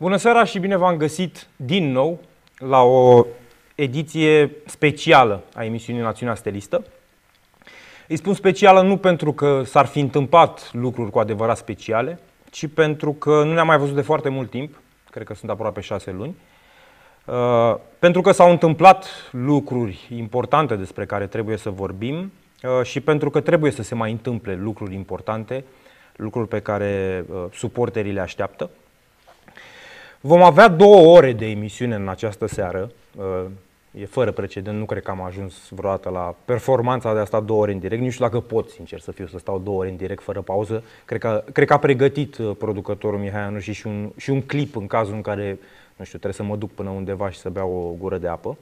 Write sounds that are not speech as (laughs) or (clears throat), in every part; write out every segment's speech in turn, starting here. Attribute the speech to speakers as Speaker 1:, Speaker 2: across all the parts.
Speaker 1: Bună seara și bine v-am găsit din nou la o ediție specială a emisiunii Națiunea Stelistă. Îi spun specială nu pentru că s-ar fi întâmplat lucruri cu adevărat speciale, ci pentru că nu ne-am mai văzut de foarte mult timp, cred că sunt aproape șase luni, uh, pentru că s-au întâmplat lucruri importante despre care trebuie să vorbim uh, și pentru că trebuie să se mai întâmple lucruri importante, lucruri pe care uh, suporterii le așteaptă. Vom avea două ore de emisiune în această seară. E fără precedent, nu cred că am ajuns vreodată la performanța de a sta două ore în direct. Nu știu dacă pot, sincer să fiu, să stau două ore în direct fără pauză. Cred că, cred că a pregătit uh, producătorul Mihai Anu și, și, un, și un clip în cazul în care, nu știu, trebuie să mă duc până undeva și să beau o gură de apă.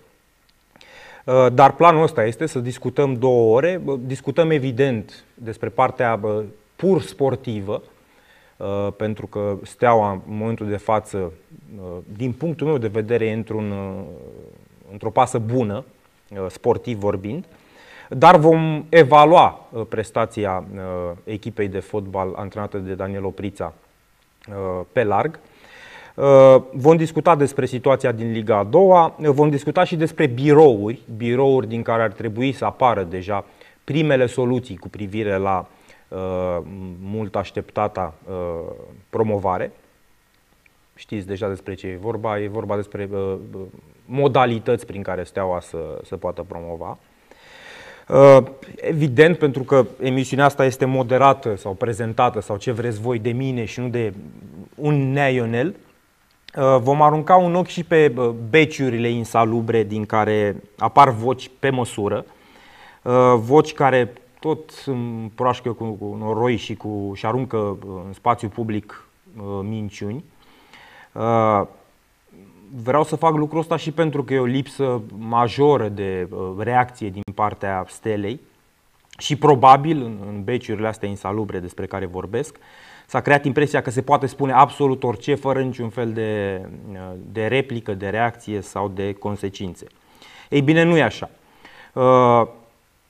Speaker 1: Uh, dar planul ăsta este să discutăm două ore. Discutăm evident despre partea pur sportivă, Uh, pentru că Steaua, în momentul de față, uh, din punctul meu de vedere, e într-un, uh, într-o pasă bună, sportiv vorbind, dar vom evalua prestația echipei de fotbal antrenată de Daniel Oprița pe larg. Vom discuta despre situația din Liga a doua, vom discuta și despre birouri, birouri din care ar trebui să apară deja primele soluții cu privire la Uh, mult așteptata uh, promovare. Știți deja despre ce e vorba, e vorba despre uh, modalități prin care Steaua să, să poată promova. Evident, pentru că emisiunea asta este moderată sau prezentată sau ce vreți voi de mine și nu de un neionel, vom arunca un ochi și pe beciurile insalubre din care apar voci pe măsură, voci care tot împroașcă cu, cu noroi și, cu, și aruncă uh, în spațiu public uh, minciuni. Uh, vreau să fac lucrul ăsta și pentru că e o lipsă majoră de reacție din partea stelei și probabil în, în beciurile astea insalubre despre care vorbesc, s-a creat impresia că se poate spune absolut orice fără niciun fel de, de replică, de reacție sau de consecințe. Ei bine, nu e așa.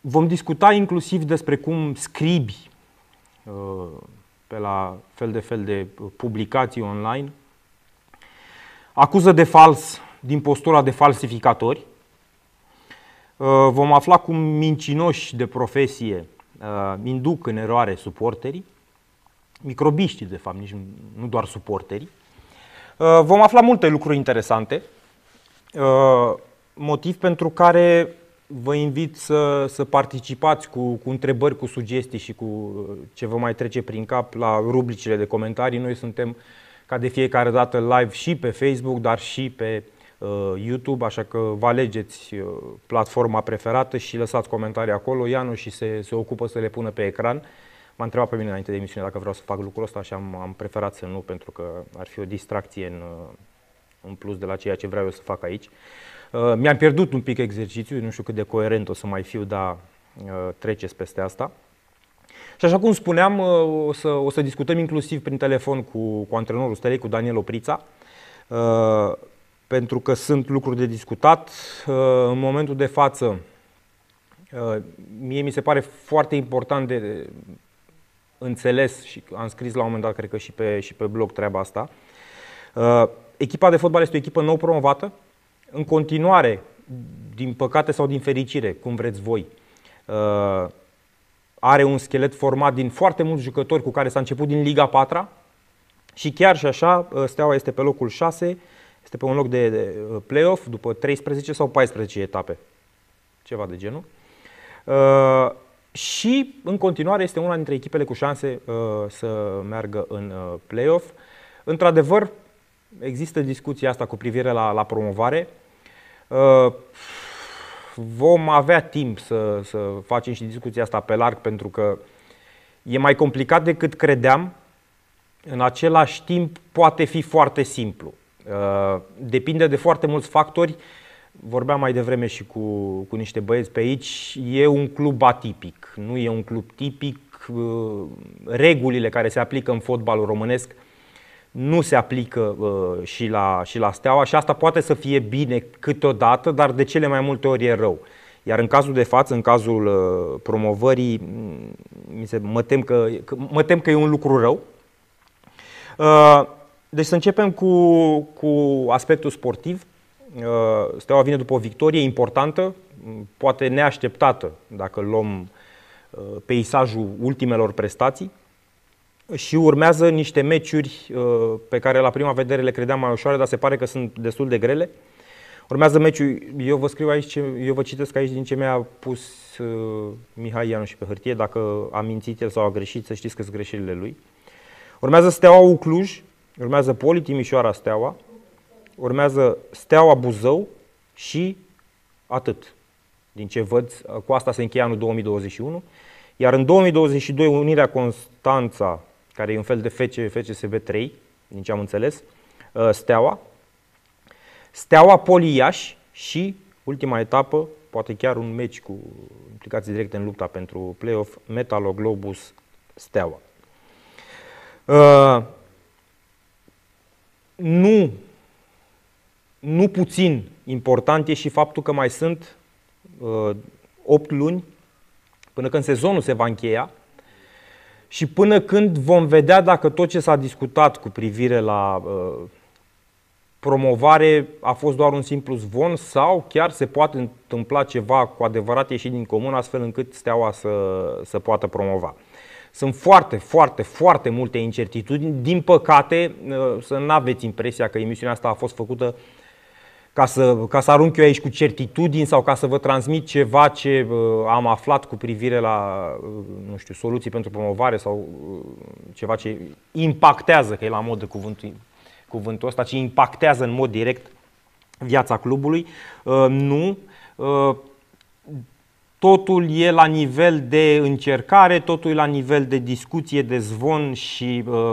Speaker 1: Vom discuta inclusiv despre cum scribi uh, pe la fel de fel de publicații online acuză de fals din postura de falsificatori. Uh, vom afla cum mincinoși de profesie uh, induc în eroare suporterii, microbiștii de fapt, nici nu doar suporterii. Vom afla multe lucruri interesante, motiv pentru care vă invit să, să participați cu, cu întrebări, cu sugestii și cu uh, ce vă mai trece prin cap la rubricile de comentarii. Noi suntem ca de fiecare dată live și pe Facebook, dar și pe uh, YouTube, așa că vă alegeți uh, platforma preferată și lăsați comentarii acolo. Ianu și se, se ocupă să le pună pe ecran. M-a întrebat pe mine înainte de emisiune dacă vreau să fac lucrul ăsta și am, am preferat să nu, pentru că ar fi o distracție în, uh, în plus de la ceea ce vreau eu să fac aici. Uh, mi-am pierdut un pic exercițiul, nu știu cât de coerent o să mai fiu, dar uh, treceți peste asta. Și așa cum spuneam, uh, o să, o să discutăm inclusiv prin telefon cu, cu antrenorul Stelei, cu Daniel Oprița, pentru că sunt lucruri de discutat. În momentul de față, mie mi se pare foarte important de înțeles și am scris la un moment dat, cred că și pe, și pe blog treaba asta. Echipa de fotbal este o echipă nou promovată, în continuare, din păcate sau din fericire, cum vreți voi, uh, are un schelet format din foarte mulți jucători cu care s-a început din Liga 4 și chiar și așa uh, Steaua este pe locul 6, este pe un loc de, de uh, play-off după 13 sau 14 etape, ceva de genul. Și în continuare este una dintre echipele cu șanse să meargă în play-off. Într-adevăr, există discuția asta cu privire la, la promovare. Uh, vom avea timp să, să facem și discuția asta pe larg pentru că e mai complicat decât credeam. În același timp poate fi foarte simplu. Uh, depinde de foarte mulți factori. Vorbeam mai devreme și cu, cu niște băieți pe aici. E un club atipic, nu e un club tipic. Uh, regulile care se aplică în fotbalul românesc nu se aplică uh, și, la, și la steaua și asta poate să fie bine câteodată, dar de cele mai multe ori e rău. Iar în cazul de față, în cazul uh, promovării, mi se, mă, tem că, mă tem că e un lucru rău. Uh, deci să începem cu, cu aspectul sportiv. Uh, Steaua vine după o victorie importantă, poate neașteptată, dacă luăm uh, peisajul ultimelor prestații. Și urmează niște meciuri uh, pe care la prima vedere le credeam mai ușoare, dar se pare că sunt destul de grele. Urmează meciul, eu vă scriu aici, eu vă citesc aici din ce mi-a pus Mihai Ianu și pe hârtie, dacă a mințit el sau a greșit, să știți că sunt greșelile lui. Urmează Steaua Ucluj, urmează Poli Timișoara Steaua, urmează Steaua Buzău și atât. Din ce văd, cu asta se încheie anul 2021. Iar în 2022, Unirea Constanța, care e un fel de FC, FCSB 3, din ce am înțeles, ă, Steaua, Steaua Poliaș și, ultima etapă, poate chiar un meci cu implicații directe în lupta pentru play-off, Metaloglobus Steaua. Uh, nu, nu puțin important e și faptul că mai sunt uh, 8 luni până când sezonul se va încheia și până când vom vedea dacă tot ce s-a discutat cu privire la uh, promovare a fost doar un simplu zvon sau chiar se poate întâmpla ceva cu adevărat ieșit din comun astfel încât steaua să, să poată promova. Sunt foarte, foarte, foarte multe incertitudini. Din păcate, uh, să nu aveți impresia că emisiunea asta a fost făcută ca să, ca să arunc eu aici cu certitudini sau ca să vă transmit ceva ce uh, am aflat cu privire la, uh, nu știu, soluții pentru promovare sau ceva ce impactează, că e la modă cuvântul, cuvântul ăsta, ce impactează în mod direct viața clubului. Nu totul e la nivel de încercare, totul e la nivel de discuție, de zvon și uh,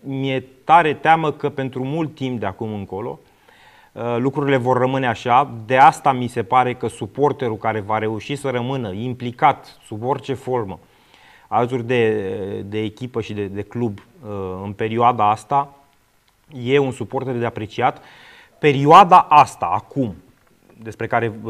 Speaker 1: mi-e tare teamă că pentru mult timp de acum încolo uh, lucrurile vor rămâne așa. De asta mi se pare că suporterul care va reuși să rămână implicat sub orice formă alături de, de echipă și de, de club uh, în perioada asta e un suporter de apreciat. Perioada asta, acum, despre care,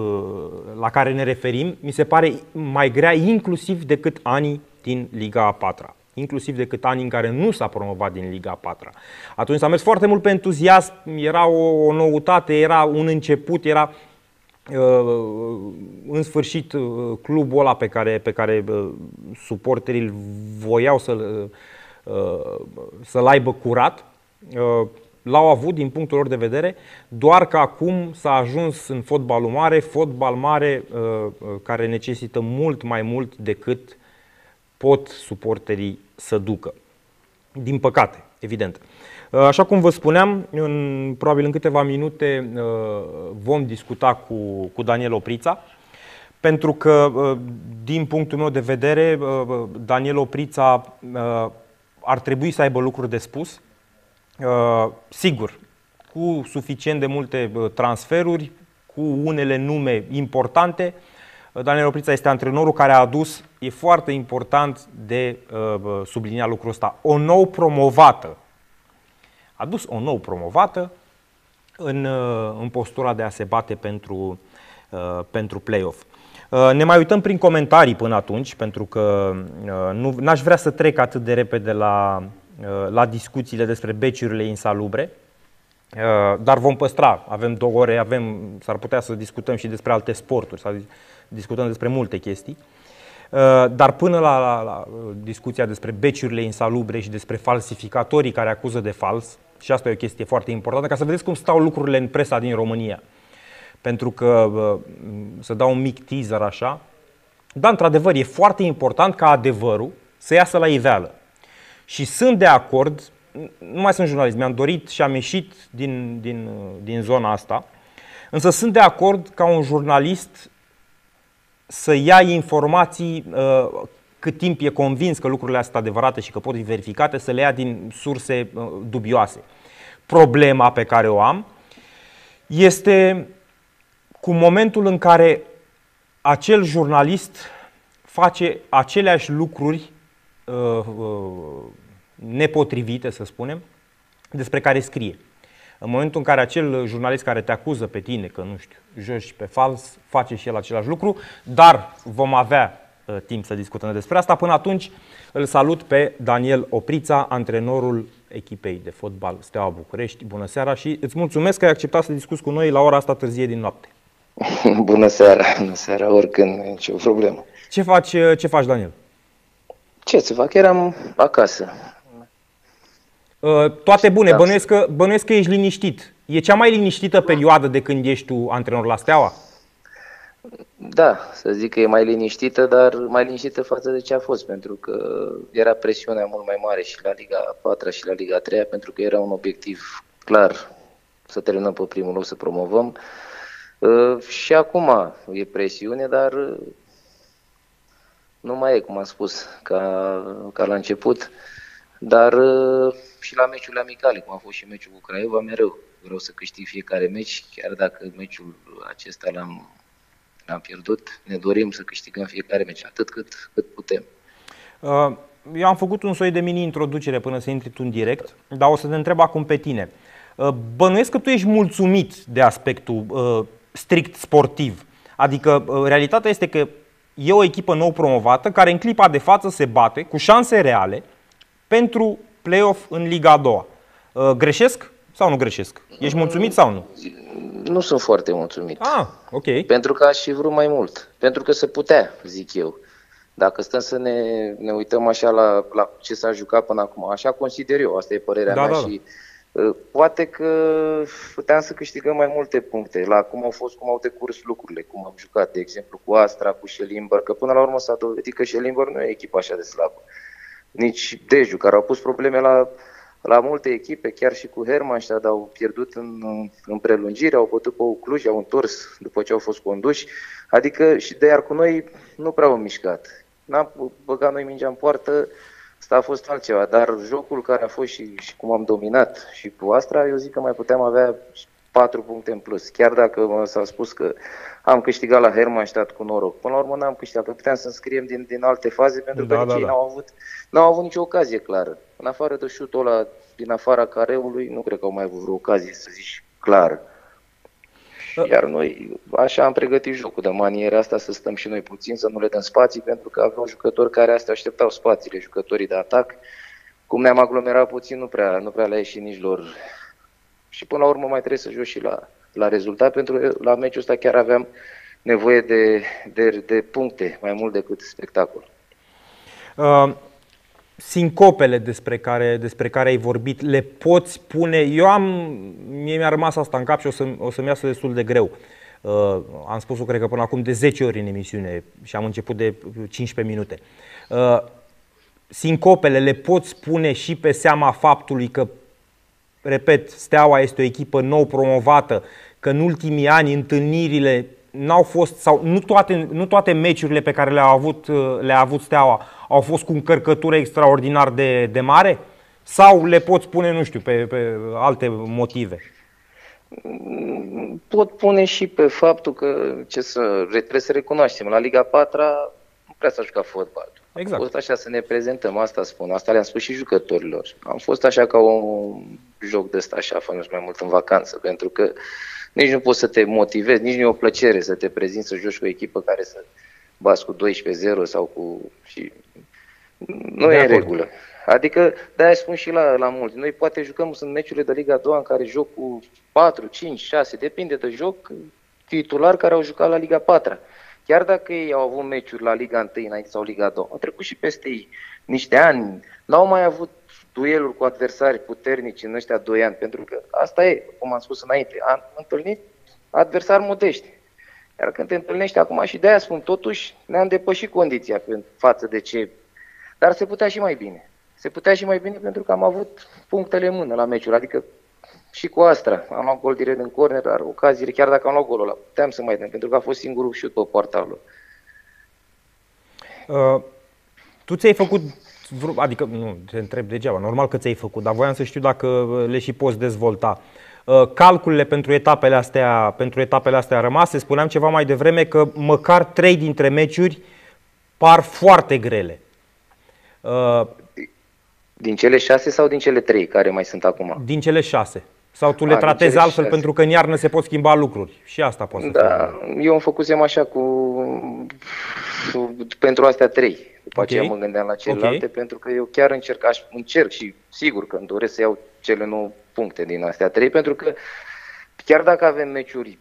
Speaker 1: la care ne referim, mi se pare mai grea inclusiv decât anii din Liga a patra inclusiv decât anii în care nu s-a promovat din Liga a patra. Atunci s-a mers foarte mult pe entuziasm, era o, o noutate, era un început, era uh, în sfârșit uh, clubul ăla pe care, pe care uh, suporterii voiau să-l, să-l aibă curat l-au avut din punctul lor de vedere, doar că acum s-a ajuns în fotbalul mare, fotbal mare uh, uh, care necesită mult mai mult decât pot suporterii să ducă. Din păcate, evident. Uh, așa cum vă spuneam, în, probabil în câteva minute vom discuta cu, cu Daniel Oprița, pentru că, din punctul meu de vedere, Daniel Oprița ar trebui să aibă lucruri de spus, Uh, sigur, cu suficient de multe uh, transferuri, cu unele nume importante. Uh, Daniel Oprița este antrenorul care a adus, e foarte important de uh, subliniat lucrul ăsta, o nou promovată. A adus o nou promovată în, uh, în postura de a se bate pentru, uh, pentru play-off. Uh, ne mai uităm prin comentarii până atunci, pentru că uh, nu aș vrea să trec atât de repede la, Uh, la discuțiile despre beciurile insalubre, uh, dar vom păstra, avem două ore, avem, s-ar putea să discutăm și despre alte sporturi, să discutăm despre multe chestii. Uh, dar până la, la, la discuția despre beciurile insalubre și despre falsificatorii care acuză de fals, și asta e o chestie foarte importantă, ca să vedeți cum stau lucrurile în presa din România. Pentru că, să dau un mic teaser așa, dar într-adevăr e foarte important ca adevărul să iasă la iveală. Și sunt de acord, nu mai sunt jurnalist, mi-am dorit și am ieșit din, din, din zona asta, însă sunt de acord ca un jurnalist să ia informații uh, cât timp e convins că lucrurile astea sunt adevărate și că pot fi verificate, să le ia din surse uh, dubioase. Problema pe care o am este cu momentul în care acel jurnalist face aceleași lucruri Uh, uh, nepotrivite, să spunem, despre care scrie. În momentul în care acel jurnalist care te acuză pe tine că, nu știu, joci pe fals, face și el același lucru, dar vom avea uh, timp să discutăm despre asta. Până atunci îl salut pe Daniel Oprița, antrenorul echipei de fotbal Steaua București. Bună seara și îți mulțumesc că ai acceptat să discuți cu noi la ora asta târzie din noapte. (laughs)
Speaker 2: Bună seara, bună seara, oricând, nicio problemă.
Speaker 1: Ce faci, uh, ce faci Daniel?
Speaker 2: Ce să fac? Eram acasă.
Speaker 1: Uh, toate bune, bănuiesc că, bănuiesc că ești liniștit. E cea mai liniștită perioadă de când ești tu antrenor la Steaua?
Speaker 2: Da, să zic că e mai liniștită, dar mai liniștită față de ce a fost, pentru că era presiunea mult mai mare și la Liga 4 și la Liga 3, pentru că era un obiectiv clar să terminăm pe primul loc, să promovăm. Uh, și acum e presiune, dar uh, nu mai e, cum am spus, ca, ca la început. Dar uh, și la meciurile amicale, cum a fost și meciul cu Craiova, mereu vreau să câștig fiecare meci, chiar dacă meciul acesta l-am, l-am pierdut, ne dorim să câștigăm fiecare meci, atât cât, cât putem.
Speaker 1: Uh, eu am făcut un soi de mini-introducere până să intri tu în direct, dar o să te întreb acum pe tine. Uh, bănuiesc că tu ești mulțumit de aspectul uh, strict sportiv. Adică realitatea este că e o echipă nou promovată care în clipa de față se bate cu șanse reale pentru play-off în Liga a doua. Greșesc? Sau nu greșesc? Ești mulțumit sau nu?
Speaker 2: Nu sunt foarte mulțumit.
Speaker 1: Ah, ok.
Speaker 2: Pentru că aș fi vrut mai mult. Pentru că se putea, zic eu. Dacă stăm să ne, ne uităm așa la, la ce s-a jucat până acum, așa consider eu, asta e părerea da, mea da, da. și uh, poate că puteam să câștigăm mai multe puncte, la cum au fost, cum au decurs lucrurile, cum am jucat, de exemplu, cu Astra, cu Shelimber, că până la urmă s-a dovedit că Shelimber nu e echipă așa de slabă. Nici Deju, care au pus probleme la la multe echipe, chiar și cu Hermannstadt, au pierdut în, în prelungire, au bătut pe Cluj, au întors după ce au fost conduși, adică și de iar cu noi nu prea au mișcat. N-am băgat noi mingea în poartă, asta a fost altceva, dar jocul care a fost și, și cum am dominat și cu Astra, eu zic că mai puteam avea 4 puncte în plus. Chiar dacă s-a spus că am câștigat la Hermannstadt cu noroc. Până la urmă n-am câștigat, că puteam să înscriem din, din alte faze pentru da, că da, da. n-au avut, n-au avut nicio ocazie clară. În afară de șutul ăla din afara careului, nu cred că au mai avut vreo ocazie să zici clar. Da. Iar noi așa am pregătit jocul de maniera asta să stăm și noi puțin, să nu le dăm spații, pentru că aveau jucători care astea așteptau spațiile, jucătorii de atac. Cum ne-am aglomerat puțin, nu prea, nu prea le-a ieșit nici lor și până la urmă mai trebuie să joci și la, la rezultat, pentru că la meciul ăsta chiar aveam nevoie de, de, de puncte mai mult decât spectacol. Uh,
Speaker 1: sincopele despre care, despre care ai vorbit, le poți pune? Eu am, mie mi-a rămas asta în cap și o, să, o să-mi iasă destul de greu. Uh, am spus-o, cred că până acum de 10 ori în emisiune și am început de 15 minute. Uh, sincopele le poți pune și pe seama faptului că repet, Steaua este o echipă nou promovată, că în ultimii ani întâlnirile n-au fost, sau nu toate, nu toate meciurile pe care le-a avut, le-a avut Steaua au fost cu încărcătură extraordinar de, de mare? Sau le pot spune, nu știu, pe, pe alte motive?
Speaker 2: Pot pune și pe faptul că, ce să, trebuie să recunoaștem, la Liga 4 nu prea s-a jucat fotbal. Exact. Am fost așa să ne prezentăm, asta spun, asta le-am spus și jucătorilor. Am fost așa ca un joc de ăsta așa, fără mai mult în vacanță, pentru că nici nu poți să te motivezi, nici nu e o plăcere să te prezinți să joci cu o echipă care să bați cu 12-0 sau cu... Și... Nu de e în regulă. Adică, de-aia spun și la, la mulți. Noi poate jucăm, sunt meciurile de Liga 2 în care joc cu 4, 5, 6, depinde de joc, titular care au jucat la Liga 4. Chiar dacă ei au avut meciuri la Liga 1 înainte sau Liga 2, au trecut și peste ei niște ani, n-au mai avut dueluri cu adversari puternici în ăștia doi ani, pentru că asta e, cum am spus înainte, am întâlnit adversari modești. Iar când te întâlnești acum și de-aia spun, totuși ne-am depășit condiția față de ce... Dar se putea și mai bine. Se putea și mai bine pentru că am avut punctele în mână la meciul, adică și cu Astra. Am luat gol direct în corner, dar ocaziile, chiar dacă am luat golul ăla, puteam să mai dăm, pentru că a fost singurul șut pe poarta lui.
Speaker 1: Uh, tu ți-ai făcut, adică nu, te întreb degeaba, normal că ți-ai făcut, dar voiam să știu dacă le și poți dezvolta. Uh, calculele pentru etapele astea, pentru etapele astea rămase, spuneam ceva mai devreme că măcar trei dintre meciuri par foarte grele.
Speaker 2: Uh, din cele șase sau din cele trei care mai sunt acum?
Speaker 1: Din cele șase. Sau tu le tratezi altfel pentru că în iarnă se pot schimba lucruri. Și asta poate să
Speaker 2: Da, fie. eu îmi făcusem așa cu, cu pentru astea trei. După okay. aceea mă gândeam la celelalte, okay. pentru că eu chiar încerc, aș, încerc și sigur că îmi doresc să iau cele 9 puncte din astea trei, pentru că chiar dacă avem meciuri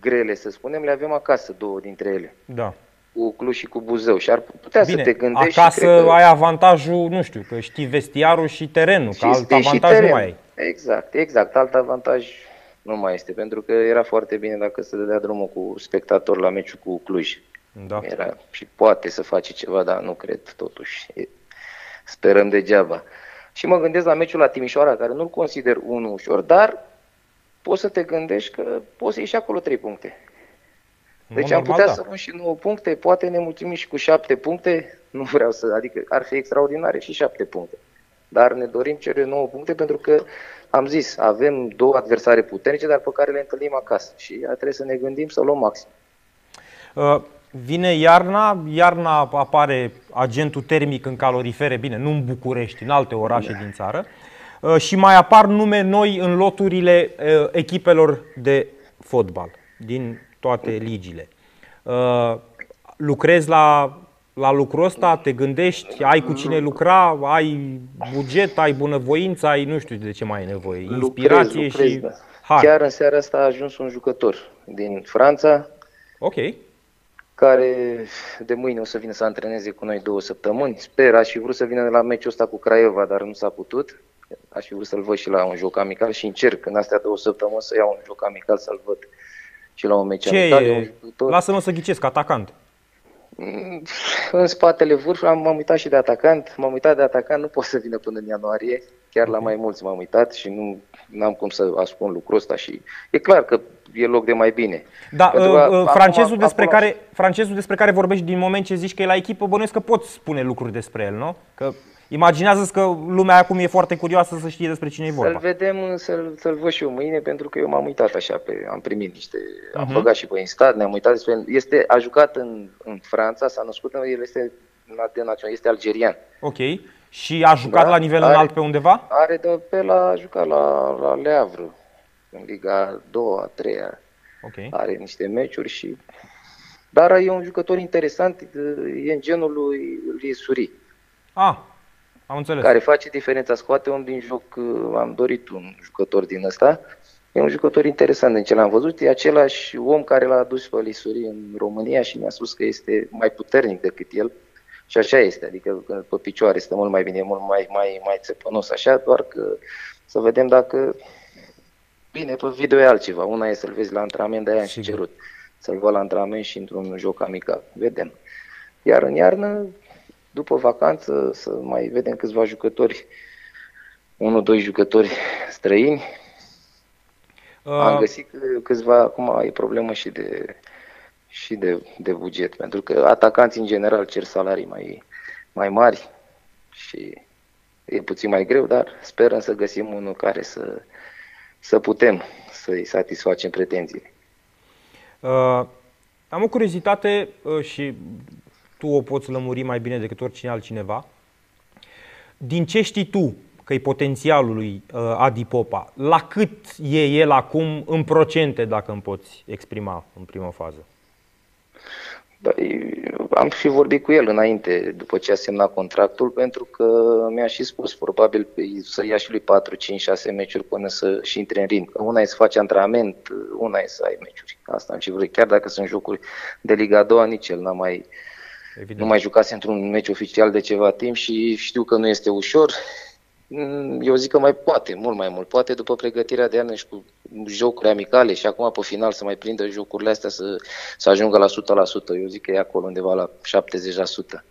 Speaker 2: grele, să spunem, le avem acasă, două dintre ele.
Speaker 1: Da.
Speaker 2: Cu Cluj și cu Buzău și ar putea
Speaker 1: Bine,
Speaker 2: să te gândești.
Speaker 1: acasă că... ai avantajul, nu știu, că știi vestiarul și terenul, și că alt avantaj teren. nu ai.
Speaker 2: Exact, exact, alt avantaj nu mai este, pentru că era foarte bine dacă se dădea drumul cu spectator la meciul cu Cluj.
Speaker 1: Da.
Speaker 2: Era, și poate să face ceva, dar nu cred totuși. Sperăm degeaba. Și mă gândesc la meciul la Timișoara, care nu-l consider unul ușor, dar poți să te gândești că poți să ieși acolo 3 puncte. Deci am putea da. să luăm și 9 puncte, poate ne mulțumim și cu 7 puncte, nu vreau să, adică ar fi extraordinare și 7 puncte. Dar ne dorim cele 9 puncte pentru că, am zis, avem două adversare puternice, dar pe care le întâlnim acasă și trebuie să ne gândim să luăm maxim.
Speaker 1: Uh, vine iarna, iarna apare agentul termic în calorifere, bine, nu în București, în alte orașe da. din țară, uh, și mai apar nume noi în loturile uh, echipelor de fotbal din toate ligile. Uh, lucrezi la, la lucrul ăsta, te gândești, ai cu cine lucra, ai buget, ai bunăvoință, ai nu știu de ce mai ai nevoie, inspirație lucrez, lucrez, și da.
Speaker 2: Hai. Chiar în seara asta a ajuns un jucător din Franța.
Speaker 1: Ok.
Speaker 2: Care de mâine o să vină să antreneze cu noi două săptămâni. Sper, aș fi vrut să vină la meciul ăsta cu Craiova, dar nu s-a putut. Aș fi vrut să-l văd și la un joc amical și încerc în astea două săptămâni să iau un joc amical să-l văd și la un meci
Speaker 1: Ce amical. E? Lasă-mă să ghicesc, atacant.
Speaker 2: Mm, în spatele vârf m-am uitat și de atacant. M-am uitat de atacant, nu pot să vină până în ianuarie. Chiar la mai mulți m-am uitat și nu am cum să ascund lucrul ăsta și e clar că e loc de mai bine.
Speaker 1: Da, uh, uh, francezul, acum, despre acum... care, francezul despre care vorbești din moment ce zici că e la echipă, bănuiesc că poți spune lucruri despre el, nu? Că Imaginează că lumea acum e foarte curioasă să știe despre cine e vorba.
Speaker 2: Să-l vedem, să-l, să-l văd și eu mâine, pentru că eu m-am uitat așa, pe, am primit niște, uh-huh. am mhm. băgat și pe Instat, ne-am uitat despre Este, a jucat în, în Franța, s-a născut, el este de național, este algerian.
Speaker 1: Ok. Și a jucat da? la nivel are, înalt pe undeva?
Speaker 2: Are de pe la, a jucat la, la Le Havre, în Liga a doua, a treia.
Speaker 1: Okay.
Speaker 2: Are niște meciuri și... Dar e un jucător interesant, e în genul lui, lui Suri.
Speaker 1: Ah, am înțeles.
Speaker 2: Care face diferența, scoate un din joc, uh, am dorit un jucător din ăsta. E un jucător interesant din ce l-am văzut. E același om care l-a adus pe Lisuri în România și mi-a spus că este mai puternic decât el. Și așa este, adică pe picioare este mult mai bine, e mult mai, mai, mai țepănos așa, doar că să vedem dacă... Bine, pe video e altceva. Una e să-l vezi la antrenament, de aia și cerut. Să-l văd la antrenament și într-un joc amical. Vedem. Iar în iarnă, după vacanță, să mai vedem câțiva jucători, unul, doi jucători străini. Uh. Am găsit câțiva, acum e problemă și de și de, de buget, pentru că atacanții în general cer salarii mai, mai mari și e puțin mai greu, dar sperăm să găsim unul care să, să putem să-i satisfacem pretențiile.
Speaker 1: Uh, am o curiozitate uh, și tu o poți lămuri mai bine decât oricine altcineva. Din ce știi tu că e potențialul lui uh, Adi Popa, la cât e el acum în procente, dacă îmi poți exprima în prima fază?
Speaker 2: Da, am și vorbit cu el înainte, după ce a semnat contractul, pentru că mi-a și spus, probabil să ia și lui 4, 5, 6 meciuri până să și intre în ritm. Una e să faci antrenament, una e să ai meciuri. Asta am și vrut. Chiar dacă sunt jocuri de Liga a doua, nici el n-a mai, Evident. nu mai jucase într-un meci oficial de ceva timp și știu că nu este ușor. Mm, eu zic că mai poate, mult mai mult. Poate după pregătirea de ani și cu jocuri amicale și acum pe final să mai prindă jocurile astea să, să ajungă la 100%. Eu zic că e acolo undeva la 70%.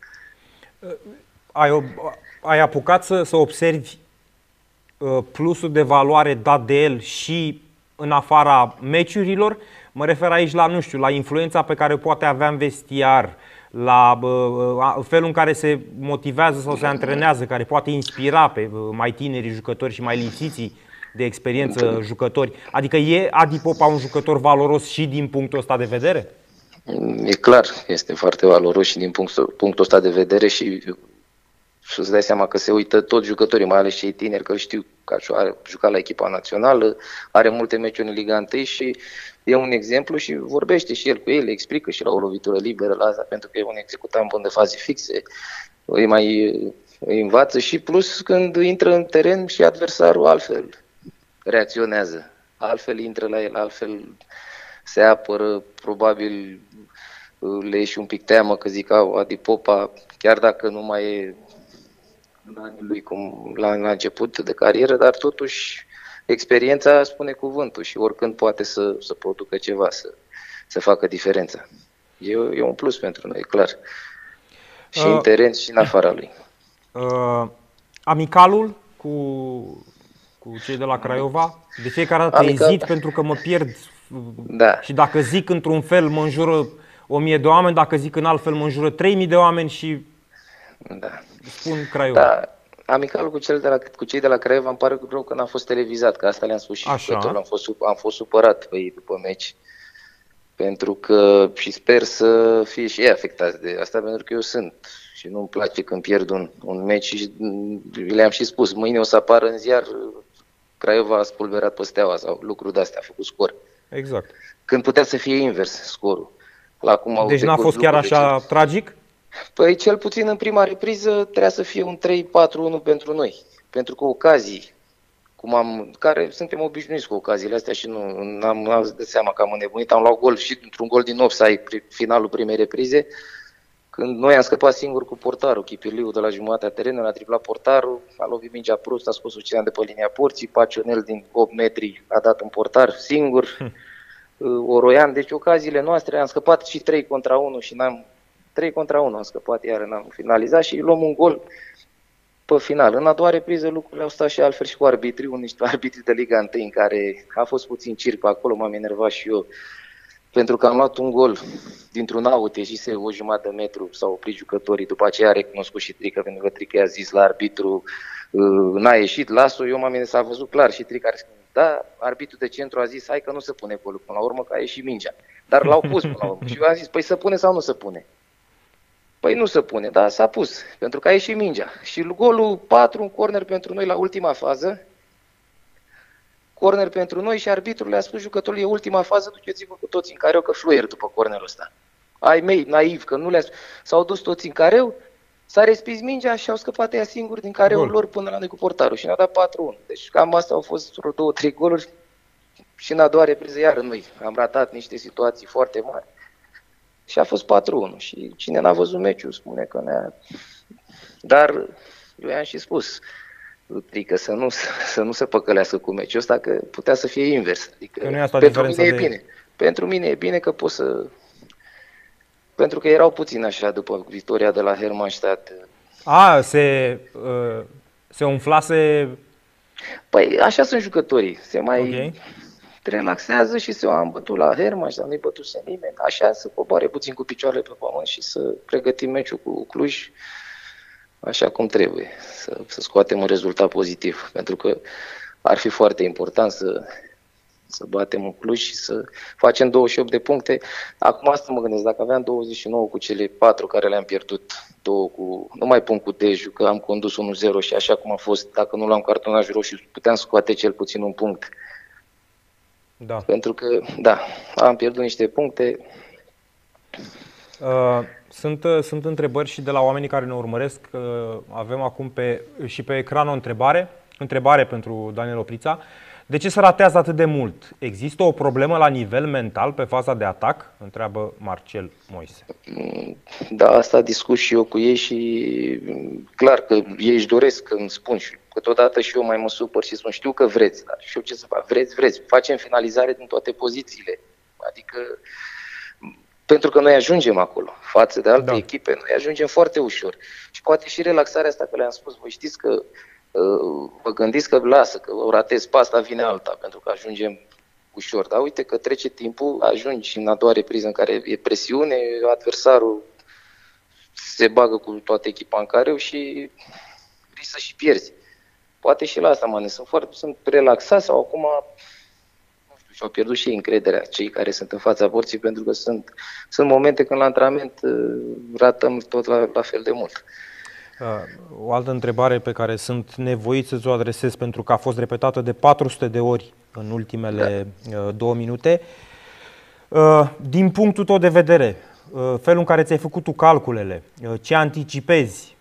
Speaker 1: Ai, ai apucat să, să observi uh, plusul de valoare dat de el și în afara meciurilor? Mă refer aici la, nu știu, la influența pe care o poate avea în vestiar, la felul în care se motivează sau se antrenează, care poate inspira pe mai tineri jucători și mai lipsiții de experiență jucători. Adică e Adi Popa un jucător valoros și din punctul ăsta de vedere?
Speaker 2: E clar, este foarte valoros și din punctul, punctul ăsta de vedere și și îți dai seama că se uită toți jucătorii, mai ales cei tineri, că știu că a jucat la echipa națională, are multe meciuri în Liga 1 și e un exemplu și vorbește și el cu ei, le explică și la o lovitură liberă la asta, pentru că e un executant bun de faze fixe, îi mai îi învață și plus când intră în teren și adversarul altfel reacționează. Altfel intră la el, altfel se apără, probabil le ieși un pic teamă că zic, Adi Popa, chiar dacă nu mai e în lui cum la, la început de carieră, dar totuși experiența spune cuvântul și oricând poate să, să producă ceva, să, să facă diferența. E, e un plus pentru noi, clar. Și uh, în teren și în afara lui.
Speaker 1: Uh, amicalul cu, cu cei de la Craiova? De fiecare dată Amical... ezit pentru că mă pierd da. și dacă zic într-un fel mă înjură o mie de oameni, dacă zic în alt fel mă înjură 3000 de oameni și da. spun Craiova. Da.
Speaker 2: Amicalul cu, cel de la, cu cei de la Craiova îmi pare rău că n-a fost televizat, că asta le-am spus și Așa. am fost, am fost supărat pe ei după meci. Pentru că și sper să fie și ei afectați de asta, pentru că eu sunt și nu-mi place când pierd un, un meci și le-am și spus, mâine o să apară în ziar Craiova a spulberat pe steaua sau lucruri de-astea, a făcut scor.
Speaker 1: Exact.
Speaker 2: Când putea să fie invers scorul.
Speaker 1: La cum au deci n-a fost chiar așa deci... tragic?
Speaker 2: Păi cel puțin în prima repriză trebuia să fie un 3-4-1 pentru noi. Pentru că ocazii, cum am, care suntem obișnuiți cu ocaziile astea și nu am, am dat seama că am înnebunit, am luat gol și într-un gol din offside finalul primei reprize, când noi am scăpat singur cu portarul, Chipirliu de la jumătatea terenului, a triplat portarul, a lovit mingea prost, a scos Ocean de pe linia porții, Pacionel din 8 metri a dat un portar singur, hm. Uh, Oroian, deci ocaziile noastre, am scăpat și 3 contra 1 și n-am 3 contra 1 am scăpat, iar n-am finalizat și luăm un gol pe final. În a doua repriză lucrurile au stat și altfel și cu arbitrii, un niște arbitri de Liga 1 în care a fost puțin circ acolo, m-am enervat și eu pentru că am luat un gol dintr-un aut, ieșise o jumătate de metru, s-au oprit jucătorii, după aceea a recunoscut și Trică, pentru că Trică i-a zis la arbitru, uh, n-a ieșit, las-o, eu m-am s-a văzut clar și Trică a spus, da, arbitru de centru a zis, hai că nu se pune golul până la urmă, că a ieșit mingea. Dar l-au pus până la urmă și eu am zis, păi să pune sau nu se pune? Păi nu se pune, dar s-a pus, pentru că a ieșit mingea. Și golul 4, un corner pentru noi la ultima fază, corner pentru noi și arbitrul le-a spus jucătorului, e ultima fază, duceți-vă cu toți în careu că fluier după cornerul ăsta. Ai mei, naiv, că nu le-a S-au dus toți în careu, s-a respins mingea și au scăpat ea singuri din careul Gol. lor până la noi cu portarul și ne-a dat 4-1. Deci cam asta au fost vreo două, trei goluri și în a doua repriză iar noi am ratat niște situații foarte mari. Și a fost 4-1 și cine n-a văzut meciul spune că ne-a... Dar eu i-am și spus, Adică să nu, să nu se păcălească cu meciul ăsta, că putea să fie invers. Adică că nu e pentru mine de... e bine. Pentru mine e bine că pot să... Pentru că erau puțin așa după victoria de la Hermannstadt.
Speaker 1: A, se, uh, se umflase...
Speaker 2: Păi așa sunt jucătorii. Se mai okay. Relaxează și se am bătut la Hermannstadt, nu-i bătuse nimeni. Așa să coboare puțin cu picioarele pe pământ și să pregătim meciul cu Cluj așa cum trebuie, să, să scoatem un rezultat pozitiv, pentru că ar fi foarte important să, să batem un Cluj și să facem 28 de puncte. Acum asta mă gândesc, dacă aveam 29 cu cele 4 care le-am pierdut, două cu, nu mai pun cu Deju, că am condus 1-0 și așa cum a fost, dacă nu l-am cartonaj roșu, puteam scoate cel puțin un punct. Da. Pentru că, da, am pierdut niște puncte.
Speaker 1: Uh, sunt, uh, sunt întrebări și de la oamenii care ne urmăresc. Uh, avem acum pe, și pe ecran o întrebare. Întrebare pentru Daniel Oprița. De ce se ratează atât de mult? Există o problemă la nivel mental pe faza de atac? Întreabă Marcel Moise.
Speaker 2: Da, asta discut și eu cu ei și clar că ei își doresc că îmi spun și câteodată și eu mai mă supăr și spun știu că vreți, dar știu ce să fac, vreți, vreți, facem finalizare din toate pozițiile. Adică pentru că noi ajungem acolo, față de alte da. echipe, noi ajungem foarte ușor. Și poate și relaxarea asta că le-am spus, voi știți că uh, vă gândiți că lasă, că o ratez pe asta, vine alta, pentru că ajungem ușor. Dar uite că trece timpul, ajungi în a doua repriză în care e presiune, adversarul se bagă cu toată echipa în care și riscă să și pierzi. Poate și la asta, mă sunt foarte, sunt relaxat sau acum și-au pierdut și încrederea cei care sunt în fața porții, pentru că sunt, sunt momente când la antrenament uh, ratăm tot la, la fel de mult.
Speaker 1: o altă întrebare pe care sunt nevoit să o adresez pentru că a fost repetată de 400 de ori în ultimele da. două minute. Din punctul tău de vedere, felul în care ți-ai făcut tu calculele, ce anticipezi,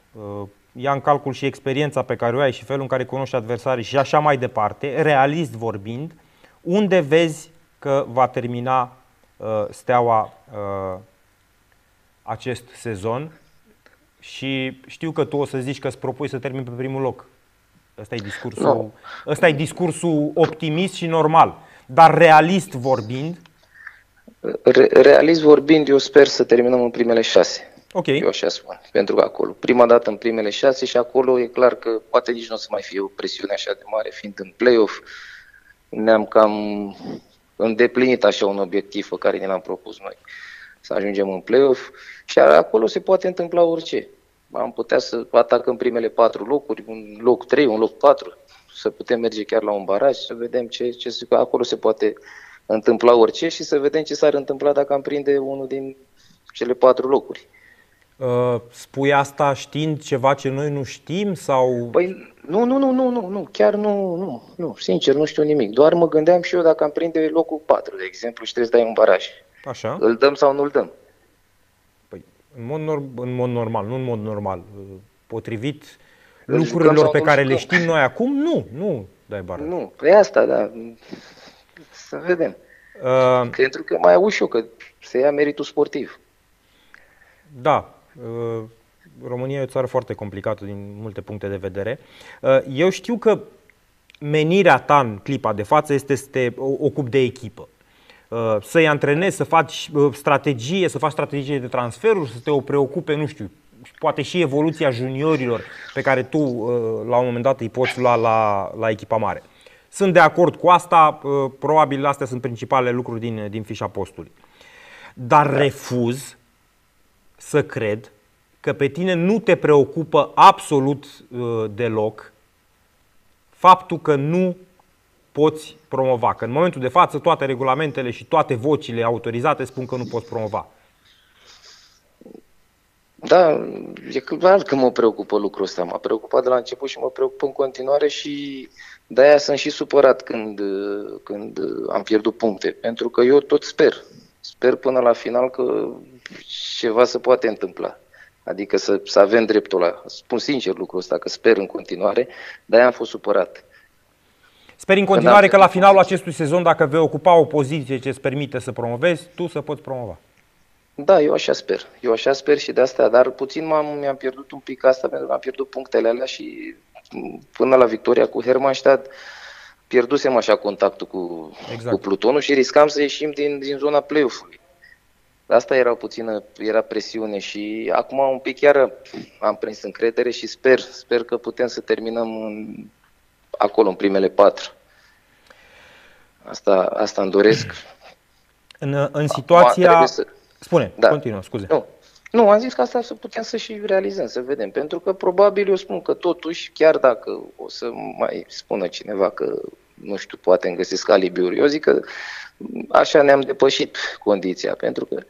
Speaker 1: ia în calcul și experiența pe care o ai și felul în care cunoști adversarii și așa mai departe, realist vorbind, unde vezi că va termina uh, Steaua uh, acest sezon și știu că tu o să zici că îți propui să termini pe primul loc. Ăsta e discursul, no. ăsta e discursul optimist și normal. Dar realist vorbind...
Speaker 2: Re- realist vorbind, eu sper să terminăm în primele șase.
Speaker 1: Ok.
Speaker 2: Eu așa spun. Pentru că acolo, prima dată în primele șase și acolo e clar că poate nici nu o să mai fie o presiune așa de mare, fiind în play-off. Ne-am cam îndeplinit așa un obiectiv pe care ne l-am propus noi. Să ajungem în play-off și acolo se poate întâmpla orice. Am putea să atacăm primele patru locuri, un loc 3, un loc 4, să putem merge chiar la un baraj, să vedem ce, ce acolo se poate întâmpla orice și să vedem ce s-ar întâmpla dacă am prinde unul din cele patru locuri.
Speaker 1: Uh, spui asta știind ceva ce noi nu știm sau...
Speaker 2: Păi nu, nu, nu, nu, nu, nu, chiar nu, nu, nu, sincer nu știu nimic. Doar mă gândeam și eu dacă am prinde locul 4, de exemplu, și trebuie să dai un baraj.
Speaker 1: Așa.
Speaker 2: Îl dăm sau nu îl dăm?
Speaker 1: Păi, în mod, norm- în mod normal, nu în mod normal. Uh, potrivit îl lucrurilor pe care le știm noi acum, nu, nu dai baraj.
Speaker 2: Nu, pe asta, da. Să vedem. Uh... Pentru că mai auzi și eu că se ia meritul sportiv.
Speaker 1: Da, Uh, România e o țară foarte complicată din multe puncte de vedere. Uh, eu știu că menirea ta în clipa de față este să te ocupi de echipă. Uh, să-i antrenezi, să faci strategie, să faci strategie de transferuri, să te o preocupe, nu știu, poate și evoluția juniorilor pe care tu la un moment dat îi poți lua la, la echipa mare. Sunt de acord cu asta, probabil astea sunt principalele lucruri din, din fișa postului. Dar refuz să cred că pe tine nu te preocupă absolut uh, deloc faptul că nu poți promova. Că în momentul de față toate regulamentele și toate vocile autorizate spun că nu poți promova.
Speaker 2: Da, e clar că mă preocupă lucrul ăsta. M-a preocupat de la început și mă preocupă în continuare și de-aia sunt și supărat când, când am pierdut puncte. Pentru că eu tot sper. Sper până la final că ceva se poate întâmpla. Adică să, să avem dreptul la. Spun sincer lucrul ăsta, că sper în continuare, dar am fost supărat.
Speaker 1: Sper în continuare că la finalul acestui sezon, dacă vei ocupa o poziție ce îți permite să promovezi, tu să poți promova.
Speaker 2: Da, eu așa sper. Eu așa sper și de asta, dar puțin m-am, mi-am pierdut un pic asta pentru că am pierdut punctele alea și până la victoria cu Hermannstadt pierdusem așa contactul cu, exact. cu Plutonul și riscam să ieșim din, din zona play-off-ului. Asta era puțină, era presiune și acum un pic chiar am prins încredere și sper, sper că putem să terminăm în, acolo, în primele patru. Asta, asta îmi doresc.
Speaker 1: În, în situația... Să... Spune, da. continuă, scuze.
Speaker 2: Nu, nu, am zis că asta să putem să și realizăm, să vedem. Pentru că probabil eu spun că totuși, chiar dacă o să mai spună cineva că, nu știu, poate îmi găsesc alibiuri, eu zic că așa ne-am depășit condiția, pentru că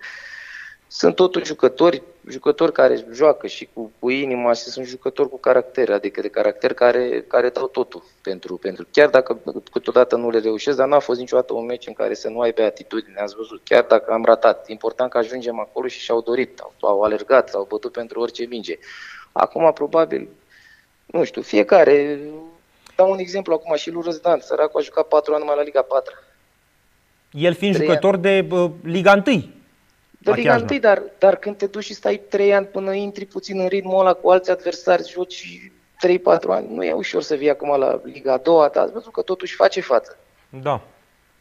Speaker 2: sunt totuși jucători, jucători care joacă și cu, cu inima și sunt jucători cu caracter, adică de caracter care, care dau totul pentru, pentru. Chiar dacă câteodată nu le reușesc, dar n-a fost niciodată un meci în care să nu ai pe atitudine, ați văzut, chiar dacă am ratat. Important că ajungem acolo și și-au dorit, au, au alergat, s-au bătut pentru orice minge. Acum, probabil, nu știu, fiecare, dau un exemplu acum și lui Răzdan, săracul a jucat patru ani numai la Liga 4
Speaker 1: el fiind jucător ani. de uh, Liga 1.
Speaker 2: De Liga 1, dar, dar când te duci și stai 3 ani până intri puțin în ritmul ăla cu alți adversari, joci 3-4 ani, nu e ușor să vii acum la Liga 2, dar ați văzut că totuși face față.
Speaker 1: Da.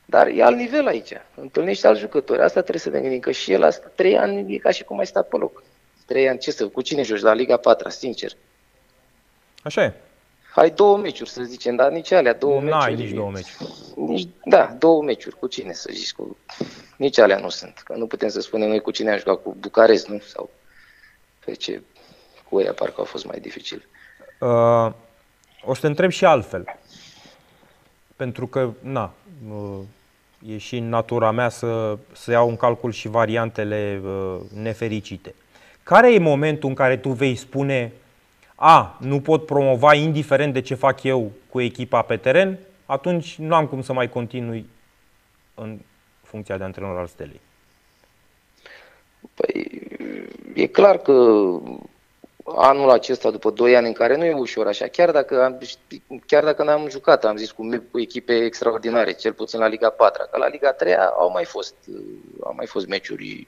Speaker 2: Dar e alt nivel aici. Întâlnești alți jucători. Asta trebuie să ne gândim, că și el asta 3 ani e ca și cum ai stat pe loc. 3 ani, ce să, cu cine joci la Liga 4, sincer?
Speaker 1: Așa e
Speaker 2: ai două meciuri, să zicem, dar nici alea două
Speaker 1: N-ai
Speaker 2: meciuri.
Speaker 1: nici două meciuri.
Speaker 2: Nici, da, două meciuri. Cu cine să zici? Cu... Nici alea nu sunt. Că nu putem să spunem noi cu cine am jucat cu Bucarest, nu? Sau pe ce cu ea parcă a fost mai dificil.
Speaker 1: Uh, o să te întreb și altfel. Pentru că, na, uh, e și în natura mea să, să iau în calcul și variantele uh, nefericite. Care e momentul în care tu vei spune A, nu pot promova indiferent de ce fac eu cu echipa pe teren, atunci nu am cum să mai continui în funcția de antrenor al Stelei.
Speaker 2: Păi, e clar că anul acesta, după 2 ani în care nu e ușor așa, chiar dacă, am, chiar dacă n-am jucat, am zis cu, cu echipe extraordinare, cel puțin la Liga 4, că la Liga 3 au mai fost, au mai fost meciuri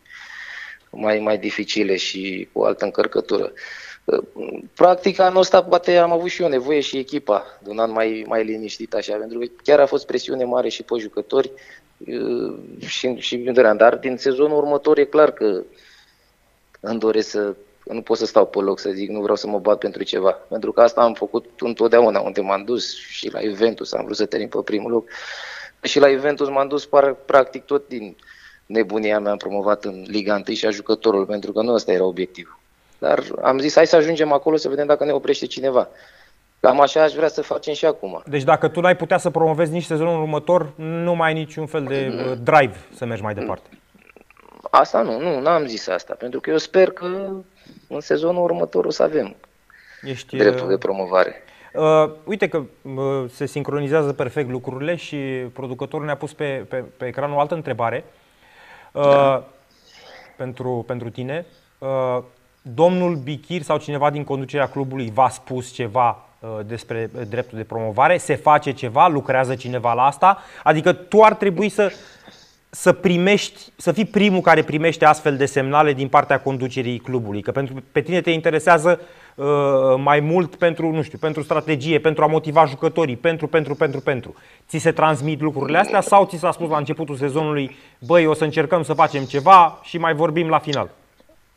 Speaker 2: mai, mai dificile și cu altă încărcătură. Practic anul ăsta poate am avut și eu nevoie și echipa de un an mai, mai liniștit așa, pentru că chiar a fost presiune mare și pe jucători și, și dar din sezonul următor e clar că îmi doresc să nu pot să stau pe loc să zic nu vreau să mă bat pentru ceva. Pentru că asta am făcut întotdeauna unde m-am dus și la Juventus am vrut să termin pe primul loc. Și la Juventus m-am dus par, practic tot din nebunia mea am promovat în Liga 1 și a jucătorul, pentru că nu ăsta era obiectivul. Dar am zis hai să ajungem acolo să vedem dacă ne oprește cineva. Cam așa aș vrea să facem și acum.
Speaker 1: Deci dacă tu n-ai putea să promovezi nici sezonul următor, nu mai ai niciun fel de mm. uh, drive să mergi mai departe.
Speaker 2: Asta nu, nu, n-am zis asta, pentru că eu sper că în sezonul următor o să avem Ești, dreptul de uh, promovare.
Speaker 1: Uh, uite că uh, se sincronizează perfect lucrurile și producătorul ne-a pus pe, pe, pe ecran o altă întrebare uh, da. pentru, pentru tine. Uh, domnul Bichir sau cineva din conducerea clubului v-a spus ceva uh, despre dreptul de promovare? Se face ceva? Lucrează cineva la asta? Adică tu ar trebui să să primești, să fii primul care primește astfel de semnale din partea conducerii clubului, că pentru pe tine te interesează uh, mai mult pentru, nu știu, pentru strategie, pentru a motiva jucătorii, pentru, pentru, pentru, pentru. Ți se transmit lucrurile astea sau ți s-a spus la începutul sezonului, băi, o să încercăm să facem ceva și mai vorbim la final?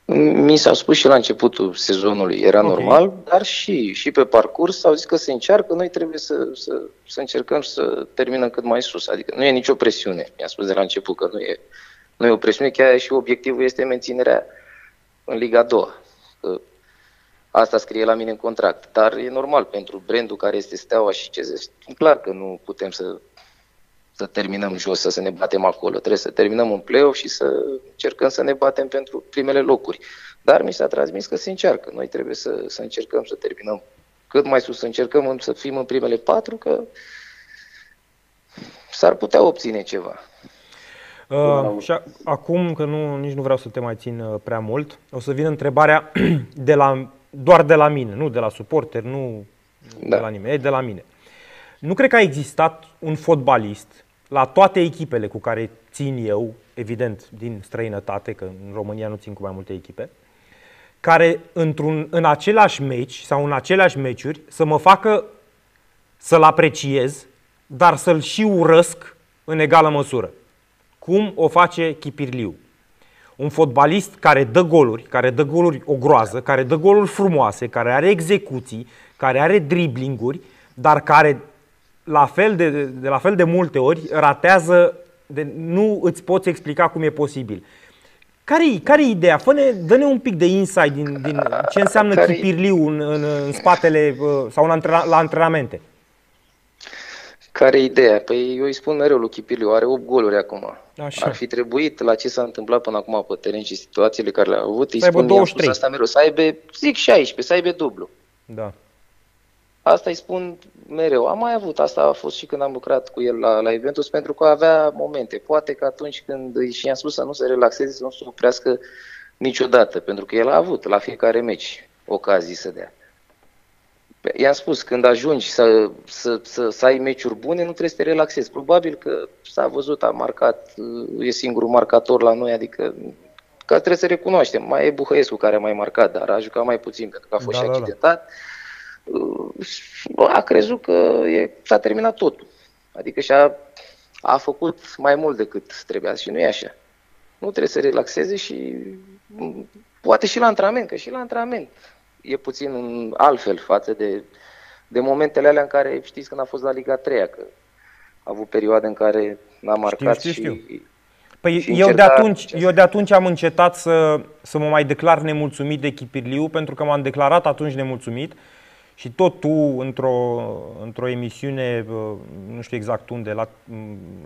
Speaker 2: Mi s-a spus și la începutul sezonului, era okay. normal, dar și, și pe parcurs au zis că se încearcă, noi trebuie să, să, să încercăm să terminăm cât mai sus. Adică nu e nicio presiune. Mi-a spus de la început că nu e, nu e o presiune, chiar și obiectivul este menținerea în Liga 2. Că asta scrie la mine în contract. Dar e normal pentru brandul care este Steaua și ce zice. Clar că nu putem să să terminăm jos, să, să ne batem acolo. Trebuie să terminăm în play-off și să încercăm să ne batem pentru primele locuri. Dar mi s-a transmis că se încearcă. Noi trebuie să, să încercăm să terminăm cât mai sus, să încercăm să fim în primele patru, că s-ar putea obține ceva.
Speaker 1: Uh, și acum, că nu, nici nu vreau să te mai țin uh, prea mult, o să vin întrebarea (clears throat) de la, doar de la mine, nu de la suporter, nu da. de la nimeni, e de la mine. Nu cred că a existat un fotbalist la toate echipele cu care țin eu, evident din străinătate, că în România nu țin cu mai multe echipe, care într-un, în același meci sau în aceleași meciuri să mă facă să-l apreciez, dar să-l și urăsc în egală măsură. Cum o face Chipirliu. Un fotbalist care dă goluri, care dă goluri o groază, care dă goluri frumoase, care are execuții, care are driblinguri, dar care la fel de, de la fel de multe ori ratează, de, nu îți poți explica cum e posibil. Care-i, care ideea? Fă-ne, dă-ne un pic de insight din, din ce înseamnă care chipirliu în, în, în spatele uh, sau în antre, la antrenamente.
Speaker 2: Care e ideea? Păi eu îi spun mereu lui Chipirliu, are 8 goluri acum. Așa. Ar fi trebuit la ce s-a întâmplat până acum pe teren și situațiile care le-a avut, îi spun 23. asta mereu, să aibă, zic 16, să aibă dublu.
Speaker 1: Da.
Speaker 2: Asta îi spun mereu. Am mai avut, asta a fost și când am lucrat cu el la, la Eventus, pentru că avea momente. Poate că atunci când și i-am spus să nu se relaxeze, să nu se oprească niciodată, pentru că el a avut la fiecare meci ocazii să dea. I-am spus, când ajungi să, să, să, să ai meciuri bune, nu trebuie să te relaxezi. Probabil că s-a văzut, a marcat, e singurul marcator la noi, adică că trebuie să recunoaștem. Mai e Buhăiescu care a mai marcat, dar a jucat mai puțin pentru că a fost da, și accidentat. Da, da a crezut că e, s-a terminat totul. Adică și-a a făcut mai mult decât trebuia și nu e așa. Nu trebuie să relaxeze și poate și la antrenament, că și la antrenament e puțin altfel față de, de momentele alea în care știți când a fost la Liga 3 că a avut perioade în care n-a marcat știu, știu, și... Știu.
Speaker 1: Păi și eu de, atunci, eu de atunci am încetat să, să mă mai declar nemulțumit de Chipirliu, pentru că m-am declarat atunci nemulțumit și tot tu, într-o, într-o emisiune, nu știu exact unde, la,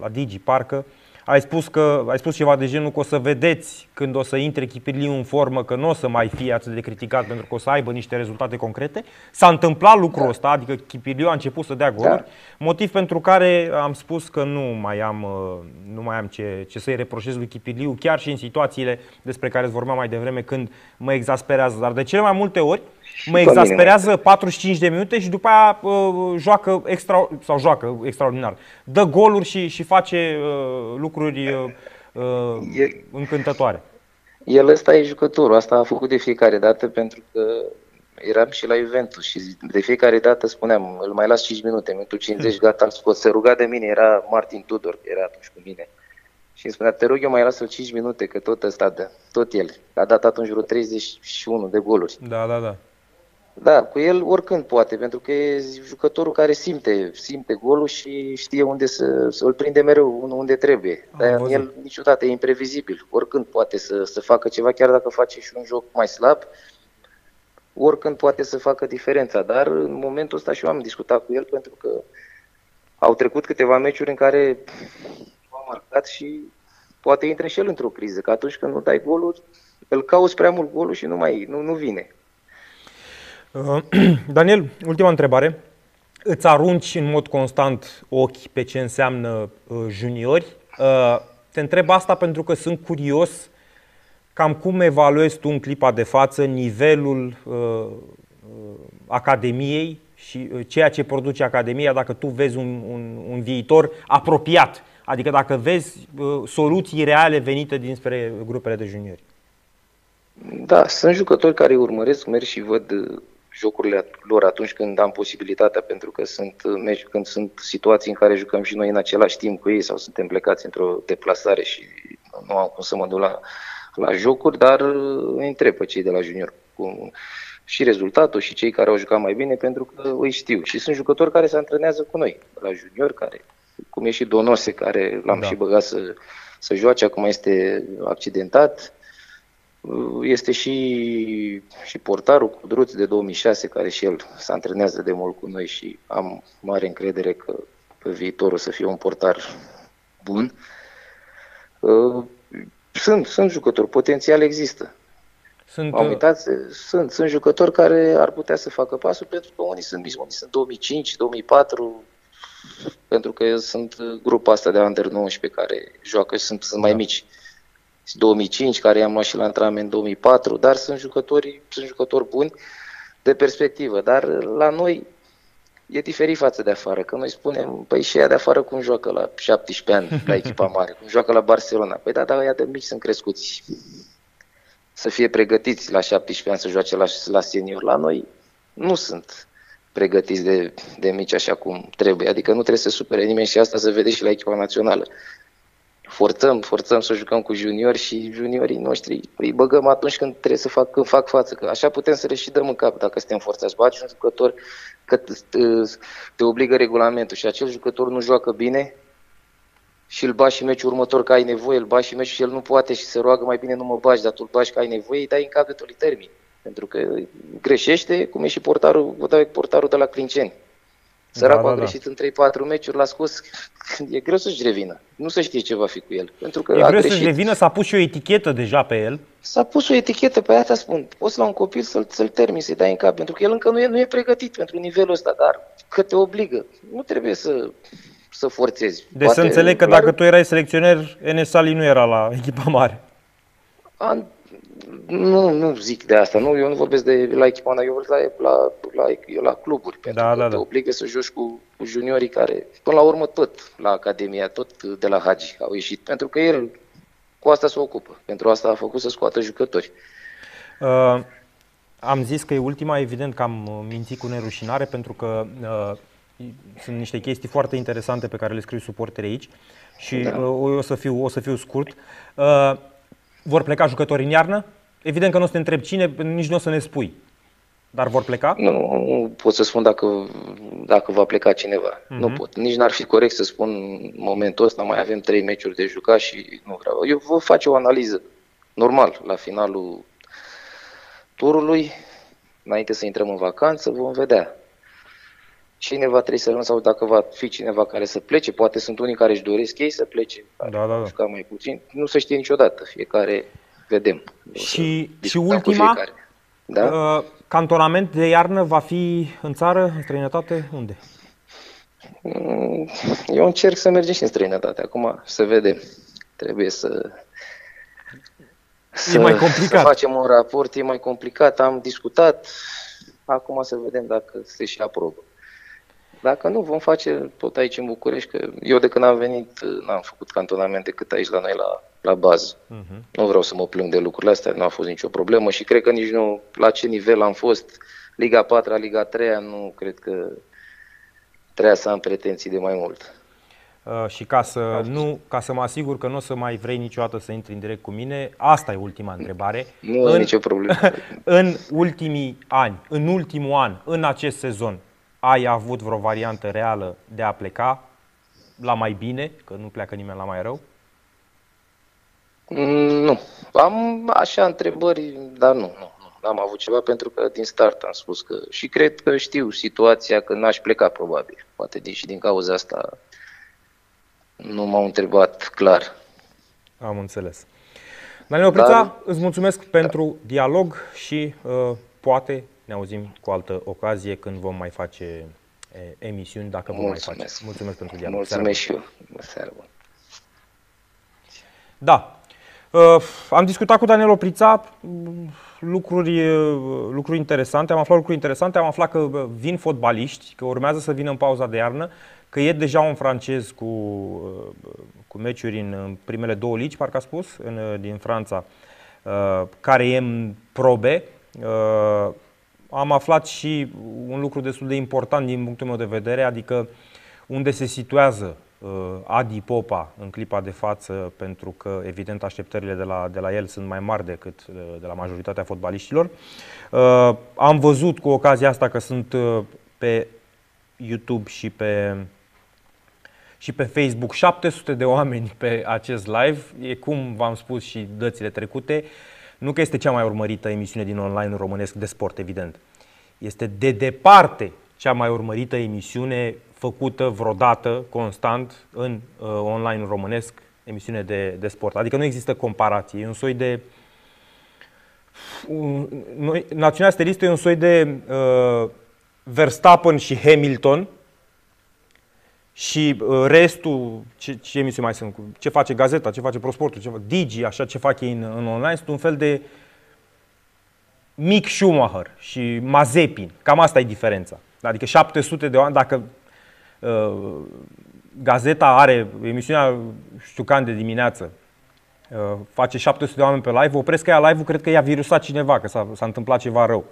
Speaker 1: la Digi, parcă, ai spus, că, ai spus ceva de genul că o să vedeți când o să intre Chipirliu în formă că nu o să mai fie atât de criticat pentru că o să aibă niște rezultate concrete. S-a întâmplat lucrul da. ăsta, adică Chipirliu a început să dea goluri, da. motiv pentru care am spus că nu mai am, uh, nu mai am ce, ce să-i reproșez lui Chipirliu, chiar și în situațiile despre care îți vorbeam mai devreme când mă exasperează. Dar de cele mai multe ori mă exasperează 45 de minute și după aia uh, joacă extra, sau joacă extraordinar. Dă goluri și, și face uh, lucruri uh, uh, e, încântătoare.
Speaker 2: El ăsta e jucătorul, asta a făcut de fiecare dată pentru că eram și la Juventus și de fiecare dată spuneam, îl mai las 5 minute, minutul 50, gata, îl scot. Se ruga de mine, era Martin Tudor, era atunci cu mine. Și îmi spunea, te rog eu mai lasă-l 5 minute, că tot ăsta dă, tot el. A dat atunci vreo 31 de goluri.
Speaker 1: Da, da, da.
Speaker 2: Da, cu el oricând poate, pentru că e jucătorul care simte, simte golul și știe unde să, să-l prinde mereu, unde trebuie. Dar el niciodată e imprevizibil. Oricând poate să, să facă ceva, chiar dacă face și un joc mai slab, oricând poate să facă diferența. Dar în momentul ăsta și eu am discutat cu el pentru că au trecut câteva meciuri în care a marcat și poate intre și el într-o criză, că atunci când nu dai golul, îl cauți prea mult golul și nu mai nu, nu vine.
Speaker 1: Uh, (clears throat) Daniel, ultima întrebare. Îți arunci în mod constant ochi pe ce înseamnă uh, juniori. Uh, te întreb asta pentru că sunt curios cam cum evaluezi tu în clipa de față nivelul Academiei și ceea ce produce Academia dacă tu vezi un, un, un viitor apropiat, adică dacă vezi soluții reale venite dinspre grupele de juniori.
Speaker 2: Da, sunt jucători care urmăresc, merg și văd jocurile lor atunci când am posibilitatea, pentru că sunt meci, când sunt situații în care jucăm și noi în același timp cu ei sau suntem plecați într-o deplasare și nu am cum să mă duc la, la jocuri, dar îi întreb pe cei de la junior cu și rezultatul și cei care au jucat mai bine pentru că îi știu. Și sunt jucători care se antrenează cu noi, la junior, care, cum e și Donose, care l-am da. și băgat să, să joace, acum este accidentat este și, și portarul Cudruț de 2006, care și el se antrenează de mult cu noi și am mare încredere că pe viitor o să fie un portar bun. Uh, sunt, sunt jucători, potențial există. Sunt, Am uh, uitat, sunt, sunt jucători care ar putea să facă pasul pentru că unii sunt mici, unii sunt 2005, 2004, pentru că sunt grupa asta de under 19 care joacă și sunt, sunt mai da. mici. 2005, care i-am luat și la antrenament în 2004, dar sunt jucători, sunt jucători buni de perspectivă. Dar la noi e diferit față de afară, că noi spunem, păi și ea de afară cum joacă la 17 ani la (laughs) echipa mare, cum joacă la Barcelona. Păi da, dar ea de mici sunt crescuți să fie pregătiți la 17 ani să joace la, la senior. La noi nu sunt pregătiți de, de mici așa cum trebuie, adică nu trebuie să supere nimeni și asta se vede și la echipa națională forțăm, forțăm să jucăm cu juniori și juniorii noștri îi băgăm atunci când trebuie să fac, când fac față, că așa putem să le și dăm în cap dacă suntem forțați. Baci un jucător că te obligă regulamentul și acel jucător nu joacă bine și îl bași și meciul următor că ai nevoie, îl bași și meciul și el nu poate și se roagă mai bine nu mă bași, dar tu îl bași că ai nevoie, îi dai în cap de termin. Pentru că greșește, cum e și portarul, vă dau portarul de la Clinceni. Săracul da, da, a greșit da. în 3-4 meciuri, l-a scos, (laughs) e greu să-și revină. Nu se știe ce va fi cu el. Pentru că
Speaker 1: e
Speaker 2: a
Speaker 1: greu să-și revină, s-a pus și o etichetă deja pe el.
Speaker 2: S-a pus o etichetă, pe asta spun. Poți la un copil să-l, să-l termini, să-i dai în cap, pentru că el încă nu e, nu e pregătit pentru nivelul ăsta, dar că te obligă. Nu trebuie să, să forțezi.
Speaker 1: Deci Poate, să înțeleg că clar... dacă tu erai selecționer, Enesali nu era la echipa mare.
Speaker 2: A, nu, nu zic de asta, nu, eu nu vorbesc de la echipa mea, eu vorbesc la, la, la, la cluburi, pentru da, că da, te da. obligă să joci cu, cu juniorii care, până la urmă tot la Academia, tot de la Hagi au ieșit, pentru că el cu asta se ocupă, pentru asta a făcut să scoată jucători.
Speaker 1: Uh, am zis că e ultima, evident că am mințit cu nerușinare, pentru că uh, sunt niște chestii foarte interesante pe care le scriu suporterii aici și da. uh, o, să fiu, o să fiu scurt. Uh, vor pleca jucători în iarnă? Evident că nu o să te întreb cine, nici nu o să ne spui. Dar vor pleca?
Speaker 2: Nu, nu pot să spun dacă, dacă va pleca cineva. Uh-huh. Nu pot. Nici n-ar fi corect să spun în momentul ăsta mai avem trei meciuri de jucat și nu vreau. Eu vă face o analiză normal la finalul turului, înainte să intrăm în vacanță, vom vedea. Cineva trebuie să rămână sau dacă va fi cineva care să plece, poate sunt unii care își doresc ei să plece,
Speaker 1: da, da, da.
Speaker 2: ca mai puțin, nu se știe niciodată, fiecare vedem.
Speaker 1: Și, și ultima, da? uh, cantonament de iarnă va fi în țară, în străinătate, unde?
Speaker 2: Mm, eu încerc să mergem și în străinătate, acum să vedem. Trebuie să
Speaker 1: să, e mai complicat.
Speaker 2: să facem un raport, e mai complicat, am discutat, acum să vedem dacă se și aprobă. Dacă nu, vom face tot aici în București, că eu de când am venit n-am făcut cantonament decât aici la noi la, la bază. Uh-huh. Nu vreau să mă plâng de lucrurile astea, nu a fost nicio problemă și cred că nici nu la ce nivel am fost, Liga 4, Liga 3, nu cred că trebuia să am pretenții de mai mult.
Speaker 1: Uh, și ca să, nu, ca să mă asigur că nu o să mai vrei niciodată să intri în direct cu mine, asta e ultima întrebare.
Speaker 2: Nu în, nicio problemă. (laughs)
Speaker 1: în ultimii ani, în ultimul an, în acest sezon, ai avut vreo variantă reală de a pleca la mai bine, că nu pleacă nimeni la mai rău?
Speaker 2: Mm, nu. Am așa întrebări, dar nu, nu. nu. Am avut ceva pentru că din start am spus că și cred că știu situația că n-aș pleca probabil. Poate din, și din cauza asta nu m-au întrebat clar.
Speaker 1: Am înțeles. Daniel Oprița, Dar... îți mulțumesc pentru dialog și uh, poate ne auzim cu altă ocazie când vom mai face e, emisiuni, dacă vom mulțumesc. mai face. Mulțumesc pentru dialog.
Speaker 2: Mulțumesc și eu. Seara
Speaker 1: Da. Uh, am discutat cu Daniel Oprița mm, lucruri, uh, lucruri interesante, am aflat lucruri interesante, am aflat că uh, vin fotbaliști, că urmează să vină în pauza de iarnă că e deja un francez cu, uh, cu meciuri în primele două ligi, parcă a spus, în, uh, din Franța, uh, care e în probe. Am aflat și un lucru destul de important din punctul meu de vedere, adică unde se situează Adi Popa în clipa de față, pentru că, evident, așteptările de la, de la el sunt mai mari decât de la majoritatea fotbaliștilor. Am văzut cu ocazia asta că sunt pe YouTube și pe și pe Facebook 700 de oameni pe acest live. E cum v-am spus și dățile trecute, nu că este cea mai urmărită emisiune din online românesc de sport, evident. Este de departe cea mai urmărită emisiune făcută vreodată, constant, în uh, online românesc, emisiune de, de sport. Adică nu există comparație. E un soi de... Un, noi, Națiunea Stelistă e un soi de uh, Verstappen și Hamilton, și uh, restul, ce, ce emisiuni mai sunt, ce face Gazeta, ce face ProSportul, ce, Digi, așa ce fac ei în, în online, sunt un fel de mic Schumacher și Mazepin. Cam asta e diferența. Adică 700 de oameni, dacă uh, Gazeta are emisiunea știu când de dimineață, uh, face 700 de oameni pe live, opresc ea live-ul, cred că i-a virusat cineva, că s-a, s-a întâmplat ceva rău.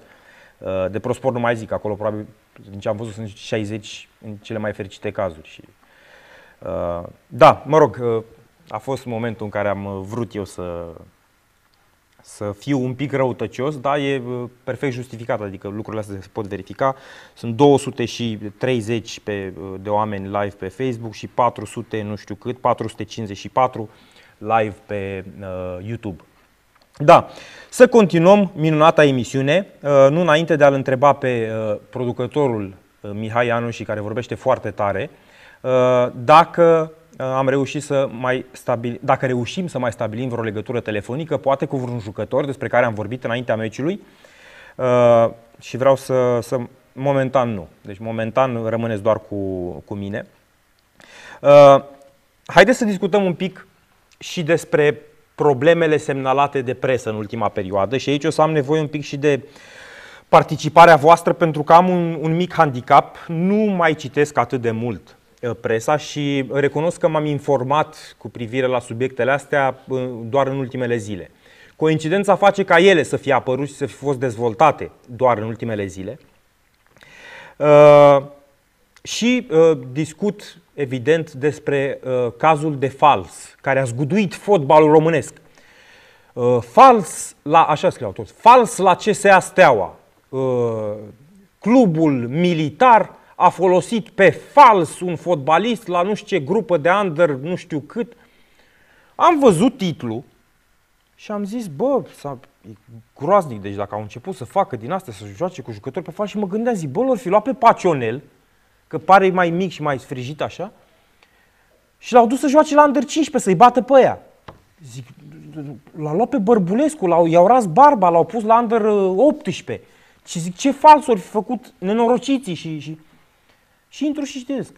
Speaker 1: Uh, de ProSport nu mai zic, acolo probabil, din ce am văzut, sunt 60 în cele mai fericite cazuri. Și, uh, da, mă rog, uh, a fost momentul în care am vrut eu să, să fiu un pic răutăcios, dar e perfect justificat, adică lucrurile astea se pot verifica. Sunt 230 pe, de oameni live pe Facebook și 400, nu știu cât, 454 live pe uh, YouTube. Da, să continuăm minunata emisiune, uh, nu înainte de a-l întreba pe uh, producătorul uh, Mihai Anu și care vorbește foarte tare, dacă am reușit să mai stabil, dacă reușim să mai stabilim vreo legătură telefonică, poate cu vreun jucător despre care am vorbit înaintea meciului și vreau să, să momentan nu. Deci momentan rămâneți doar cu, cu mine. Haideți să discutăm un pic și despre problemele semnalate de presă în ultima perioadă și aici o să am nevoie un pic și de participarea voastră pentru că am un, un mic handicap, nu mai citesc atât de mult uh, presa și recunosc că m-am informat cu privire la subiectele astea uh, doar în ultimele zile. Coincidența face ca ele să fie apărut și să fie fost dezvoltate doar în ultimele zile. Uh, și uh, discut evident despre uh, cazul de fals, care a zguduit fotbalul românesc. Uh, fals la, așa scriau toți, fals la CSA Steaua. Uh, clubul militar a folosit pe fals un fotbalist la nu știu ce grupă de under, nu știu cât. Am văzut titlul și am zis, bă, s-a, e groaznic, deci dacă au început să facă din asta, să joace cu jucători pe fals și mă gândeam, zic, bă, lor fi luat pe Pacionel, că pare mai mic și mai sfrijit așa. Și l-au dus să joace la Under 15, să-i bată pe ea. Zic, l-a luat pe Bărbulescu, l-au, i-au ras barba, l-au pus la Under 18. Și zic, ce falsuri fi făcut nenorociții și, și, și intru și știți.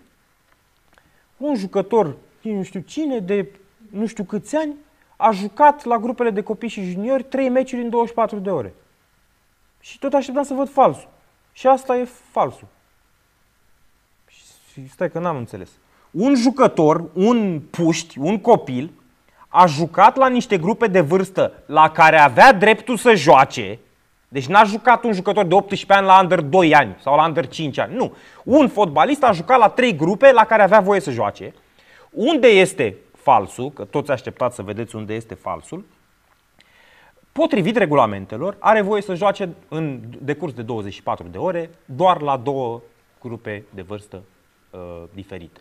Speaker 1: Un jucător, nu știu cine, de nu știu câți ani, a jucat la grupele de copii și juniori 3 meciuri în 24 de ore. Și tot așteptam să văd falsul. Și asta e falsul. Și stai că n-am înțeles. Un jucător, un puști, un copil, a jucat la niște grupe de vârstă la care avea dreptul să joace, deci n-a jucat un jucător de 18 ani la under 2 ani sau la under 5 ani. Nu. Un fotbalist a jucat la trei grupe la care avea voie să joace. Unde este falsul, că toți așteptați să vedeți unde este falsul, potrivit regulamentelor, are voie să joace în decurs de 24 de ore doar la două grupe de vârstă uh, diferite.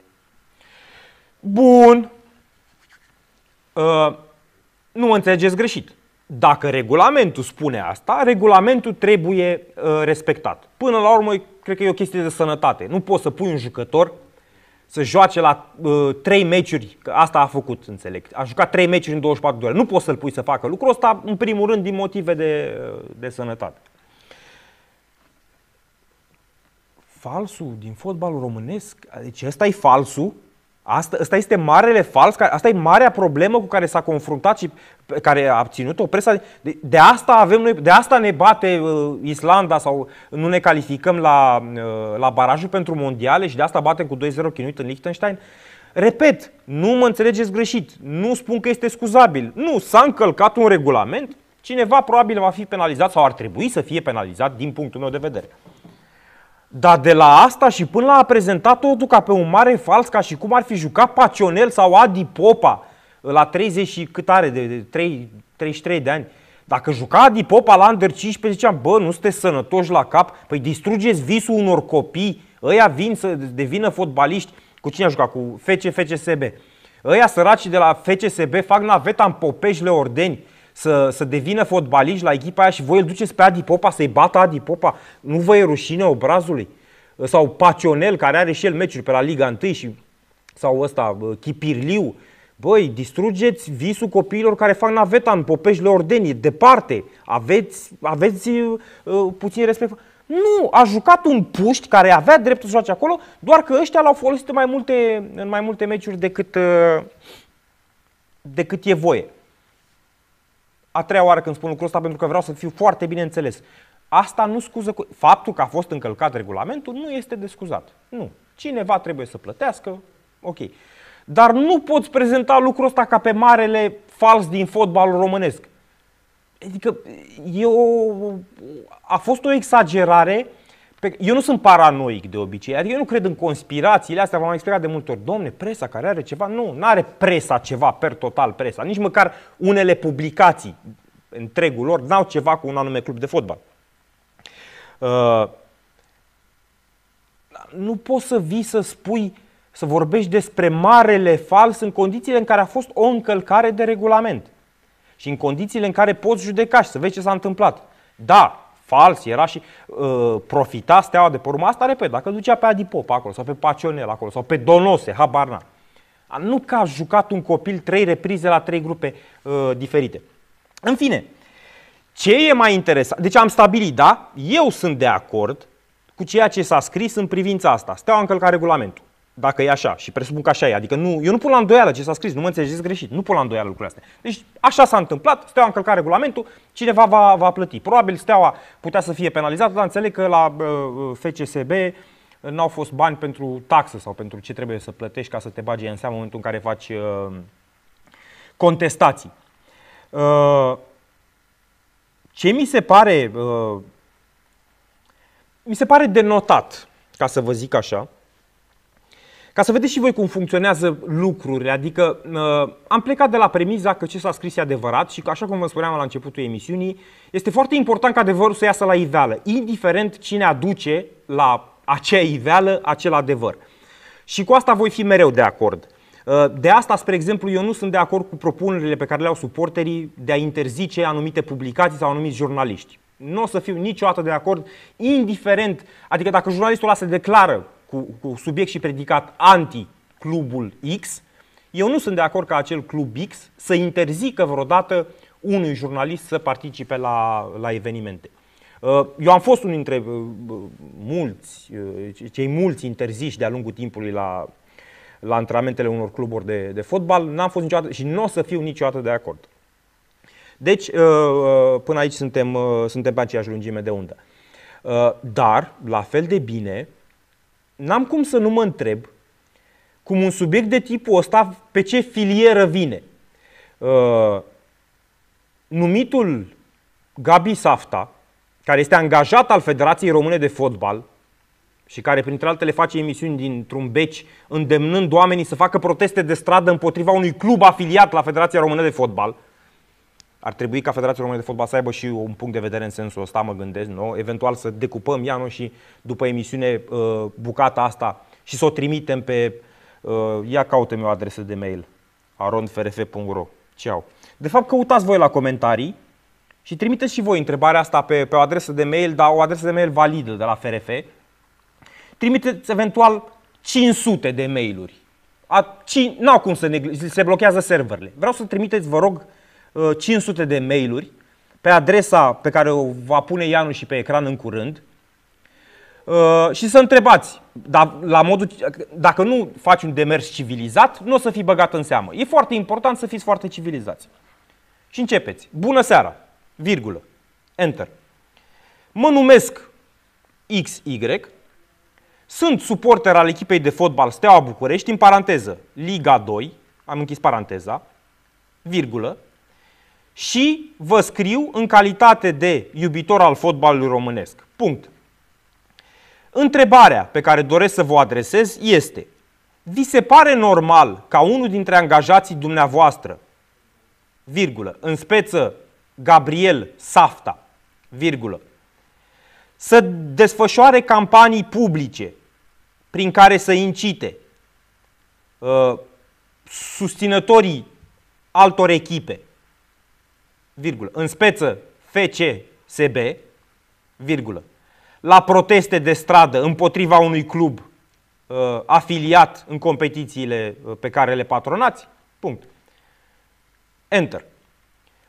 Speaker 1: Bun. Uh, nu mă înțelegeți greșit. Dacă regulamentul spune asta, regulamentul trebuie uh, respectat. Până la urmă, cred că e o chestie de sănătate. Nu poți să pui un jucător să joace la uh, 3 meciuri, că asta a făcut, înțeleg. A jucat 3 meciuri în 24 de ore. Nu poți să-l pui să facă lucrul ăsta, în primul rând, din motive de, uh, de sănătate. Falsul din fotbalul românesc, deci ăsta e falsul Asta, asta este marele fals, asta e marea problemă cu care s-a confruntat și care a ținut-o presa. De, de, asta avem noi, de asta ne bate uh, Islanda sau nu ne calificăm la, uh, la barajul pentru mondiale și de asta batem cu 2-0 chinuit în Liechtenstein. Repet, nu mă înțelegeți greșit, nu spun că este scuzabil. Nu, s-a încălcat un regulament, cineva probabil va fi penalizat sau ar trebui să fie penalizat din punctul meu de vedere. Dar de la asta și până la a prezentat totul ca pe un mare fals, ca și cum ar fi jucat Pacionel sau Adi Popa la 30 și cât are, de, de 3, 33 de ani. Dacă juca Adi Popa la Under 15, ziceam, bă, nu sunteți sănătoși la cap, păi distrugeți visul unor copii, ăia vin să devină fotbaliști. Cu cine a jucat? Cu FC, FCSB. Ăia săraci de la FCSB fac naveta în Popeșle Ordeni să, să devină fotbaliști la echipa aia și voi îl duceți pe Adi Popa să-i bată Adi Popa, nu vă e rușine obrazului? Sau Pacionel, care are și el meciuri pe la Liga 1 și, sau ăsta, Chipirliu, Băi, distrugeți visul copiilor care fac naveta în Popeșle Ordeni, departe. Aveți, aveți uh, puțin respect. Nu, a jucat un puști care avea dreptul să joace acolo, doar că ăștia l-au folosit în mai multe, în mai multe meciuri decât, uh, decât e voie a treia oară când spun lucrul ăsta pentru că vreau să fiu foarte bine înțeles. Asta nu scuză cu... Faptul că a fost încălcat regulamentul nu este de scuzat. Nu. Cineva trebuie să plătească, ok. Dar nu poți prezenta lucrul ăsta ca pe marele fals din fotbalul românesc. Adică e o, a fost o exagerare pe, eu nu sunt paranoic de obicei, adică eu nu cred în conspirațiile astea, v-am explicat de multe ori. Domne, presa care are ceva, nu, nu are presa ceva, per total presa, nici măcar unele publicații, întregul lor, n-au ceva cu un anume club de fotbal. Uh, nu poți să vii să spui, să vorbești despre marele fals în condițiile în care a fost o încălcare de regulament și în condițiile în care poți judeca și să vezi ce s-a întâmplat. Da, fals, era și uh, profita steaua de pe urma asta, repet, dacă ducea pe Adipop acolo, sau pe Pacionel acolo, sau pe Donose, habar n Nu că a jucat un copil trei reprize la trei grupe uh, diferite. În fine, ce e mai interesant? Deci am stabilit, da, eu sunt de acord cu ceea ce s-a scris în privința asta. Steaua a încălcat regulamentul. Dacă e așa, și presupun că așa e. Adică nu, eu nu pun la îndoială ce s-a scris, nu mă înțelegeți greșit, nu pun la îndoială lucrurile astea. Deci așa s-a întâmplat, Steaua a încălcat regulamentul, cineva va, va plăti. Probabil Steaua putea să fie penalizată, dar înțeleg că la uh, FCSB n-au fost bani pentru taxă sau pentru ce trebuie să plătești ca să te bagi în seamă în momentul în care faci uh, contestații. Uh, ce mi se pare uh, mi se pare denotat, ca să vă zic așa, ca să vedeți și voi cum funcționează lucrurile, adică uh, am plecat de la premiza că ce s-a scris e adevărat și că, așa cum vă spuneam la începutul emisiunii, este foarte important ca adevărul să iasă la iveală, indiferent cine aduce la acea iveală acel adevăr. Și cu asta voi fi mereu de acord. Uh, de asta, spre exemplu, eu nu sunt de acord cu propunerile pe care le au suporterii de a interzice anumite publicații sau anumiți jurnaliști. Nu o să fiu niciodată de acord, indiferent, adică dacă jurnalistul ăla se declară cu, cu subiect și predicat anti-clubul X, eu nu sunt de acord ca acel club X să interzică vreodată unui jurnalist să participe la, la evenimente. Uh, eu am fost unul dintre uh, mulți, uh, cei mulți interziși de-a lungul timpului la, la antrenamentele unor cluburi de, de fotbal, n-am fost niciodată și nu o să fiu niciodată de acord. Deci, până aici suntem, suntem pe aceeași lungime de undă. Dar, la fel de bine, n-am cum să nu mă întreb cum un subiect de tipul ăsta pe ce filieră vine. Numitul Gabi Safta, care este angajat al Federației Române de Fotbal și care, printre altele, face emisiuni dintr-un beci, îndemnând oamenii să facă proteste de stradă împotriva unui club afiliat la Federația Română de Fotbal. Ar trebui ca Federația Română de Fotbal să aibă și un punct de vedere în sensul ăsta, mă gândesc, nu? eventual să decupăm Iano și după emisiune uh, bucata asta și să o trimitem pe, uh, ia caută-mi o adresă de mail, arondfrf.ro. Ceau. De fapt, căutați voi la comentarii și trimiteți și voi întrebarea asta pe, pe o adresă de mail, dar o adresă de mail validă de la FRF. Trimiteți eventual 500 de mailuri. N-au cum să ne, se blochează serverele. Vreau să trimiteți, vă rog, 500 uh, de mailuri pe adresa pe care o va pune Ianu și pe ecran în curând uh, și să întrebați, dar la modul, dacă nu faci un demers civilizat, nu o să fii băgat în seamă. E foarte important să fiți foarte civilizați. Și începeți. Bună seara! virgulă, enter. Mă numesc XY, sunt suporter al echipei de fotbal Steaua București, în paranteză, Liga 2, am închis paranteza, virgulă, și vă scriu în calitate de iubitor al fotbalului românesc. Punct. Întrebarea pe care doresc să vă adresez este, vi se pare normal ca unul dintre angajații dumneavoastră, virgulă, în speță Gabriel Safta, virgulă, să desfășoare campanii publice prin care să incite uh, susținătorii altor echipe, virgulă, în speță FCSB, virgulă, la proteste de stradă împotriva unui club uh, afiliat în competițiile uh, pe care le patronați, punct. Enter.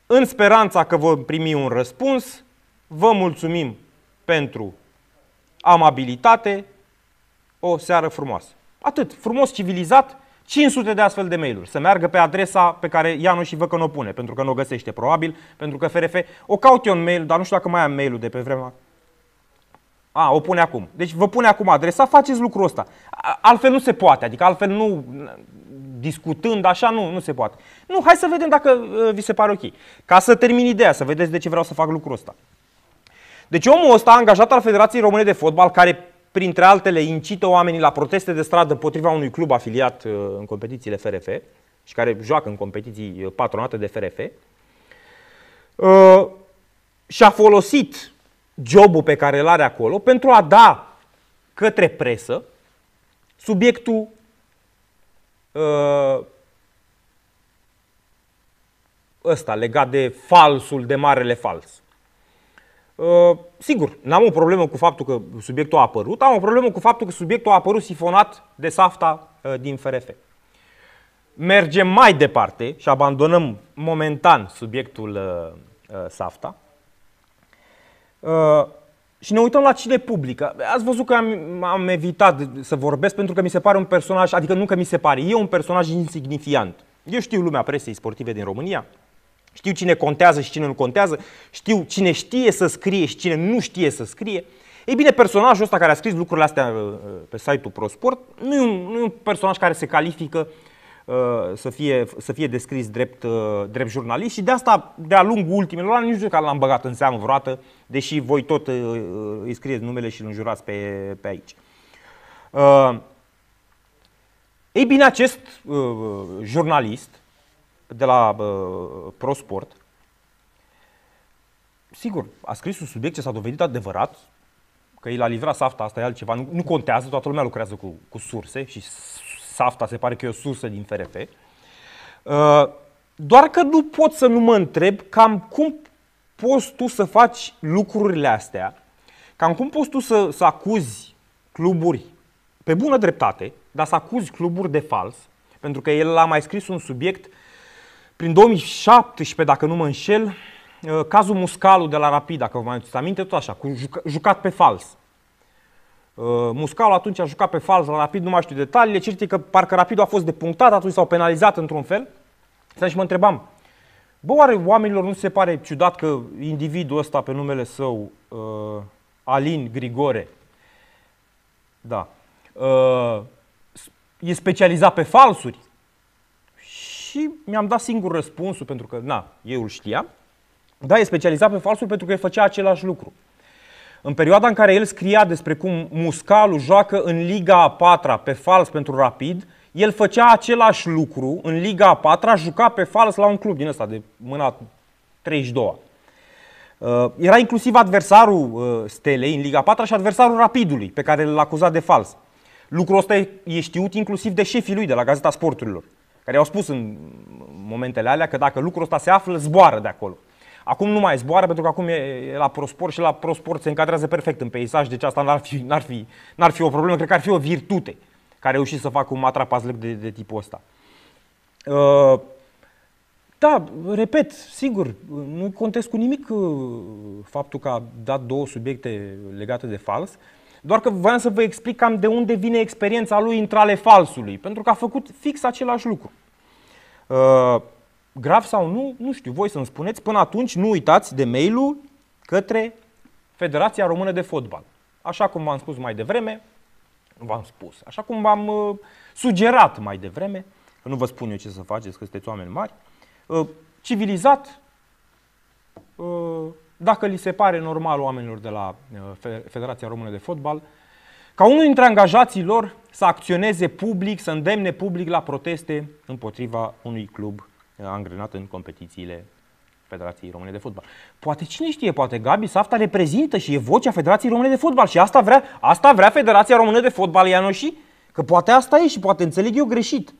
Speaker 1: În speranța că vom primi un răspuns, vă mulțumim pentru amabilitate, o seară frumoasă. Atât, frumos, civilizat, 500 de astfel de mail-uri. Să meargă pe adresa pe care Ianu și vă că o pune, pentru că nu o găsește probabil, pentru că FRF... O caut eu în mail, dar nu știu dacă mai am mail-ul de pe vremea... A, o pune acum. Deci vă pune acum adresa, faceți lucrul ăsta. Altfel nu se poate, adică altfel nu discutând așa, nu, nu se poate. Nu, hai să vedem dacă uh, vi se pare ok. Ca să termin ideea, să vedeți de ce vreau să fac lucrul ăsta. Deci omul ăsta, angajat al Federației Române de Fotbal, care printre altele incită oamenii la proteste de stradă potriva unui club afiliat uh, în competițiile FRF și care joacă în competiții uh, patronate de FRF, uh, și-a folosit jobul pe care îl are acolo pentru a da către presă subiectul uh, ăsta legat de falsul, de marele fals. Uh, sigur, n-am o problemă cu faptul că subiectul a apărut, am o problemă cu faptul că subiectul a apărut sifonat de safta uh, din FRF. Mergem mai departe și abandonăm momentan subiectul uh, uh, safta uh, și ne uităm la cine publică. Ați văzut că am, am evitat să vorbesc pentru că mi se pare un personaj, adică nu că mi se pare, e un personaj insignifiant. Eu știu lumea presei sportive din România, știu cine contează și cine nu contează, știu cine știe să scrie și cine nu știe să scrie. Ei bine, personajul ăsta care a scris lucrurile astea uh, pe site-ul ProSport nu e un, nu e un personaj care se califică uh, să fie, să fie descris drept, uh, drept jurnalist și de asta, de-a lungul ultimelor ani, nu știu că l-am băgat în seamă vreodată, deși voi tot îi scrieți numele și îl înjurați pe, pe aici. Ei bine, acest jurnalist de la uh, ProSport, sigur, a scris un subiect ce s-a dovedit adevărat, că el a livrat SAFTA, asta e altceva, nu, nu contează, toată lumea lucrează cu, cu surse și SAFTA se pare că e o sursă din FRF. Uh, doar că nu pot să nu mă întreb cam cum poți tu să faci lucrurile astea, cam cum poți tu să, să acuzi cluburi pe bună dreptate, dar să acuzi cluburi de fals, pentru că el a mai scris un subiect prin 2017, dacă nu mă înșel, uh, cazul Muscalu de la Rapid, dacă vă mai aduceți aminte, tot așa, cu jucat pe fals. Uh, Muscalu atunci a jucat pe fals la Rapid, nu mai știu detaliile, cert că parcă Rapidul a fost depunctat, atunci s-au penalizat într-un fel. Și mă întrebam, bă, oare oamenilor nu se pare ciudat că individul ăsta pe numele său, uh, Alin Grigore, da, uh, e specializat pe falsuri? Și mi-am dat singur răspunsul, pentru că, na, eu îl știam. Da, e specializat pe falsuri pentru că el făcea același lucru. În perioada în care el scria despre cum Muscalu joacă în Liga a patra pe fals pentru Rapid, el făcea același lucru în Liga a patra, juca pe fals la un club din ăsta de mâna 32 uh, Era inclusiv adversarul uh, Stelei în Liga 4 și adversarul Rapidului, pe care l-a acuzat de fals. Lucrul ăsta e știut inclusiv de șefii lui de la Gazeta Sporturilor, care au spus în momentele alea că dacă lucrul ăsta se află, zboară de acolo. Acum nu mai zboară pentru că acum e la ProSport și la ProSport se încadrează perfect în peisaj, deci asta n-ar fi, n-ar fi, n-ar fi o problemă, cred că ar fi o virtute care a reușit să facă un matrapazlec de, de tipul ăsta. Uh, da, repet, sigur, nu contest cu nimic uh, faptul că a dat două subiecte legate de fals, doar că voiam să vă explic cam de unde vine experiența lui între ale falsului, pentru că a făcut fix același lucru. Uh, grav sau nu, nu știu, voi să-mi spuneți. Până atunci nu uitați de mail-ul către Federația Română de Fotbal. Așa cum v-am spus mai devreme, v-am spus, așa cum v-am uh, sugerat mai devreme, că nu vă spun eu ce să faceți, că sunteți oameni mari, uh, civilizat, uh, dacă li se pare normal oamenilor de la uh, Federația Română de Fotbal, ca unul dintre angajații lor să acționeze public, să îndemne public la proteste împotriva unui club angrenat în competițiile Federației Române de Fotbal. Poate cine știe, poate Gabi Safta reprezintă și e vocea Federației Române de Fotbal și asta vrea, asta vrea Federația Română de Fotbal Ianoși? Că poate asta e și poate înțeleg eu greșit.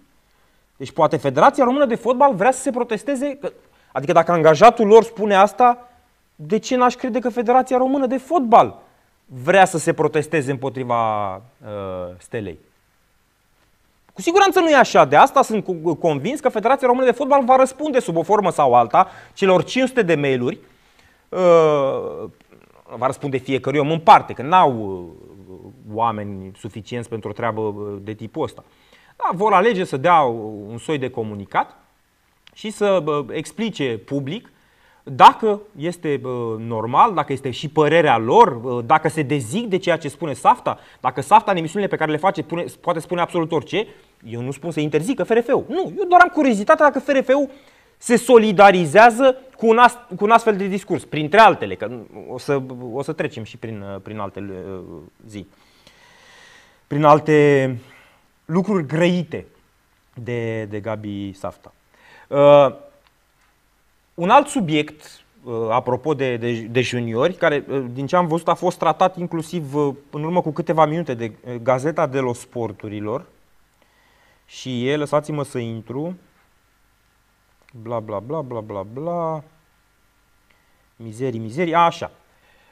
Speaker 1: Deci poate Federația Română de Fotbal vrea să se protesteze, că, adică dacă angajatul lor spune asta, de ce n-aș crede că Federația Română de Fotbal vrea să se protesteze împotriva uh, stelei? Cu siguranță nu e așa. De asta sunt convins că Federația Română de Fotbal va răspunde sub o formă sau alta celor 500 de mail-uri. Uh, va răspunde fiecare om în parte, că n-au uh, oameni suficienți pentru o treabă uh, de tipul ăsta. Da, vor alege să dea un soi de comunicat și să explice public dacă este normal, dacă este și părerea lor, dacă se dezic de ceea ce spune Safta, dacă Safta în emisiunile pe care le face pune, poate spune absolut orice, eu nu spun să interzică FRF-ul. Nu, eu doar am curiozitate dacă FRF-ul se solidarizează cu un, ast, cu un astfel de discurs, printre altele, că o să, o să trecem și prin, prin alte uh, zi, prin alte lucruri grăite de, de Gabi Safta. Uh, un alt subiect, uh, apropo de, de, de juniori, care uh, din ce am văzut a fost tratat inclusiv uh, în urmă cu câteva minute de Gazeta de los Sporturilor, și e, lăsați-mă să intru, bla bla bla bla bla bla, mizerii, mizerii, așa.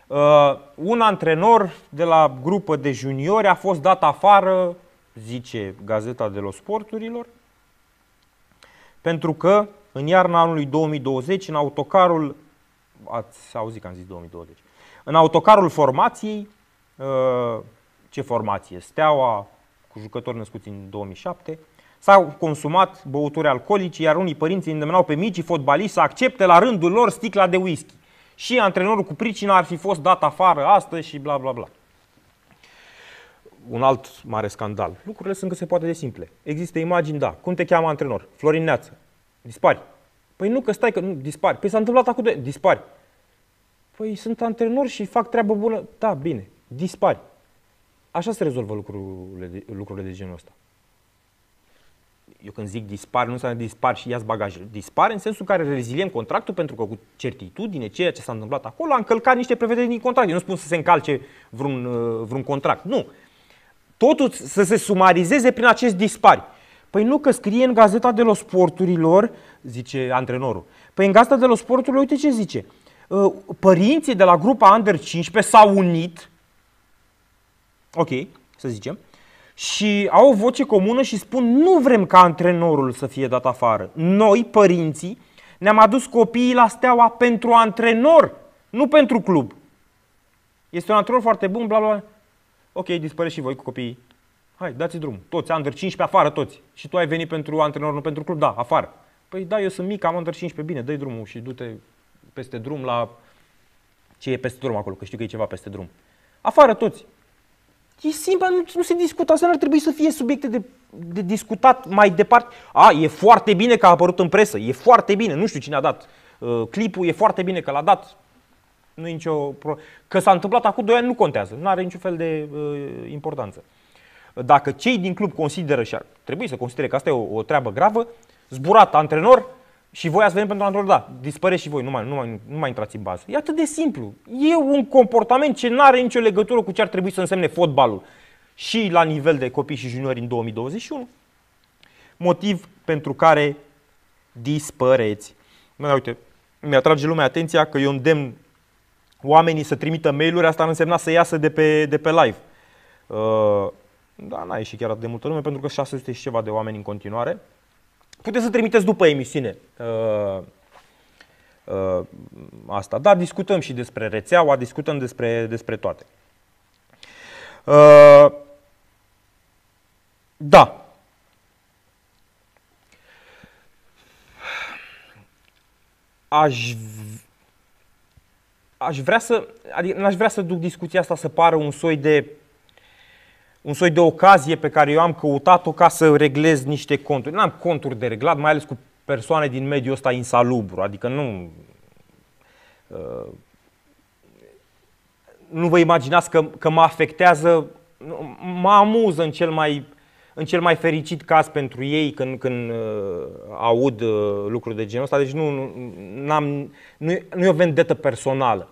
Speaker 1: Uh, un antrenor de la grupă de juniori a fost dat afară, zice Gazeta de los Sporturilor, pentru că în iarna anului 2020, în autocarul, ați auzit că am zis 2020, în autocarul formației, uh, ce formație? Steaua, cu jucători născuți în 2007, s-au consumat băuturi alcoolice, iar unii părinți îndemnau pe micii fotbaliști să accepte la rândul lor sticla de whisky. Și antrenorul cu pricina ar fi fost dat afară astăzi și bla bla bla. Un alt mare scandal. Lucrurile sunt că se poate de simple. Există imagini, da. Cum te cheamă antrenor? Florin Neață. Dispari. Păi nu, că stai că nu, dispari. Păi s-a întâmplat acum de... Dispari. Păi sunt antrenor și fac treabă bună. Da, bine. Dispari. Așa se rezolvă lucrurile de, lucrurile de genul ăsta. Eu când zic dispar, nu înseamnă dispar și ia bagajele. Dispar în sensul în care reziliem contractul pentru că cu certitudine ceea ce s-a întâmplat acolo a încălcat niște prevederi din contract. Eu nu spun să se încalce vreun, uh, vreun contract. Nu. Totul să se sumarizeze prin acest dispari. Păi nu că scrie în Gazeta de los Sporturilor, zice antrenorul. Păi în Gazeta de los Sporturilor, uite ce zice. Uh, părinții de la grupa Under 15 s-au unit ok, să zicem, și au o voce comună și spun nu vrem ca antrenorul să fie dat afară. Noi, părinții, ne-am adus copiii la steaua pentru antrenor, nu pentru club. Este un antrenor foarte bun, bla bla. Ok, dispare și voi cu copiii. Hai, dați drum. Toți, under 15 afară, toți. Și tu ai venit pentru antrenor, nu pentru club? Da, afară. Păi da, eu sunt mic, am under 15, bine, dă drumul și du-te peste drum la ce e peste drum acolo, că știu că e ceva peste drum. Afară toți. E simplu, nu, nu se discută. Asta nu ar trebui să fie subiecte de, de discutat mai departe. A, e foarte bine că a apărut în presă, e foarte bine, nu știu cine a dat uh, clipul, e foarte bine că l-a dat. Nu e nicio pro... Că s-a întâmplat acum 2 ani nu contează, nu are niciun fel de uh, importanță. Dacă cei din club consideră și ar trebui să considere că asta e o, o treabă gravă, zburat antrenor, și voi ați venit pentru antrenor, da, dispare și voi, nu mai, nu, mai, nu mai intrați în bază. E atât de simplu. E un comportament ce nu are nicio legătură cu ce ar trebui să însemne fotbalul și la nivel de copii și juniori în 2021. Motiv pentru care dispăreți. Nu, uite, mi-atrage lumea atenția că eu îndemn oamenii să trimită mail-uri, asta ar însemna să iasă de pe, de pe live. Uh, da, n-a ieșit chiar atât de multă lume, pentru că 600 și ceva de oameni în continuare. Puteți să trimiteți după emisiune uh, uh, asta. Da, discutăm și despre rețeaua, discutăm despre, despre toate. Uh, da. Aș, aș vrea să, adică n-aș vrea să duc discuția asta să pară un soi de un soi de ocazie pe care eu am căutat-o ca să reglez niște conturi. N-am conturi de reglat, mai ales cu persoane din mediul ăsta insalubru, adică nu... Uh, nu vă imaginați că, că mă afectează, mă amuză în cel mai, în cel mai fericit caz pentru ei când, când uh, aud uh, lucruri de genul ăsta. Deci nu, nu, am nu, nu e o vendetă personală.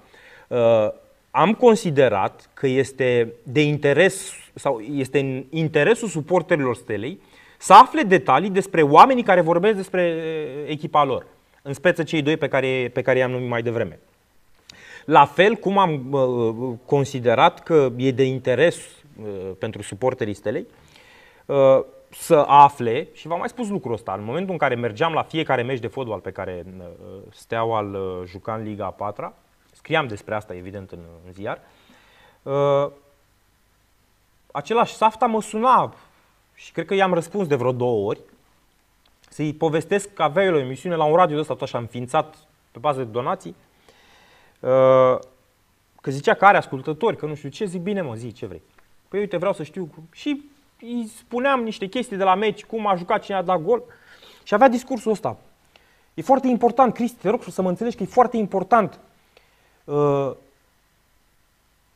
Speaker 1: Uh, am considerat că este de interes sau este în interesul suporterilor stelei să afle detalii despre oamenii care vorbesc despre echipa lor, în speță cei doi pe care, pe care i-am numit mai devreme. La fel cum am uh, considerat că e de interes uh, pentru suporterii stelei uh, să afle, și v-am mai spus lucrul ăsta, în momentul în care mergeam la fiecare meci de fotbal pe care uh, Steaua îl uh, juca în Liga a 4 scriam despre asta evident în, în ziar, uh, același Safta mă suna și cred că i-am răspuns de vreo două ori să-i povestesc că avea el o emisiune la un radio de ăsta așa înființat pe bază de donații uh, că zicea că are ascultători, că nu știu ce, zic bine mă, zi ce vrei. Păi uite, vreau să știu și îi spuneam niște chestii de la meci, cum a jucat cine a dat gol și avea discursul ăsta. E foarte important, Cristi, te rog să mă înțelegi că e foarte important uh,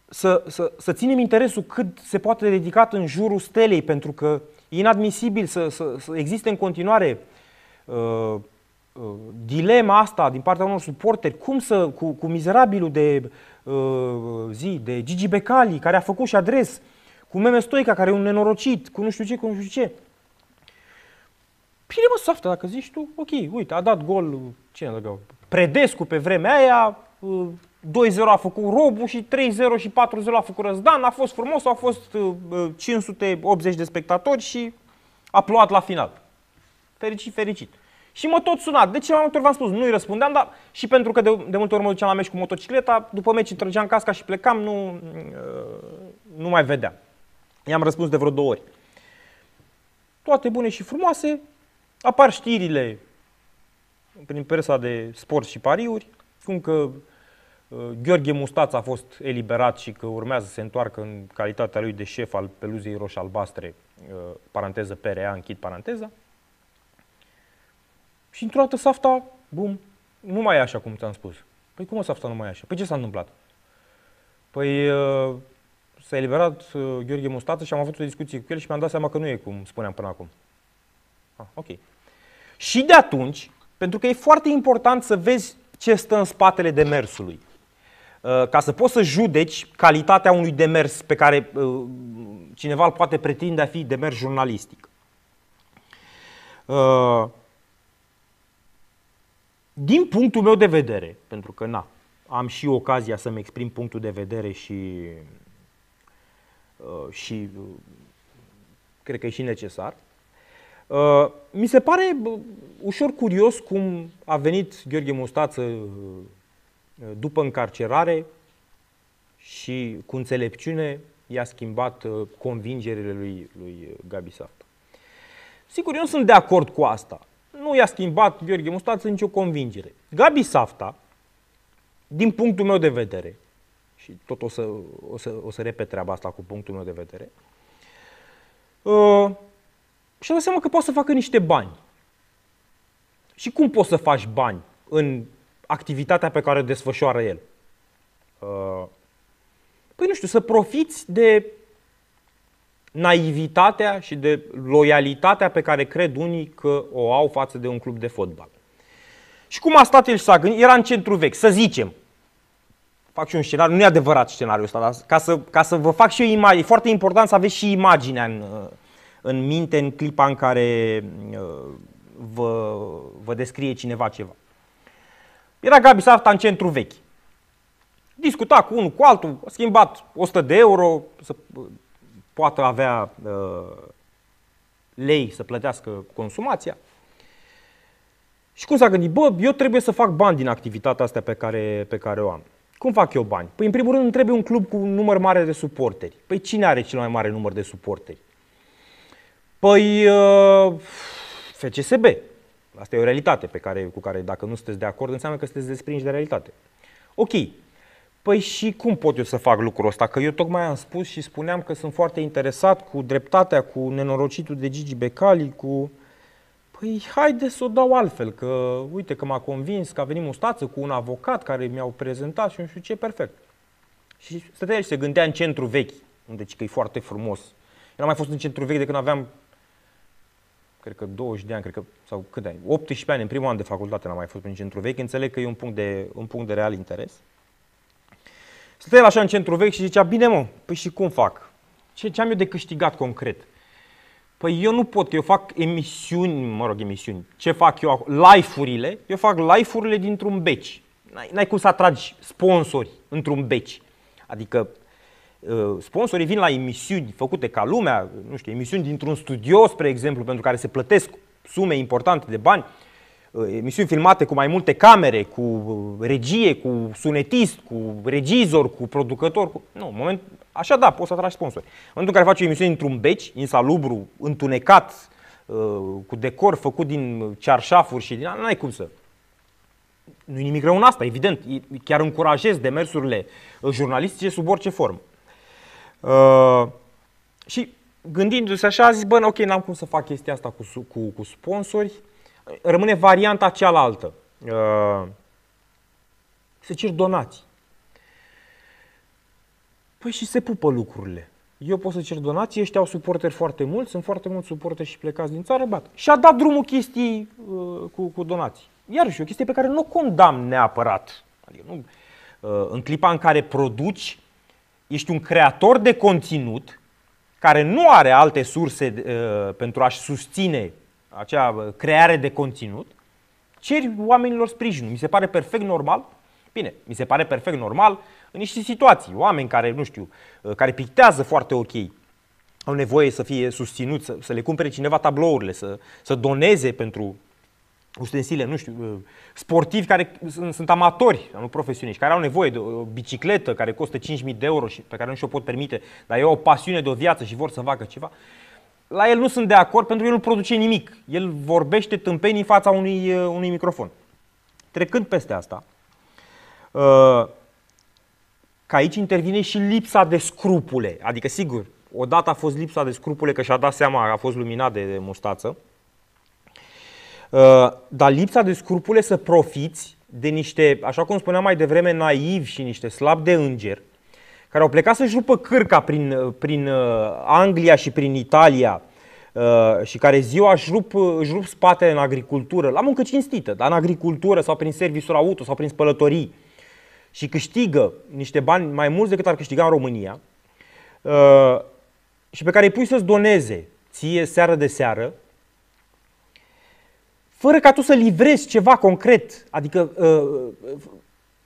Speaker 1: să, să, să ținem interesul cât se poate dedicat în jurul stelei, pentru că e inadmisibil să, să, să existe în continuare uh, uh, dilema asta din partea unor suporteri, cum să, cu, cu mizerabilul de uh, zi, de Gigi Becali, care a făcut și adres, cu Meme Stoica, care e un nenorocit, cu nu știu ce, cu nu știu ce. Bine mă, softă, dacă zici tu, ok, uite, a dat gol, cine a dat Predescu pe vremea aia, uh, 2-0 a făcut Robu și 3-0 și 4-0 a făcut Răzdan. A fost frumos, au fost 580 uh, de spectatori și a plouat la final. Fericit, fericit. Și mă tot sunat. De ce mai multe ori v-am spus? Nu-i răspundeam, dar și pentru că de, de multe ori mă duceam la meci cu motocicleta, după meci trăgeam casca și plecam, nu, uh, nu mai vedeam. I-am răspuns de vreo două ori. Toate bune și frumoase, apar știrile prin presa de sport și pariuri, cum că Uh, Gheorghe Mustaț a fost eliberat și că urmează să se întoarcă în calitatea lui de șef al peluzei roșii-albastre, uh, paranteză PRA, închid paranteza. Și într-o dată Safta, bum, nu mai e așa cum ți-am spus. Păi cum o Safta nu mai e așa? Păi ce s-a întâmplat? Păi uh, s-a eliberat Gheorghe Mustață și am avut o discuție cu el și mi-am dat seama că nu e cum spuneam până acum. Ah, ok. Și de atunci, pentru că e foarte important să vezi ce stă în spatele demersului. Uh, ca să poți să judeci calitatea unui demers pe care uh, cineva îl poate pretinde a fi demers jurnalistic. Uh, din punctul meu de vedere, pentru că na, am și ocazia să-mi exprim punctul de vedere și, și cred că e și necesar. Uh, mi se pare ușor curios cum a venit Gheorghe Mustață uh, după încarcerare și cu înțelepciune i-a schimbat uh, convingerile lui, lui Gabi Safta. Sigur, eu nu sunt de acord cu asta. Nu i-a schimbat Gheorghe Mustață nicio convingere. Gabi Safta, din punctul meu de vedere, și tot o să, o să, o să repet treaba asta cu punctul meu de vedere, uh, și-a dat seama că poate să facă niște bani. Și cum poți să faci bani în activitatea pe care o desfășoară el? Uh, păi nu știu, să profiți de naivitatea și de loialitatea pe care cred unii că o au față de un club de fotbal. Și cum a stat el și s-a gândit, era în centru vechi, să zicem, fac și un scenariu, nu e adevărat scenariul ăsta, dar ca să, ca să vă fac și eu imagine, e foarte important să aveți și imaginea în, în minte în clipa în care uh, vă, vă descrie cineva ceva. Era Gabi Safta în centru vechi. Discuta cu unul, cu altul, a schimbat 100 de euro să poată avea uh, lei să plătească consumația. Și cum s-a gândit? Bă, eu trebuie să fac bani din activitatea asta pe care, pe care o am. Cum fac eu bani? Păi, în primul rând, îmi trebuie un club cu un număr mare de suporteri. Păi, cine are cel mai mare număr de suporteri? Păi, uh, FCSB. Asta e o realitate pe care, cu care, dacă nu sunteți de acord, înseamnă că sunteți desprinși de realitate. Ok. Păi și cum pot eu să fac lucrul ăsta? Că eu tocmai am spus și spuneam că sunt foarte interesat cu dreptatea, cu nenorocitul de Gigi Becali, cu... Păi haide să o dau altfel, că uite că m-a convins că a venit mustață cu un avocat care mi-au prezentat și nu știu ce, perfect. Și stătea și se gândea în centru vechi, unde că e foarte frumos. Eu n-am mai fost în centru vechi de când aveam cred că 20 de ani, cred că, sau cât de ani, 18 ani, în primul an de facultate n-am mai fost în centru vechi, înțeleg că e un punct de, un punct de real interes. Stătea așa în centru vechi și zicea, bine mă, păi și cum fac? Ce, ce am eu de câștigat concret? Păi eu nu pot, eu fac emisiuni, mă rog, emisiuni. Ce fac eu? Live-urile, eu fac live-urile dintr-un beci. N-ai, n-ai cum să atragi sponsori într-un beci. Adică uh, sponsorii vin la emisiuni făcute ca lumea, nu știu, emisiuni dintr-un studio, spre exemplu, pentru care se plătesc sume importante de bani, uh, emisiuni filmate cu mai multe camere, cu uh, regie, cu sunetist, cu regizor, cu producător. Cu... Nu, în moment, Așa da, poți să atragi sponsori. În momentul în care faci o emisiune într-un beci, insalubru, întunecat, uh, cu decor făcut din cearșafuri și din... N-ai cum să... Nu e nimic rău în asta, evident. Chiar încurajez demersurile uh, jurnalistice sub orice formă. Uh, și gândindu-se așa, a zis, bă, ok, n-am cum să fac chestia asta cu, cu, cu sponsori. Rămâne varianta cealaltă. Uh, să cer donații. Păi și se pupă lucrurile. Eu pot să cer donații, ăștia au suporteri foarte mulți, sunt foarte mulți suporteri și plecați din țară, bat. Și a dat drumul chestii uh, cu, cu donații. Iarăși, o chestie pe care nu o condamn neapărat. Adică nu, uh, în clipa în care produci, ești un creator de conținut care nu are alte surse uh, pentru a-și susține acea uh, creare de conținut, ceri oamenilor sprijinul. Mi se pare perfect normal. Bine, mi se pare perfect normal în niște situații. Oameni care, nu știu, uh, care pictează foarte ok, au nevoie să fie susținuți, să, să le cumpere cineva tablourile, să, să doneze pentru ustensile, nu știu, uh, sportivi care sunt, sunt amatori, nu profesioniști, care au nevoie de o bicicletă care costă 5.000 de euro și pe care nu și-o pot permite, dar au o pasiune de o viață și vor să facă ceva. La el nu sunt de acord pentru că el nu produce nimic. El vorbește tâmpenii în fața unui, uh, unui microfon. Trecând peste asta, că aici intervine și lipsa de scrupule. Adică, sigur, odată a fost lipsa de scrupule, că și-a dat seama, a fost luminat de, de mustață, uh, dar lipsa de scrupule să profiți de niște, așa cum spuneam mai devreme, naivi și niște slab de înger, care au plecat să-și rupă cârca prin, uh, prin uh, Anglia și prin Italia și care ziua își rup, își rup spatele în agricultură, la muncă cinstită, dar în agricultură sau prin serviciul auto sau prin spălătorii, și câștigă niște bani mai mulți decât ar câștiga în România uh, și pe care îi pui să-ți doneze ție seară de seară, fără ca tu să livrezi ceva concret, adică uh,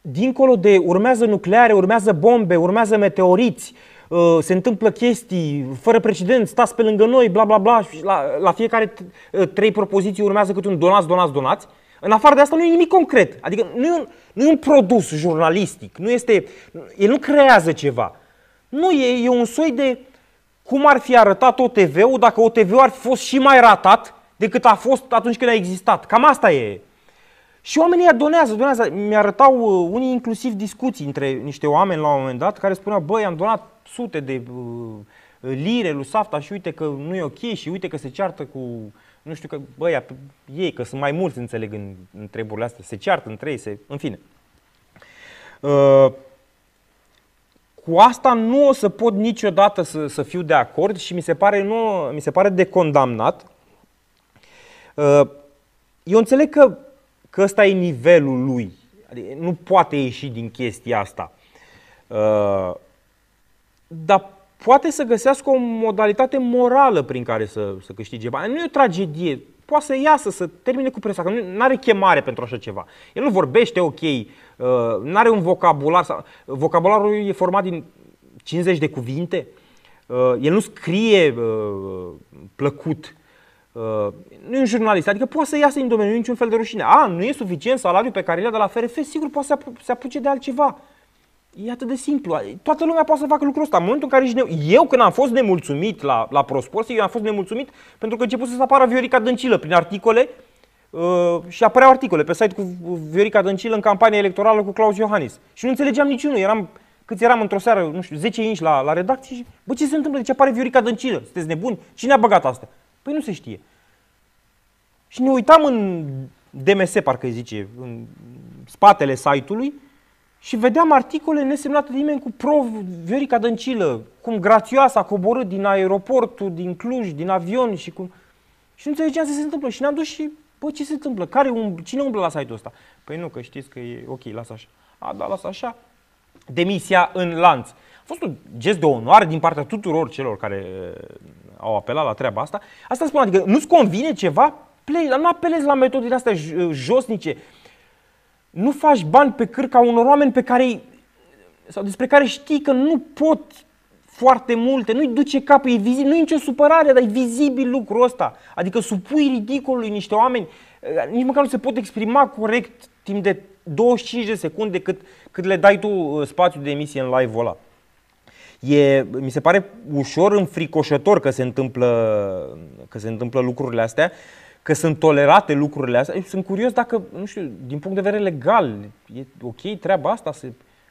Speaker 1: dincolo de urmează nucleare, urmează bombe, urmează meteoriți, uh, se întâmplă chestii fără precedent, stați pe lângă noi, bla bla bla, și la, la fiecare uh, trei propoziții urmează câte un donați, donați, donați. În afară de asta nu e nimic concret. Adică nu e un, nu e un produs jurnalistic, nu este, el nu creează ceva. Nu e, e un soi de cum ar fi arătat OTV-ul dacă OTV-ul ar fi fost și mai ratat decât a fost atunci când a existat. Cam asta e. Și oamenii donează, donează. Mi-arătau uh, unii inclusiv discuții între niște oameni la un moment dat care spuneau, băi, am donat sute de uh, lire lui Safta și uite că nu e ok și uite că se ceartă cu, nu știu că, băia, ei, că sunt mai mulți, înțeleg, în, în treburile astea, se ceartă între ei, se, în fine. Uh, cu asta nu o să pot niciodată să, să fiu de acord și mi se pare, nu, mi se pare de condamnat. Uh, eu înțeleg că, că ăsta e nivelul lui. Adică nu poate ieși din chestia asta. Uh, dar poate să găsească o modalitate morală prin care să, să câștige bani. Nu e o tragedie. Poate să iasă, să termine cu presa, că nu are chemare pentru așa ceva. El nu vorbește ok, uh, nu are un vocabular. Vocabularul e format din 50 de cuvinte. Uh, el nu scrie uh, plăcut. Nu e un jurnalist, adică poate să iasă din domeniu, nu e niciun fel de rușine. A, nu e suficient salariul pe care îl ia de la FRF, sigur poate să se apuce de altceva. E atât de simplu. Toată lumea poate să facă lucrul ăsta. În momentul în care ești ne... Eu când am fost nemulțumit la, la Prosport, eu am fost nemulțumit pentru că a început să apară Viorica Dăncilă prin articole uh, și apăreau articole pe site cu Viorica Dăncilă în campania electorală cu Claus Iohannis. Și nu înțelegeam niciunul. Eram, câți eram într-o seară, nu știu, 10 inși la, la redacție și, bă, ce se întâmplă? De ce apare Viorica Dăncilă? Sunteți nebuni? Cine a băgat asta? Păi nu se știe. Și ne uitam în DMS, parcă îi zice, în spatele site-ului și vedeam articole nesemnate de nimeni cu pro Viorica Dăncilă, cum grațioasă a coborât din aeroportul, din Cluj, din avion și cum... Și nu înțelegeam ce se întâmplă. Și ne-am dus și, bă, ce se întâmplă? Care um, cine umblă la site-ul ăsta? Păi nu, că știți că e ok, lasă așa. A, da, lasă așa. Demisia în lanț. A fost un gest de onoare din partea tuturor celor care uh, au apelat la treaba asta. Asta spun, adică nu-ți convine ceva? Play, nu apelezi la metodele astea josnice nu faci bani pe cârca unor oameni pe care sau despre care știi că nu pot foarte multe, nu-i duce capul, e vizibil, nu e nicio supărare, dar e vizibil lucrul ăsta. Adică supui ridicolului niște oameni, eh, nici măcar nu se pot exprima corect timp de 25 de secunde cât, cât le dai tu eh, spațiu de emisie în live-ul ăla. E, mi se pare ușor înfricoșător că se întâmplă, că se întâmplă lucrurile astea, că sunt tolerate lucrurile astea. Eu sunt curios dacă, nu știu, din punct de vedere legal, e ok treaba asta să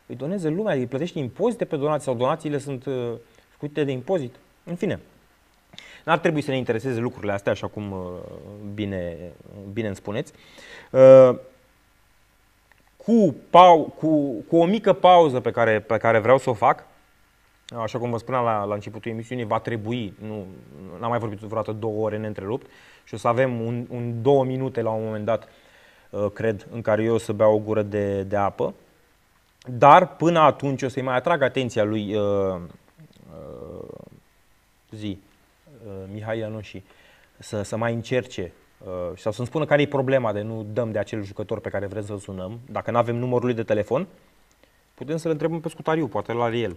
Speaker 1: îi doneze lumea, îi plătește impozite pe donații sau donațiile sunt uh, scutite de impozit. În fine, n-ar trebui să ne intereseze lucrurile astea, așa cum uh, bine, bine îmi spuneți. Uh, cu, pau, cu, cu o mică pauză pe care, pe care vreau să o fac, așa cum vă spuneam la, la începutul emisiunii, va trebui, nu am mai vorbit vreodată două ore neîntrerupt, și o să avem un, un două minute la un moment dat, uh, cred, în care eu o să beau o gură de, de apă. Dar până atunci o să-i mai atrag atenția lui uh, uh, zi, uh, Mihai Ianoși să, să mai încerce uh, sau să-mi spună care e problema de nu dăm de acel jucător pe care vrem să-l sunăm. Dacă nu avem numărul lui de telefon, putem să-l întrebăm pe scutariu, poate la el.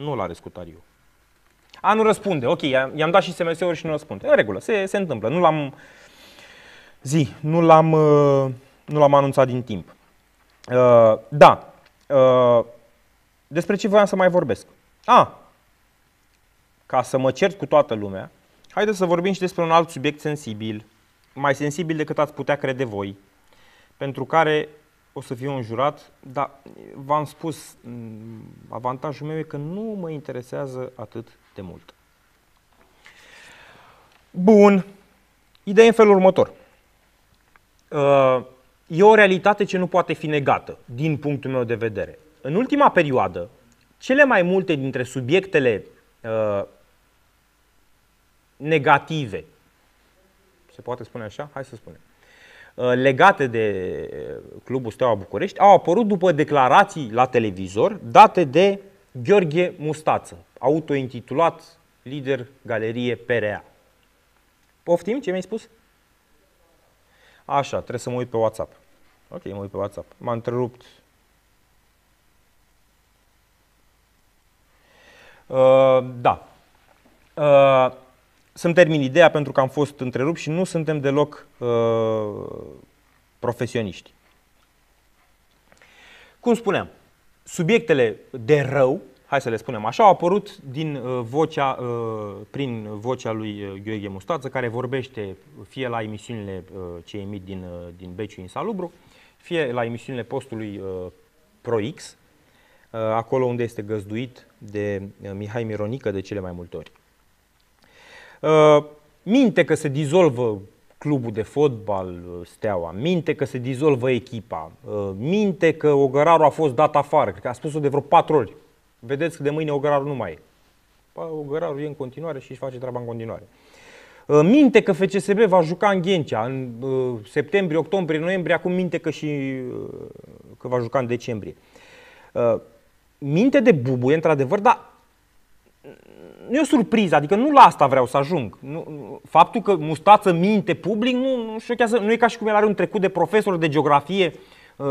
Speaker 1: Nu l are scutariu. A, nu răspunde. Ok, i-am dat și SMS-uri și nu răspunde. În regulă, se, se întâmplă. Nu l-am zi, nu l-am, uh, nu l-am anunțat din timp. Uh, da. Uh, despre ce voiam să mai vorbesc? A, ca să mă cert cu toată lumea, haideți să vorbim și despre un alt subiect sensibil, mai sensibil decât ați putea crede voi, pentru care o să fiu înjurat, dar v-am spus, avantajul meu e că nu mă interesează atât de mult. Bun. Ideea în felul următor. Uh, e o realitate ce nu poate fi negată, din punctul meu de vedere. În ultima perioadă, cele mai multe dintre subiectele uh, negative, se poate spune așa? Hai să spunem. Uh, legate de Clubul Steaua București au apărut după declarații la televizor date de Gheorghe Mustață, autointitulat lider galerie PRA. Poftim ce mi-ai spus? Așa, trebuie să mă uit pe WhatsApp. Ok, mă uit pe WhatsApp. M-a întrerupt. Uh, da. Uh, să-mi termin ideea pentru că am fost întrerupt și nu suntem deloc uh, profesioniști. Cum spuneam, subiectele de rău, hai să le spunem așa, au apărut din uh, vocea, uh, prin vocea lui uh, Gheorghe Mustață, care vorbește fie la emisiunile uh, ce emit din, uh, din Beciu Insalubru, fie la emisiunile postului uh, ProX, uh, acolo unde este găzduit de uh, Mihai Mironică de cele mai multe ori. Uh, minte că se dizolvă clubul de fotbal uh, Steaua, minte că se dizolvă echipa, uh, minte că Ogăraru a fost dat afară, cred că a spus-o de vreo patru ori. Vedeți că de mâine Ogăraru nu mai e. Ogăraru e în continuare și își face treaba în continuare. Minte că FCSB va juca în Ghencea în septembrie, octombrie, noiembrie, acum minte că și că va juca în decembrie. Minte de bubuie, într-adevăr, dar nu e o surpriză, adică nu la asta vreau să ajung. Nu, faptul că Mustață minte public nu, nu șochează, nu e ca și cum el are un trecut de profesor de geografie uh,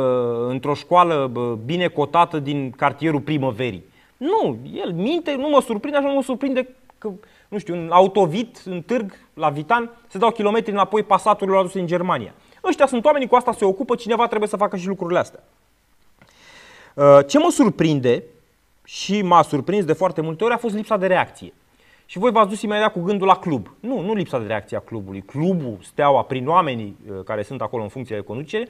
Speaker 1: într-o școală uh, bine cotată din cartierul primăverii. Nu, el minte, nu mă surprinde, așa nu mă surprinde că, nu știu, un autovit în târg la Vitan se dau kilometri înapoi pasaturilor aduse în Germania. Ăștia sunt oamenii, cu asta se ocupă, cineva trebuie să facă și lucrurile astea. Uh, ce mă surprinde și m-a surprins de foarte multe ori a fost lipsa de reacție. Și voi v-ați dus imediat cu gândul la club. Nu, nu lipsa de reacție a clubului. Clubul, steaua, prin oamenii uh, care sunt acolo în funcție de conducere,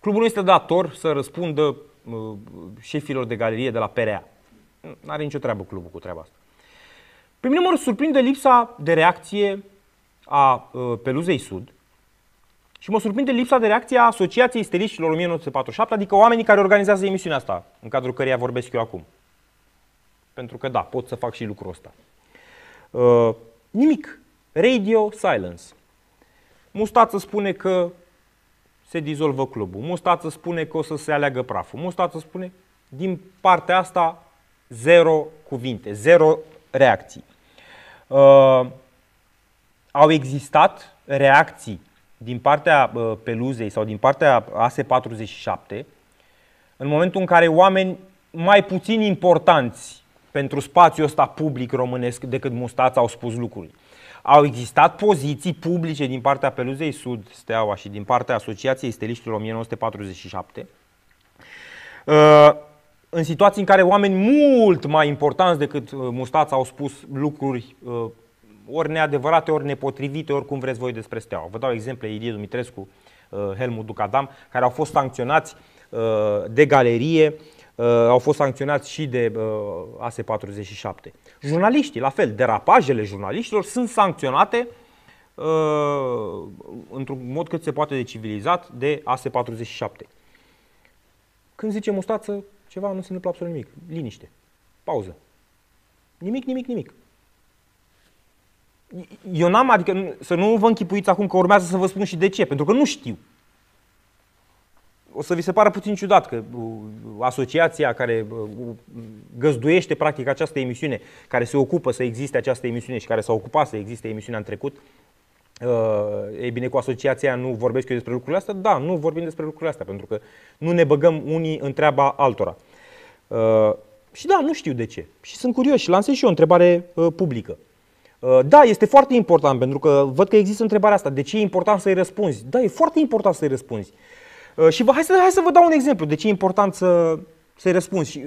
Speaker 1: clubul nu este dator să răspundă uh, șefilor de galerie de la PRA. Nu are nicio treabă clubul cu treaba asta. Pe mine mă surprinde lipsa de reacție a uh, Peluzei Sud și mă surprinde lipsa de reacție a Asociației Steliștilor 1947, adică oamenii care organizează emisiunea asta, în cadrul căreia vorbesc eu acum. Pentru că da, pot să fac și lucrul ăsta. Uh, nimic. Radio silence. Mustață spune că se dizolvă clubul. Mustață spune că o să se aleagă praful. Mustață spune, din partea asta, zero cuvinte, zero reacții. Uh, au existat reacții din partea uh, Peluzei sau din partea AS47 în momentul în care oameni mai puțin importanți pentru spațiul ăsta public românesc decât Mustața au spus lucruri. Au existat poziții publice din partea Peluzei Sud, Steaua, și din partea Asociației Steliștilor 1947, uh, în situații în care oameni mult mai importanți decât uh, Mustața au spus lucruri uh, ori neadevărate, ori nepotrivite, ori cum vreți voi despre Steaua. Vă dau exemple, Ilie Dumitrescu, Helmut Ducadam, care au fost sancționați de galerie uh, au fost sancționați și de uh, AS47. Jurnaliștii, la fel, derapajele jurnaliștilor sunt sancționate uh, într-un mod cât se poate de civilizat de AS47. Când zice mustață, ceva nu se întâmplă absolut nimic. Liniște. Pauză. Nimic, nimic, nimic. Eu n-am, adică să nu vă închipuiți acum că urmează să vă spun și de ce, pentru că nu știu o să vi se pară puțin ciudat că uh, asociația care uh, găzduiește practic această emisiune, care se ocupă să existe această emisiune și care s-a ocupat să existe emisiunea în trecut, uh, e bine, cu asociația nu vorbesc eu despre lucrurile astea? Da, nu vorbim despre lucrurile astea, pentru că nu ne băgăm unii în treaba altora. Și da, nu știu de ce. Și sunt curios și lansez și eu o întrebare publică. Da, este foarte important, pentru că văd că există întrebarea asta. De ce e important să-i răspunzi? Da, e foarte important să-i răspunzi. Uh, și vă, hai, să, hai să vă dau un exemplu de ce e important să, să-i răspunzi. Și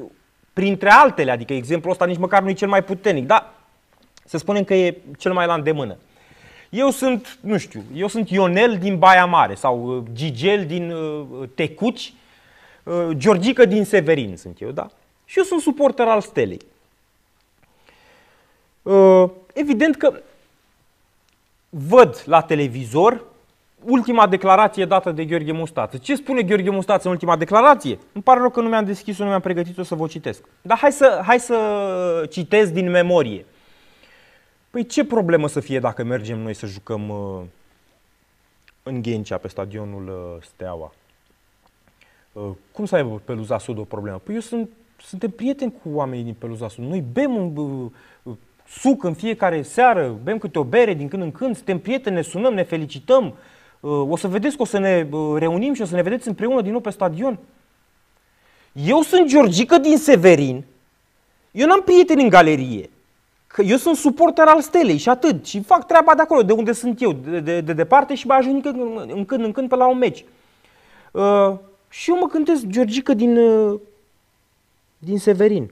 Speaker 1: printre altele, adică exemplul ăsta nici măcar nu e cel mai puternic, dar să spunem că e cel mai la îndemână. Eu sunt, nu știu, eu sunt Ionel din Baia Mare sau uh, Gigel din uh, Tecuci, uh, Georgică din Severin sunt eu, da? Și eu sunt suporter al Stelei. Uh, evident că văd la televizor ultima declarație dată de Gheorghe Mustață. Ce spune Gheorghe Mustață în ultima declarație? Îmi pare rău că nu mi-am deschis-o, nu mi-am pregătit-o să vă citesc. Dar hai să, hai să citesc din memorie. Păi ce problemă să fie dacă mergem noi să jucăm uh, în Ghencea, pe stadionul uh, Steaua? Uh, cum să aibă Peluza Sud o problemă? Păi eu sunt, suntem prieteni cu oamenii din Peluza Sud. Noi bem un uh, uh, suc în fiecare seară, bem câte o bere din când în când, suntem prieteni, ne sunăm, ne felicităm. Uh, o să vedeți că o să ne reunim și o să ne vedeți împreună din nou pe stadion. Eu sunt Georgică din Severin. Eu n-am prieteni în galerie. Că eu sunt suporter al stelei și atât. Și fac treaba de acolo, de unde sunt eu, de, de, de departe și mai ajung în, în când în când pe la un meci. Uh, și eu mă cântesc Georgica din, uh, din Severin.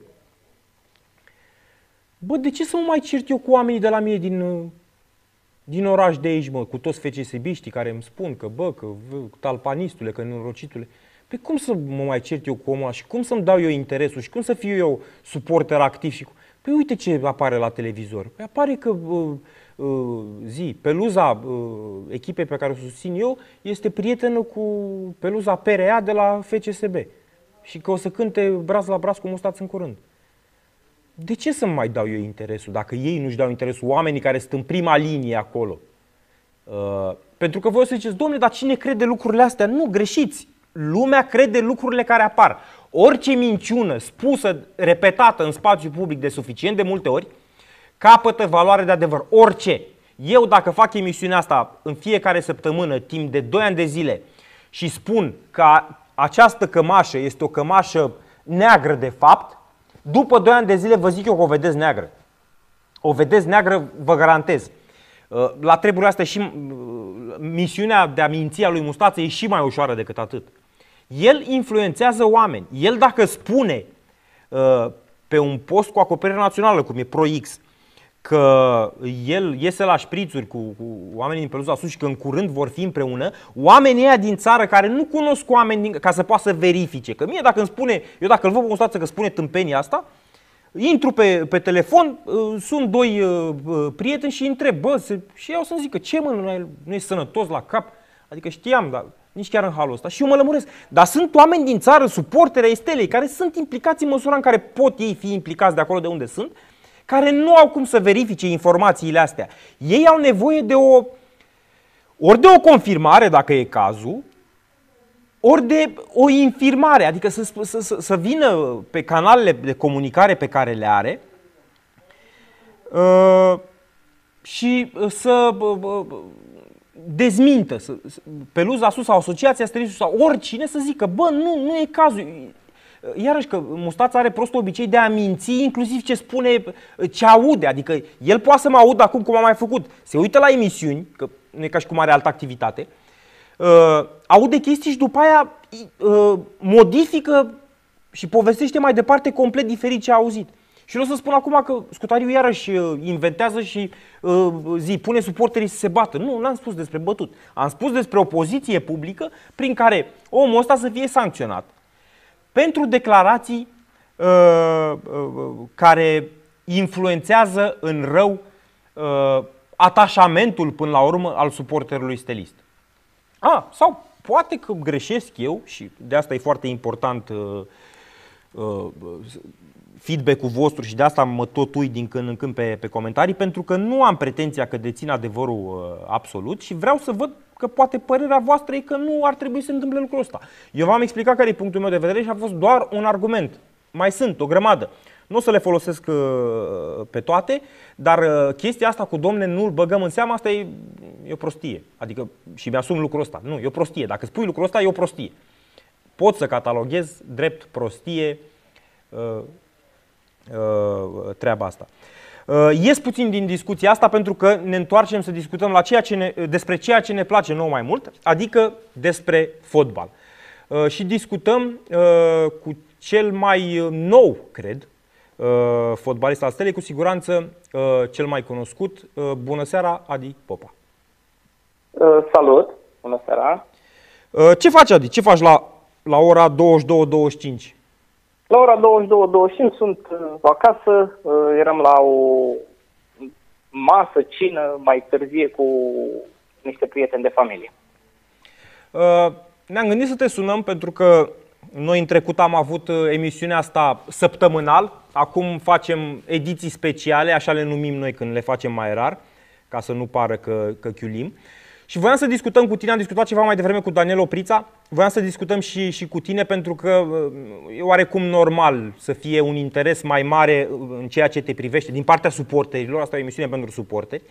Speaker 1: Bă, de ce să mă mai cert eu cu oamenii de la mine din, uh, din oraș de aici, mă, cu toți FCSB-știi care îmi spun că, bă, că talpanistule, că norocitule. Pe cum să mă mai cert eu cu omul și cum să-mi dau eu interesul și cum să fiu eu suporter activ și cu... Păi uite ce apare la televizor. Păi apare că uh, uh, zi, peluza uh, echipei pe care o susțin eu este prietenă cu peluza PRA de la FCSB. Și că o să cânte braț la braț cu mustați în curând. De ce să mai dau eu interesul dacă ei nu-și dau interesul, oamenii care sunt în prima linie acolo? Uh, pentru că voi o să ziceți, domnule, dar cine crede lucrurile astea? Nu, greșiți. Lumea crede lucrurile care apar. Orice minciună spusă, repetată în spațiu public de suficient de multe ori, capătă valoare de adevăr. Orice. Eu dacă fac emisiunea asta în fiecare săptămână, timp de 2 ani de zile, și spun că această cămașă este o cămașă neagră de fapt, după 2 ani de zile vă zic eu că o vedeți neagră. O vedeți neagră, vă garantez. Uh, la treburile astea și uh, misiunea de a minți a lui Mustață e și mai ușoară decât atât. El influențează oameni. El dacă spune uh, pe un post cu acoperire națională, cum e ProX, că el iese la șprițuri cu, cu oamenii din Peluza Sus și că în curând vor fi împreună, oamenii ăia din țară care nu cunosc oameni din, ca să poată să verifice. Că mie dacă îmi spune, eu dacă îl văd pe un că spune tâmpenia asta, intru pe, pe telefon, uh, sunt doi uh, uh, prieteni și îi întreb, bă, se, și eu să-mi zică, ce mă, nu e, nu e sănătos la cap? Adică știam, dar nici chiar în halul ăsta. Și eu mă lămuresc. Dar sunt oameni din țară, suportere ai stelei, care sunt implicați în măsura în care pot ei fi implicați de acolo de unde sunt, care nu au cum să verifice informațiile astea. Ei au nevoie de o ori de o confirmare, dacă e cazul, ori de o infirmare, adică să, să, să, să vină pe canalele de comunicare pe care le are uh, și să uh, dezmintă, să, Peluza Sus sau Asociația Sterisul sau oricine să zică, bă, nu, nu e cazul. Iarăși că Mustața are prost obicei de a minți inclusiv ce spune, ce aude. Adică el poate să mă audă acum cum am mai făcut. Se uită la emisiuni, că nu e ca și cum are altă activitate, uh, aude chestii și după aia uh, modifică și povestește mai departe complet diferit ce a auzit. Și vreau să spun acum că Scutariu iarăși uh, inventează și uh, zi, pune suporterii să se bată. Nu, n-am spus despre bătut. Am spus despre o poziție publică prin care omul ăsta să fie sancționat pentru declarații uh, uh, care influențează în rău uh, atașamentul până la urmă al suporterului stelist. A, sau poate că greșesc eu și de asta e foarte important uh, uh, feedback-ul vostru și de asta mă tot uit din când în când pe, pe comentarii, pentru că nu am pretenția că dețin adevărul uh, absolut și vreau să văd că poate părerea voastră e că nu ar trebui să se întâmple lucrul ăsta. Eu v-am explicat care e punctul meu de vedere și a fost doar un argument. Mai sunt o grămadă. Nu o să le folosesc uh, pe toate, dar uh, chestia asta cu domne nu-l băgăm în seamă, asta e, e o prostie. Adică și mi-asum lucrul ăsta. Nu, e o prostie. Dacă spui lucrul ăsta, e o prostie. Pot să cataloghez drept prostie uh, uh, treaba asta. Uh, ies puțin din discuția asta pentru că ne întoarcem să discutăm la ceea ce ne, despre ceea ce ne place nou mai mult, adică despre fotbal. Uh, și discutăm uh, cu cel mai nou, cred, fotbalist al Stelei, cu siguranță cel mai cunoscut. Bună seara, Adi Popa.
Speaker 3: Salut, bună seara.
Speaker 1: Ce faci, Adi? Ce faci la, la ora 22.25?
Speaker 3: La ora 22.25 sunt uh, acasă, uh, eram la o masă, cină, mai târzie cu niște prieteni de familie.
Speaker 1: Uh, ne-am gândit să te sunăm pentru că noi în trecut am avut emisiunea asta săptămânal, acum facem ediții speciale, așa le numim noi când le facem mai rar, ca să nu pară că, că chiulim. Uh, și voiam să discutăm cu tine, am discutat ceva mai devreme cu Daniel Oprița, voiam să discutăm și, și cu tine pentru că uh, e oarecum normal să fie un interes mai mare uh, în ceea ce te privește din partea suporterilor, asta e o emisiune pentru suporteri,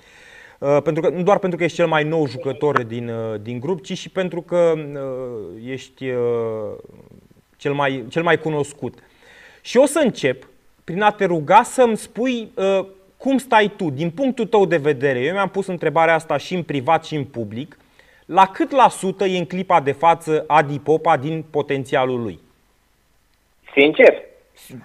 Speaker 1: uh, pentru că, nu doar pentru că ești cel mai nou jucător din, din grup, ci și pentru că ești cel mai, cel mai cunoscut. Și o să încep prin a te ruga să-mi spui cum stai tu, din punctul tău de vedere, eu mi-am pus întrebarea asta și în privat și în public, la cât la sută e în clipa de față Adi Popa din potențialul lui?
Speaker 3: Sincer?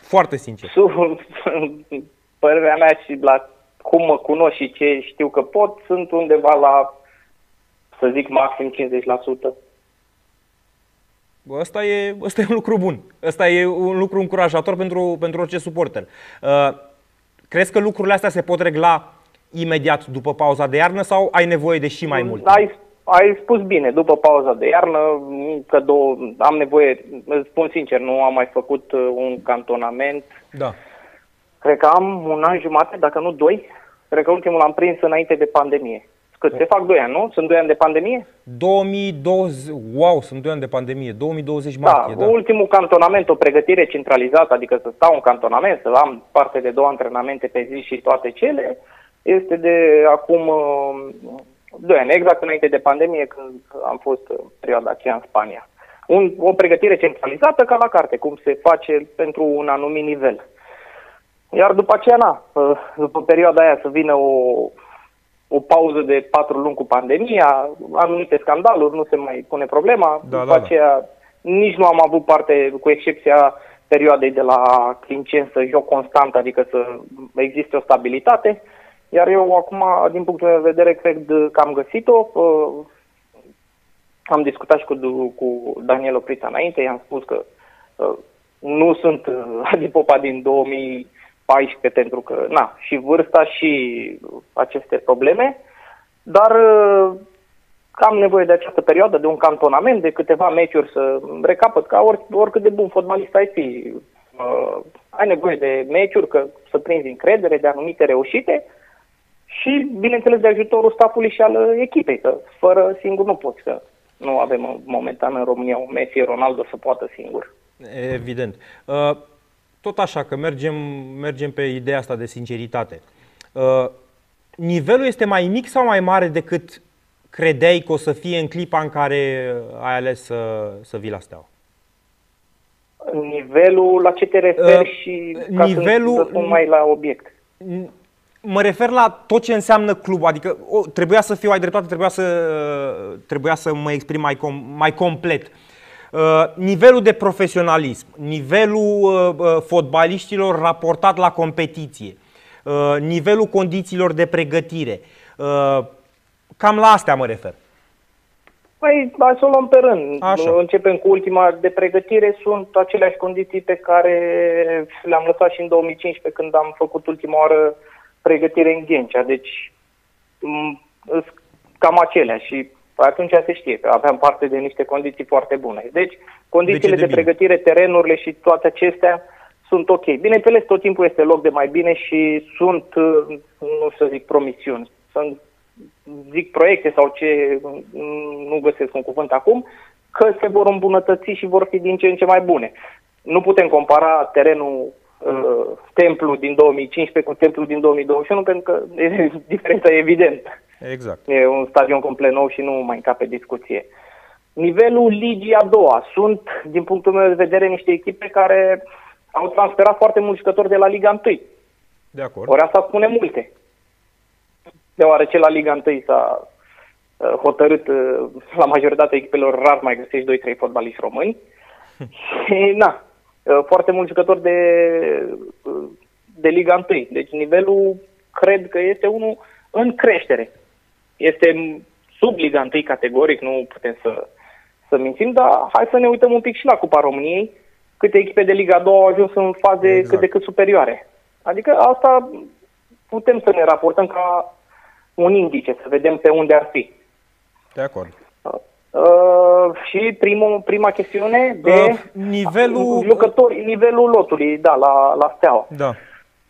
Speaker 1: Foarte sincer.
Speaker 3: Sub (laughs) părerea mea și la cum mă cunosc și ce știu că pot, sunt undeva la, să zic, maxim 50%.
Speaker 1: Ăsta e, ăsta e un lucru bun. Ăsta e un lucru încurajator pentru, pentru orice suporter. Uh, crezi că lucrurile astea se pot regla imediat după pauza de iarnă sau ai nevoie de și mai mult?
Speaker 3: Ai, ai spus bine, după pauza de iarnă, că două, am nevoie, îți spun sincer, nu am mai făcut uh, un cantonament.
Speaker 1: Da.
Speaker 3: Cred că am un an jumate, dacă nu doi. Cred că ultimul l-am prins înainte de pandemie. Cât? Se fac 2 ani, nu? Sunt 2 ani de pandemie?
Speaker 1: 2020, wow, sunt 2 ani de pandemie, 2020 martie,
Speaker 3: da. da. ultimul cantonament, o pregătire centralizată, adică să stau în cantonament, să am parte de două antrenamente pe zi și toate cele, este de acum 2 uh, ani, exact înainte de pandemie, când am fost în perioada aceea în Spania. Un, o pregătire centralizată ca la carte, cum se face pentru un anumit nivel. Iar după aceea, na, uh, după perioada aia să vină o o pauză de patru luni cu pandemia, anumite scandaluri, nu se mai pune problema. Da, După da, da. aceea da. nici nu am avut parte, cu excepția perioadei de la Clincen, să joc constant, adică să existe o stabilitate. Iar eu acum, din punctul meu de vedere, cred că am găsit-o. Am discutat și cu, cu Daniel Oprita înainte, i-am spus că nu sunt adipopa din 2000 14 pentru că, na, și vârsta și aceste probleme, dar uh, am nevoie de această perioadă, de un cantonament, de câteva meciuri să recapăt, ca ori, oricât de bun fotbalist ai fi. Uh, ai nevoie de meciuri, că să prinzi încredere, de anumite reușite și, bineînțeles, de ajutorul stafului și al echipei, că fără singur nu poți, că nu avem momentan în România un Messi, Ronaldo să poată singur.
Speaker 1: Evident. Uh tot așa, că mergem, mergem pe ideea asta de sinceritate. Uh, nivelul este mai mic sau mai mare decât credeai că o să fie în clipa în care ai ales să, să vii la Steaua?
Speaker 3: Nivelul, la ce te referi uh, și ca nivelul, să mai la obiect?
Speaker 1: Mă refer la tot ce înseamnă club, adică o, trebuia să fiu, ai dreptate, trebuia să, trebuia să mă exprim mai, com, mai complet. Uh, Uh, nivelul de profesionalism, nivelul uh, uh, fotbaliștilor raportat la competiție, nivelul condițiilor de pregătire. Cam la astea mă refer.
Speaker 3: Păi, hai să o luăm pe rând. Așa. Începem cu ultima de pregătire. Sunt aceleași condiții pe care le-am lăsat și în 2015 când am făcut ultima oară pregătire în Ghencea. Deci, cam acelea și Păi atunci se știe că aveam parte de niște condiții foarte bune. Deci, condițiile de, de, de pregătire, terenurile și toate acestea sunt ok. Bineînțeles, tot timpul este loc de mai bine și sunt, uh, nu să zic promisiuni, sunt, zic proiecte sau ce, nu găsesc un cuvânt acum, că se vor îmbunătăți și vor fi din ce în ce mai bune. Nu putem compara terenul uh, templu din 2015 cu templu din 2021 pentru că (laughs) diferența e evidentă.
Speaker 1: Exact.
Speaker 3: E un stadion complet nou și nu mai încape discuție. Nivelul ligii a doua. Sunt, din punctul meu de vedere, niște echipe care au transferat foarte mulți jucători de la Liga 1.
Speaker 1: De acord.
Speaker 3: Ori asta spune multe. Deoarece la Liga 1 s-a uh, hotărât uh, la majoritatea echipelor rar mai găsești 2-3 fotbaliști români. (laughs) și na, uh, foarte mulți jucători de, de Liga 1. Deci nivelul cred că este unul în creștere. Este sub Liga 1 categoric, nu putem să, să mințim, dar hai să ne uităm un pic și la Cupa României, câte echipe de Liga 2 au ajuns în faze exact. cât de cât superioare. Adică asta putem să ne raportăm ca un indice, să vedem pe unde ar fi.
Speaker 1: De acord.
Speaker 3: Uh, și primul, prima chestiune de uh, nivelul... jucători, nivelul lotului, da, la, la Steaua.
Speaker 1: Da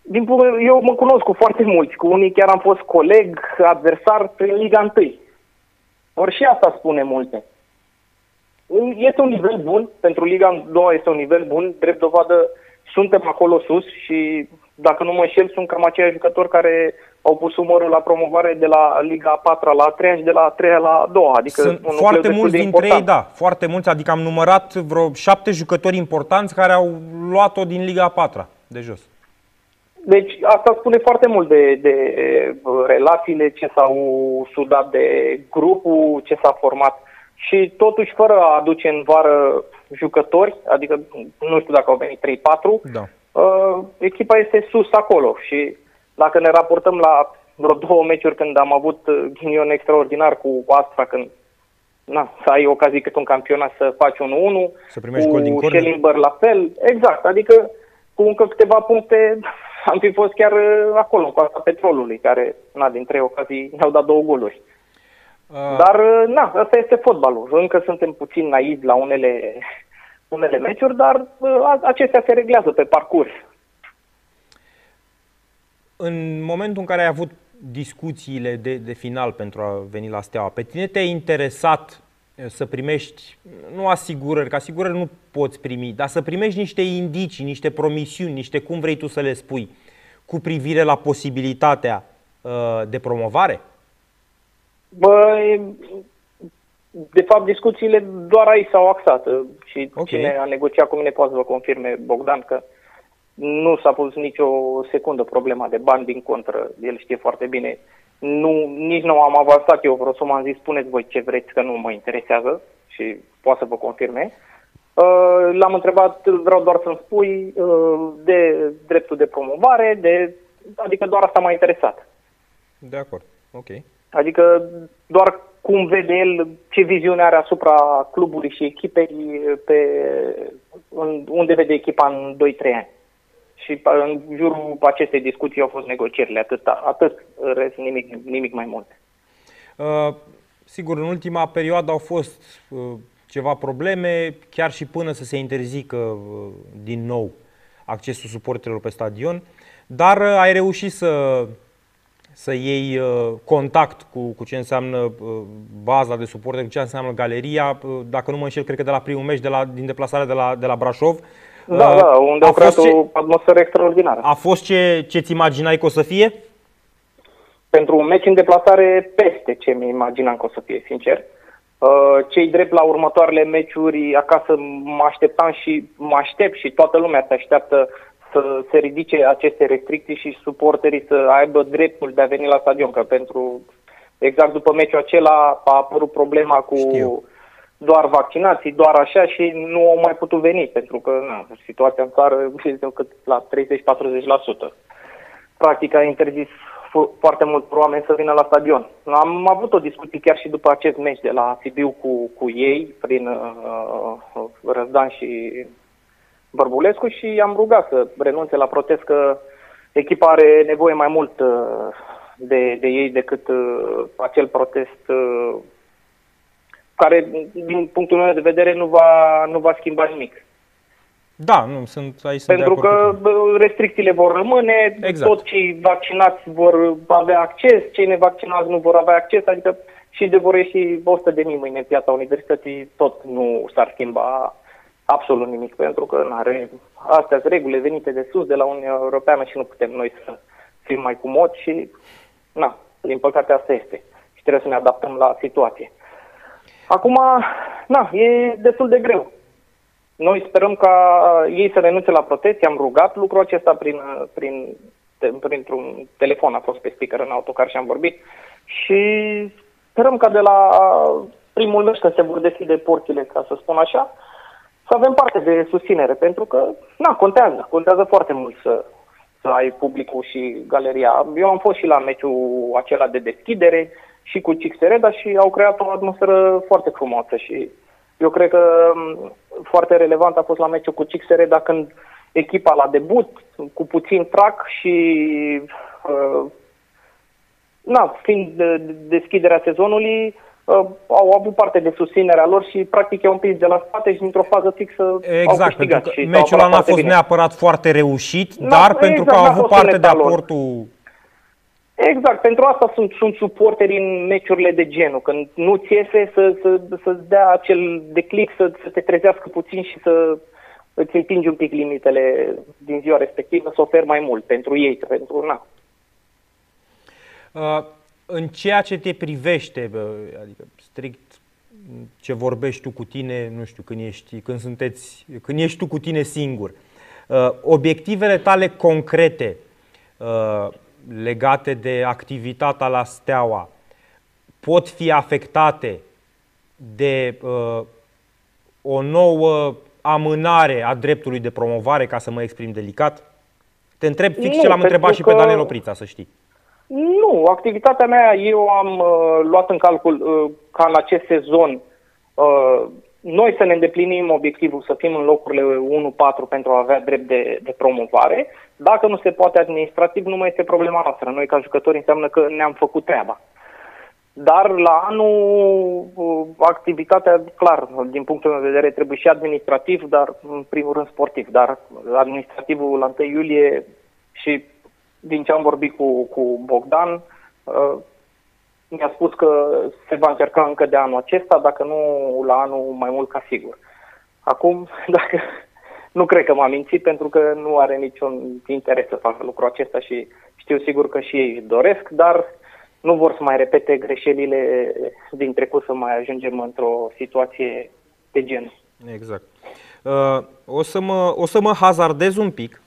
Speaker 3: din eu mă cunosc cu foarte mulți, cu unii chiar am fost coleg, adversar prin Liga 1. Ori și asta spune multe. Este un nivel bun, pentru Liga 2 este un nivel bun, drept dovadă suntem acolo sus și dacă nu mă înșel, sunt cam aceiași jucători care au pus umărul la promovare de la Liga 4 la 3 și de la 3 la 2. Adică
Speaker 1: Sunt foarte mulți dintre ei, da, foarte mulți, adică am numărat vreo șapte jucători importanți care au luat-o din Liga 4 de jos.
Speaker 3: Deci asta spune foarte mult de, de relațiile ce s-au sudat, de grupul ce s-a format și totuși fără a aduce în vară jucători, adică nu știu dacă au venit 3-4, da. uh, echipa este sus acolo și dacă ne raportăm la vreo două meciuri când am avut ghinion extraordinar cu Astra, când na, să ai ocazii cât un campionat să faci un
Speaker 1: 1 să primești cu gol din Schellenberg
Speaker 3: la fel, exact, adică cu încă câteva puncte (laughs) am fi fost chiar uh, acolo, cu asta petrolului, care na, din trei ocazii ne-au dat două goluri. Uh. Dar, uh, na, asta este fotbalul. Încă suntem puțin naivi la unele, (laughs) unele meciuri, dar uh, acestea se reglează pe parcurs.
Speaker 1: În momentul în care ai avut discuțiile de, de final pentru a veni la Steaua, pe tine te-a interesat să primești, nu asigurări, că asigurări nu poți primi, dar să primești niște indicii, niște promisiuni, niște cum vrei tu să le spui, cu privire la posibilitatea uh, de promovare?
Speaker 3: Băi, de fapt, discuțiile doar aici s-au axat și okay. cine a negociat cu mine poate să vă confirme, Bogdan, că nu s-a pus nicio secundă problema de bani din contră. El știe foarte bine. Nu, nici nu am avansat eu vreo sumă, am zis spuneți voi ce vreți că nu mă interesează și poate să vă confirme. Uh, l-am întrebat, vreau doar să-mi spui uh, de dreptul de promovare, de, adică doar asta m-a interesat.
Speaker 1: De acord, ok.
Speaker 3: Adică doar cum vede el, ce viziune are asupra clubului și echipei, pe, unde vede echipa în 2-3 ani. Și în jurul acestei discuții au fost negocierile, atât, atât rest, nimic, nimic mai mult.
Speaker 1: Uh, sigur, în ultima perioadă au fost uh, ceva probleme, chiar și până să se interzică uh, din nou accesul suporterilor pe stadion, dar uh, ai reușit să să iei uh, contact cu, cu ce înseamnă uh, baza de suporte, cu ce înseamnă galeria. Uh, dacă nu mă înșel, cred că de la primul meci de la, din deplasarea de la, de la Brașov.
Speaker 3: Da, da, unde a au creat ce, o atmosferă extraordinară.
Speaker 1: A fost ce, ce ți imaginai că o să fie?
Speaker 3: Pentru un meci în deplasare peste ce mi imaginam că o să fie, sincer. Cei drept la următoarele meciuri acasă mă așteptam și mă aștept și toată lumea se așteaptă să se ridice aceste restricții și suporterii să aibă dreptul de a veni la stadion, că pentru exact după meciul acela a apărut problema cu Știu. Doar vaccinații, doar așa și nu au mai putut veni, pentru că na, situația în țară este cât la 30-40%. Practic a interzis foarte mult oameni să vină la stadion. Am avut o discuție chiar și după acest meci de la Sibiu cu, cu ei, prin uh, uh Răzdan și Bărbulescu și am rugat să renunțe la protest că echipa are nevoie mai mult uh, de, de ei decât uh, acel protest uh, care, din punctul meu de vedere, nu va, nu va schimba nimic.
Speaker 1: Da, nu, sunt aici
Speaker 3: Pentru că restricțiile vor rămâne, exact. toți cei vaccinați vor avea acces, cei nevaccinați nu vor avea acces, adică și de vor ieși 100 de mii mâine în piața universității, tot nu s-ar schimba absolut nimic, pentru că are astea sunt regulile venite de sus, de la Uniunea Europeană și nu putem noi să fim mai mod și, na, din păcate asta este. Și trebuie să ne adaptăm la situație. Acum, na, e destul de greu. Noi sperăm ca ei să renunțe la protecție. Am rugat lucrul acesta prin, prin, printr-un telefon, a fost pe speaker în autocar și am vorbit. Și sperăm ca de la primul meci, când se vor deschide porțile, ca să spun așa, să avem parte de susținere, pentru că, na, contează, contează foarte mult să, să ai publicul și galeria. Eu am fost și la meciul acela de deschidere și cu Cixereda și au creat o atmosferă foarte frumoasă și eu cred că foarte relevant a fost la meciul cu Cixereda când echipa la debut, cu puțin trac și uh, na, fiind de, de deschiderea sezonului, uh, au avut parte de susținerea lor și practic i-au împins de la spate și dintr-o fază fixă
Speaker 1: exact,
Speaker 3: au câștigat.
Speaker 1: Pentru că meciul ăla n-a fost bine. neapărat foarte reușit, no, dar exact, pentru că au avut parte de aportul...
Speaker 3: Exact, pentru asta sunt, sunt suporteri în meciurile de genul, când nu ți iese să, să, să-ți dea acel declic, să, să te trezească puțin și să îți împingi un pic limitele din ziua respectivă, să oferi mai mult pentru ei, pentru na.
Speaker 1: Uh, în ceea ce te privește, adică strict ce vorbești tu cu tine, nu știu, când ești, când sunteți, când ești tu cu tine singur, uh, obiectivele tale concrete legate de activitatea la Steaua pot fi afectate de o nouă amânare a dreptului de promovare, ca să mă exprim delicat? Te întreb fix nu, ce l-am întrebat și pe Daniel Oprița, să știi.
Speaker 3: Nu, activitatea mea eu am uh, luat în calcul uh, ca în acest sezon uh, noi să ne îndeplinim obiectivul să fim în locurile 1-4 pentru a avea drept de, de promovare. Dacă nu se poate administrativ, nu mai este problema noastră. Noi ca jucători înseamnă că ne-am făcut treaba. Dar la anul uh, activitatea, clar, din punctul meu de vedere, trebuie și administrativ, dar în primul rând sportiv. Dar administrativul la 1 iulie și din ce am vorbit cu, cu Bogdan, uh, mi-a spus că se va încerca încă de anul acesta, dacă nu la anul mai mult ca sigur. Acum, (laughs) dacă nu cred că m-a mințit pentru că nu are niciun interes să facă lucrul acesta și știu sigur că și ei doresc, dar nu vor să mai repete greșelile din trecut să mai ajungem într-o situație de gen.
Speaker 1: Exact. Uh, o, să mă, o să mă hazardez un pic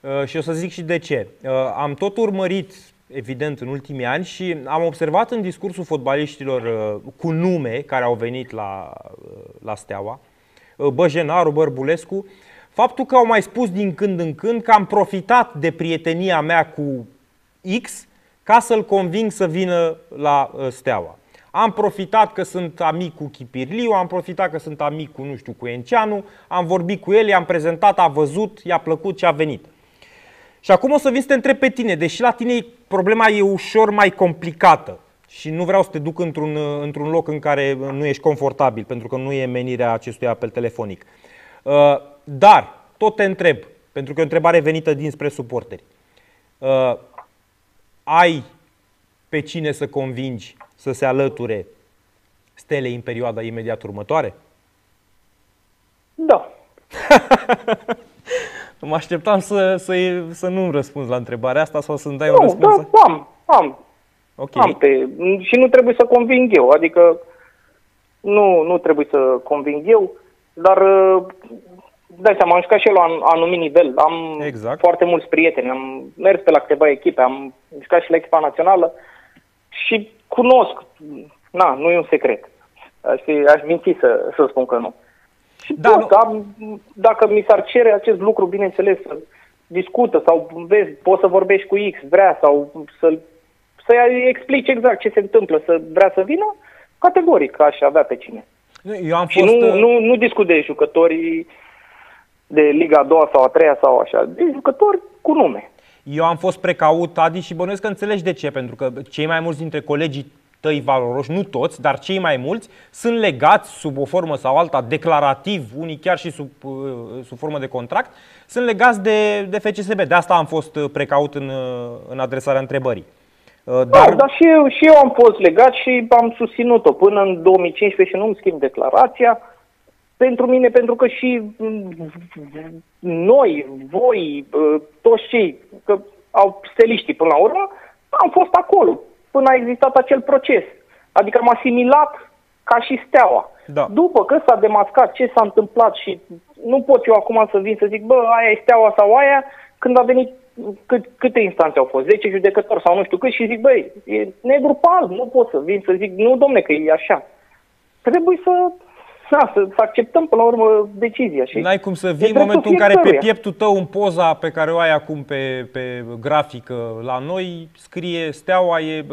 Speaker 1: uh, și o să zic și de ce. Uh, am tot urmărit, evident, în ultimii ani și am observat în discursul fotbaliștilor uh, cu nume care au venit la, uh, la Steaua, uh, Băjenaru, Bărbulescu, faptul că au mai spus din când în când că am profitat de prietenia mea cu X ca să-l conving să vină la uh, Steaua. Am profitat că sunt amic cu Chipirliu, am profitat că sunt amic cu, nu știu, cu Enceanu, am vorbit cu el, i-am prezentat, a văzut, i-a plăcut și a venit. Și acum o să vin să te întreb pe tine, deși la tine problema e ușor mai complicată și nu vreau să te duc într-un, uh, într-un loc în care nu ești confortabil, pentru că nu e menirea acestui apel telefonic. Uh, dar, tot te întreb, pentru că e o întrebare venită dinspre suporteri ai pe cine să convingi să se alăture stelei în perioada imediat următoare?
Speaker 3: Da. (laughs)
Speaker 1: mă așteptam să, să, să nu răspunzi la întrebarea asta sau să-mi dai
Speaker 3: nu,
Speaker 1: un răspuns.
Speaker 3: Da, am, am. Okay. am pe, și nu trebuie să conving eu, adică nu, nu trebuie să conving eu, dar dai seama, am jucat și eu la un anumit nivel. Am exact. foarte mulți prieteni, am mers pe la câteva echipe, am jucat și la echipa națională și cunosc. Na, nu e un secret. Aș, fi, aș minți să, să spun că nu. Și da, tot, nu. Am, dacă mi s-ar cere acest lucru, bineînțeles, să discută sau vezi, poți să vorbești cu X, vrea sau să să-i explici exact ce se întâmplă, să vrea să vină, categoric aș avea pe cine.
Speaker 1: Eu am
Speaker 3: și
Speaker 1: fost...
Speaker 3: nu, uh, nu, nu discut de jucătorii de Liga a doua sau a treia sau așa, de jucători cu nume.
Speaker 1: Eu am fost precaut, Adi, și bănuiesc că înțelegi de ce, pentru că cei mai mulți dintre colegii tăi valoroși, nu toți, dar cei mai mulți, sunt legați sub o formă sau alta, declarativ, unii chiar și sub, uh, sub formă de contract, sunt legați de, de FCSB. De asta am fost uh, precaut în, uh, în adresarea întrebării.
Speaker 3: Dar, da, dar și, eu, și eu am fost legat și am susținut-o până în 2015 și nu-mi schimb declarația pentru mine, pentru că și noi, voi, toți cei, că au steliștii până la urmă, am fost acolo până a existat acel proces. Adică am asimilat ca și steaua. Da. După că s-a demascat ce s-a întâmplat și nu pot eu acum să vin să zic, bă, aia e steaua sau aia, când a venit cât, câte instanțe au fost, 10 judecători sau nu știu cât și zic, băi, e negru pe alb, nu pot să vin să zic, nu domne că e așa. Trebuie să da, să, să acceptăm până la urmă decizia. Și
Speaker 1: N-ai cum să vii în momentul în care pe pieptul tău, în poza pe care o ai acum pe, pe grafică la noi, scrie steaua e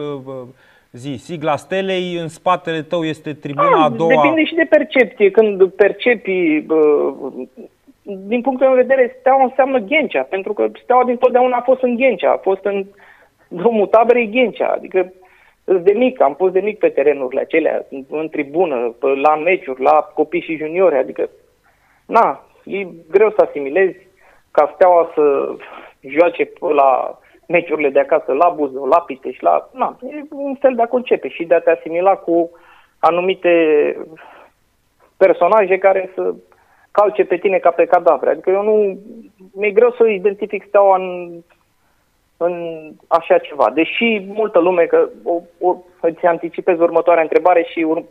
Speaker 1: zi, sigla stelei, în spatele tău este tribuna a, a doua.
Speaker 3: Depinde și de percepție. Când percepi, din punctul meu de vedere, steaua înseamnă Ghencea, pentru că steaua din totdeauna a fost în Ghencea, a fost în drumul taberei Ghencea. Adică de mic, am pus de mic pe terenurile acelea, în tribună, la meciuri, la copii și juniori, adică, na, e greu să asimilezi ca steaua să joace la meciurile de acasă, la Buzău, la Pitești, la... Na, e un fel de a concepe și de a te asimila cu anumite personaje care să calce pe tine ca pe cadavre. Adică eu nu... Mi-e greu să identific steaua în în așa ceva. Deși multă lume, că o, o, îți anticipez următoarea întrebare și ur,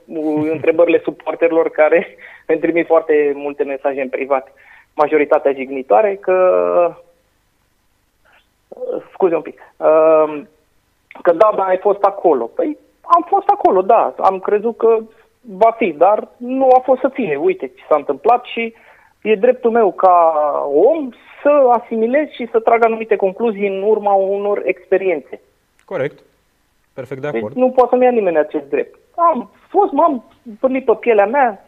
Speaker 3: întrebările suporterilor care (laughs) îmi trimit foarte multe mesaje în privat, majoritatea jignitoare, că scuze un pic, uh, că da, dar ai fost acolo. Păi am fost acolo, da, am crezut că va fi, dar nu a fost să fie. Uite ce s-a întâmplat și e dreptul meu ca om să asimilez și să trag anumite concluzii în urma unor experiențe.
Speaker 1: Corect. Perfect de
Speaker 3: deci
Speaker 1: acord.
Speaker 3: Deci nu poate să-mi ia nimeni acest drept. Am fost, m-am pârnit pe pielea mea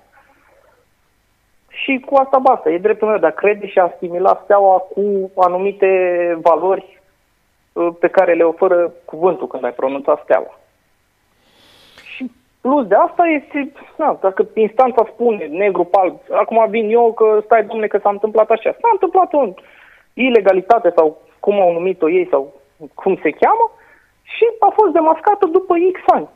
Speaker 3: și cu asta basta. E dreptul meu de a crede și a asimila steaua cu anumite valori uh, pe care le oferă cuvântul când ai pronunțat steaua. Și plus de asta este, na, dacă instanța spune negru pe alb, acum vin eu că stai domne că s-a întâmplat așa. S-a întâmplat o ilegalitate sau cum au numit-o ei sau cum se cheamă și a fost demascată după X ani.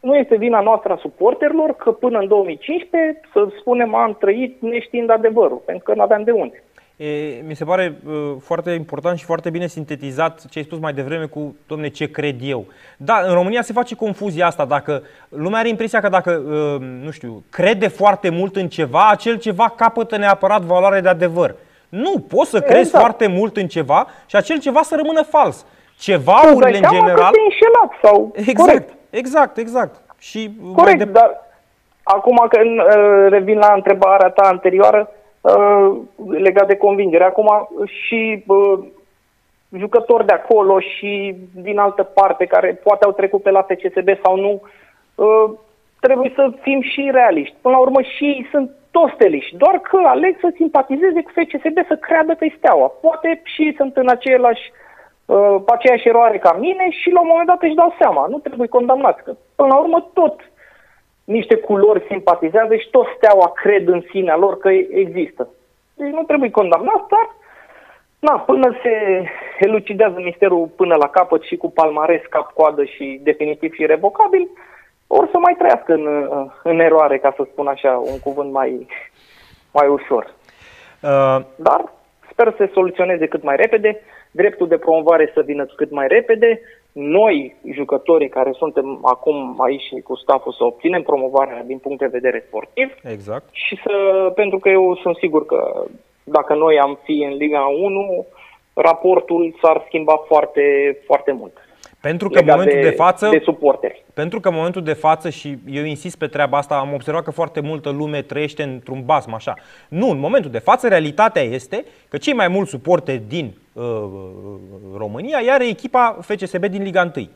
Speaker 3: Nu este vina noastră a suporterilor că până în 2015, să spunem, am trăit neștiind adevărul, pentru că nu aveam de unde.
Speaker 1: E, mi se pare uh, foarte important și foarte bine sintetizat ce ai spus mai devreme cu, domne, ce cred eu. Da, în România se face confuzia asta. Dacă lumea are impresia că dacă, uh, nu știu, crede foarte mult în ceva, acel ceva capătă neapărat valoare de adevăr. Nu, poți să crezi exact. foarte mult în ceva și acel ceva să rămână fals. Cevaurile în general.
Speaker 3: Că înșelat sau.
Speaker 1: Exact, Corect. exact, exact. Și
Speaker 3: Corect, de... dar acum că uh, revin la întrebarea ta anterioară uh, legat de convingere. Acum și uh, jucători de acolo și din altă parte care poate au trecut pe la FCSB sau nu, trebuie să fim și realiști. Până la urmă și ei sunt toți steliști, doar că aleg să simpatizeze cu FCSB, să creadă că e steaua. Poate și sunt în același uh, uh, aceeași eroare ca mine și la un moment dat își dau seama. Nu trebuie condamnați, că până la urmă tot niște culori simpatizează și tot steaua cred în sinea lor că există. Deci nu trebuie condamnați, dar na, până se elucidează misterul până la capăt și cu palmares, cap-coadă și definitiv și revocabil, or să mai trăiască în, în eroare, ca să spun așa, un cuvânt mai, mai ușor. Uh... Dar sper să se soluționeze cât mai repede dreptul de promovare să vină cât mai repede, noi, jucătorii care suntem acum aici cu staful, să obținem promovarea din punct de vedere sportiv.
Speaker 1: Exact.
Speaker 3: Și să, pentru că eu sunt sigur că dacă noi am fi în Liga 1, raportul s-ar schimba foarte, foarte mult.
Speaker 1: Pentru că în momentul de, de față,
Speaker 3: de suporteri.
Speaker 1: Pentru că în momentul de față, și eu insist pe treaba asta, am observat că foarte multă lume trăiește într-un basm așa. Nu, în momentul de față, realitatea este că cei mai mulți suporteri din uh, România iar echipa FCSB din Liga 1.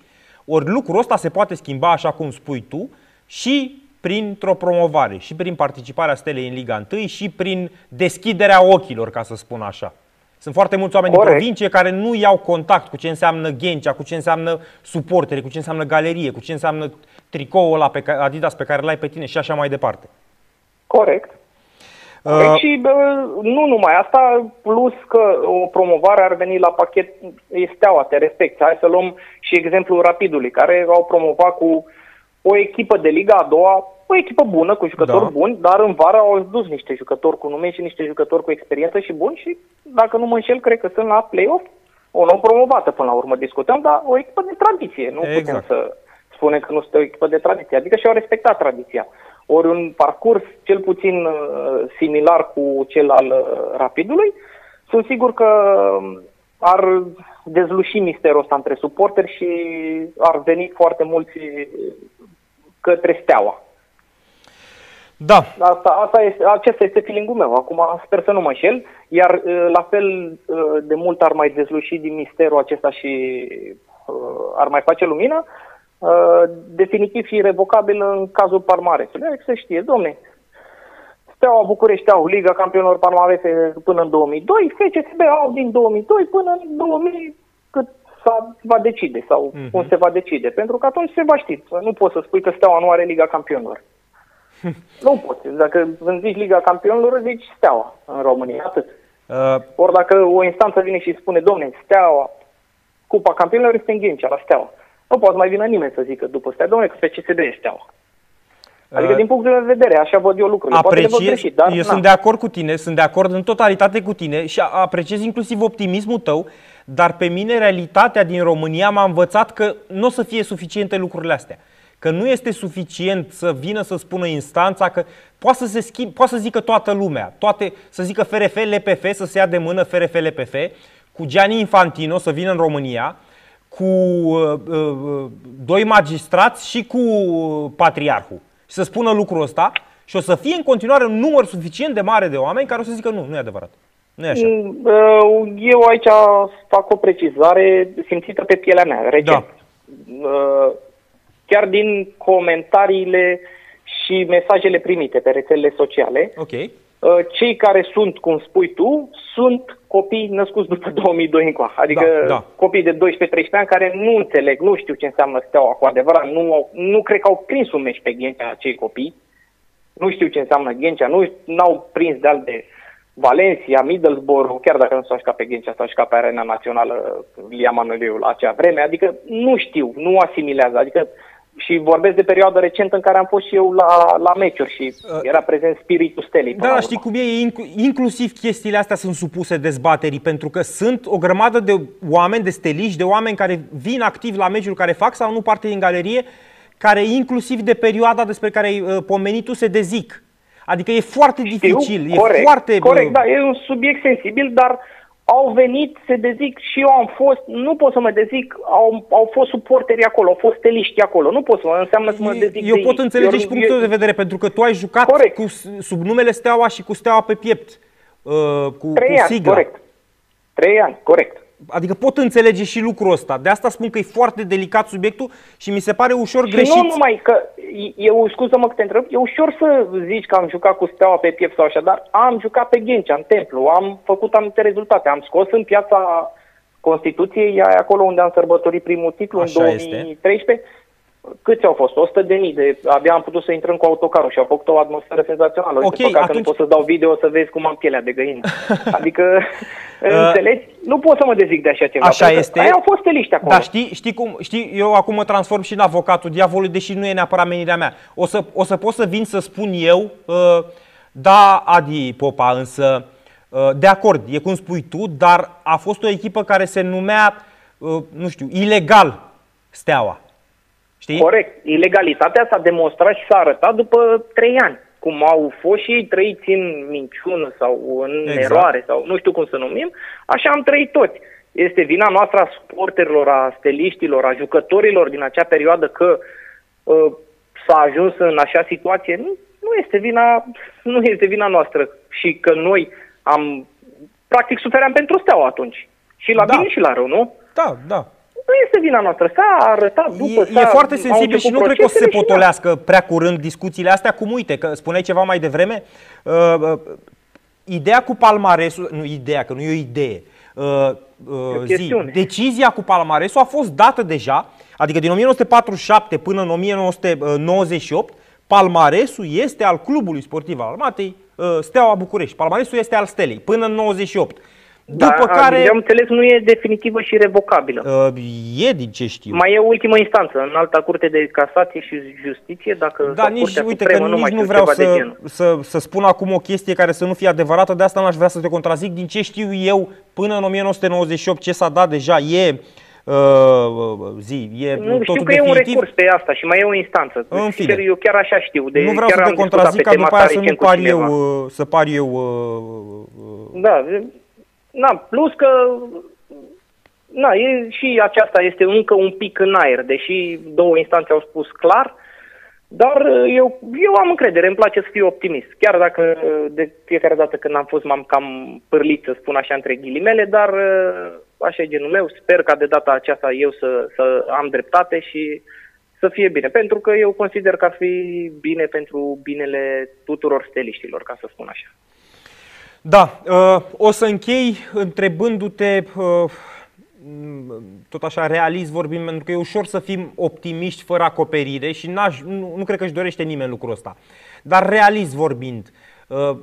Speaker 1: Ori lucrul ăsta se poate schimba, așa cum spui tu, și printr-o promovare, și prin participarea Stelei în Liga 1 și prin deschiderea ochilor, ca să spun așa. Sunt foarte mulți oameni Corect. din provincie care nu iau contact cu ce înseamnă Ghencea, cu ce înseamnă suportere, cu ce înseamnă galerie, cu ce înseamnă tricoul ăla pe care, Adidas pe care l-ai pe tine și așa mai departe.
Speaker 3: Corect. Uh, deci, și nu numai asta, plus că o promovare ar veni la pachet, e steaua, te respecti. Hai să luăm și exemplul Rapidului, care au promovat cu o echipă de Liga a doua o echipă bună, cu jucători da. buni, dar în vară au dus niște jucători cu nume și niște jucători cu experiență și buni și, dacă nu mă înșel, cred că sunt la play-off, o nou promovată până la urmă discutăm, dar o echipă de tradiție. Nu exact. putem să spunem că nu este o echipă de tradiție, adică și-au respectat tradiția. Ori un parcurs cel puțin uh, similar cu cel al uh, Rapidului, sunt sigur că um, ar dezluși misterul ăsta între suporteri și ar veni foarte mulți către steaua.
Speaker 1: Da.
Speaker 3: Asta, asta este, acesta este feeling meu. Acum sper să nu mă înșel. Iar uh, la fel uh, de mult ar mai dezluși din misterul acesta și uh, ar mai face lumină, definitiv și irrevocabil în cazul Parmaresului. Adică să știe, domne, Steaua București au Liga Campionilor Parmarese până în 2002, FCSB au din 2002 până în 2000 cât sa va decide sau uh-huh. cum se va decide. Pentru că atunci se va ști. Nu poți să spui că Steaua nu are Liga Campionilor. Nu poți. Dacă îmi zici Liga Campionilor, zici Steaua în România, atât. Uh... Ori dacă o instanță vine și spune, domne, Steaua, Cupa Campionilor este în Ghencea, la Steaua. Nu poate mai vină nimeni să zică după Steaua, domne, că pe CSD e Steaua. Adică, uh, din punctul meu de vedere, așa văd eu lucrurile.
Speaker 1: Apreciez, Poate greșit, dar, eu na. sunt de acord cu tine, sunt de acord în totalitate cu tine și apreciez inclusiv optimismul tău, dar pe mine realitatea din România m-a învățat că nu o să fie suficiente lucrurile astea că nu este suficient să vină să spună instanța că poate să, se schimb, poate să zică toată lumea, toate, să zică FRF, LPF, să se ia de mână FRF, LPF, cu Gianni Infantino să vină în România, cu uh, uh, doi magistrați și cu patriarhul. Și să spună lucrul ăsta și o să fie în continuare un număr suficient de mare de oameni care o să zică nu, nu e adevărat. Nu e așa. Mm,
Speaker 3: uh, eu aici fac o precizare simțită pe pielea mea, recent. Da. Uh, chiar din comentariile și mesajele primite pe rețelele sociale.
Speaker 1: Okay.
Speaker 3: Uh, cei care sunt, cum spui tu, sunt copii născuți după 2002 încoa. Adică da, da. copii de 12-13 ani care nu înțeleg, nu știu ce înseamnă steaua cu adevărat, nu, nu cred că au prins un meci pe Ghencea acei copii, nu știu ce înseamnă Ghencea, nu au prins de de Valencia, Middlesbrough, chiar dacă nu s-au jucat pe Ghencea, s-au jucat pe Arena Națională Ilia Manoliu la acea vreme, adică nu știu, nu asimilează, adică și vorbesc de perioada recentă în care am fost și eu la, la meciuri și uh, era prezent spiritul stelei.
Speaker 1: Da, știi cum e, inclusiv chestiile astea sunt supuse dezbaterii, pentru că sunt o grămadă de oameni, de steliști, de oameni care vin activ la meciuri, care fac sau nu parte din galerie, care inclusiv de perioada despre care ai uh, pomenit tu se dezic. Adică e foarte Știu, dificil,
Speaker 3: corect,
Speaker 1: e foarte...
Speaker 3: Corect, da, e un subiect sensibil, dar uh, au venit, se dezic și eu am fost, nu pot să mă dezic, au, au fost suporteri acolo, au fost steliști acolo, nu pot să mă, înseamnă să mă dezic
Speaker 1: Eu de pot înțelege eu, și punctul eu, de vedere, pentru că tu ai jucat corect. cu, sub numele Steaua și cu Steaua pe piept, uh, cu,
Speaker 3: Trei
Speaker 1: cu
Speaker 3: ani, sigla. corect. Trei ani, corect.
Speaker 1: Adică pot înțelege și lucrul ăsta. De asta spun că e foarte delicat subiectul și mi se pare ușor
Speaker 3: și
Speaker 1: greșit.
Speaker 3: nu numai că, eu, scuză-mă că te întreb, e ușor să zici că am jucat cu steaua pe piept sau așa, dar am jucat pe Ghencea, în templu, am făcut anumite rezultate, am scos în piața Constituției, acolo unde am sărbătorit primul titlu așa în 2013, este câți au fost? 100 de mii. De, abia am putut să intrăm cu autocarul și au făcut o atmosferă senzațională.
Speaker 1: Ok,
Speaker 3: Uite, atunci... că nu pot să dau video să vezi cum am pielea de găină. (laughs) adică, (laughs) înțelegi? Nu pot să mă dezic de așa ceva.
Speaker 1: Așa este.
Speaker 3: Aia au fost eliști acolo.
Speaker 1: Dar știi, știi cum, știi, eu acum mă transform și în avocatul diavolului, deși nu e neapărat menirea mea. O să, o să pot să vin să spun eu, uh, da, Adi Popa, însă, uh, de acord, e cum spui tu, dar a fost o echipă care se numea, uh, nu știu, ilegal Steaua. Știi?
Speaker 3: Corect. Ilegalitatea s-a demonstrat și s-a arătat după trei ani. Cum au fost și ei trăiți în minciună sau în exact. eroare sau nu știu cum să numim, așa am trăit toți. Este vina noastră a suporterilor, a steliștilor, a jucătorilor din acea perioadă că uh, s-a ajuns în așa situație. Nu, nu este vina, nu este vina noastră și că noi am practic sufeream pentru steaua atunci. Și la da. bine și la rău, nu?
Speaker 1: Da, da
Speaker 3: nu este vina noastră. S-a arătat după,
Speaker 1: E, e foarte sensibil și nu cred că o să se potolească prea curând discuțiile astea, cum uite, că spuneai ceva mai devreme, uh, uh, ideea cu palmaresul, nu ideea, că nu e o idee, uh, uh, zi, decizia cu palmaresul a fost dată deja, adică din 1947 până în 1998, palmaresul este al clubului sportiv al armatei, uh, Steaua București. Palmaresul este al Stelei, până în 98.
Speaker 3: După da, care... Am înțeles, nu e definitivă și revocabilă.
Speaker 1: Uh, e din ce știu.
Speaker 3: Mai e ultima instanță, în alta curte de casație și justiție, dacă
Speaker 1: da, nici, uite, că nu nici nu vreau să, să, să spun acum o chestie care să nu fie adevărată, de asta n-aș vrea să te contrazic. Din ce știu eu, până în 1998, ce s-a dat deja e Uh, zi, e
Speaker 3: nu,
Speaker 1: știu
Speaker 3: că
Speaker 1: definitiv.
Speaker 3: e un recurs pe asta și mai e o instanță.
Speaker 1: În fine.
Speaker 3: Eu chiar așa știu. De,
Speaker 1: nu vreau
Speaker 3: chiar
Speaker 1: să te contrazic ca după aia să nu par eu, uh, să par eu uh,
Speaker 3: uh, da, Na, plus că na, e, și aceasta este încă un pic în aer, deși două instanțe au spus clar, dar eu, eu am încredere, îmi place să fiu optimist. Chiar dacă de fiecare dată când am fost m-am cam pârlit, să spun așa, între ghilimele, dar așa e genul meu. Sper ca de data aceasta eu să, să am dreptate și să fie bine. Pentru că eu consider că ar fi bine pentru binele tuturor steliștilor, ca să spun așa.
Speaker 1: Da, uh, o să închei întrebându-te, uh, tot așa realist vorbim, pentru că e ușor să fim optimiști fără acoperire și nu, nu cred că își dorește nimeni lucrul ăsta. Dar realist vorbind, uh,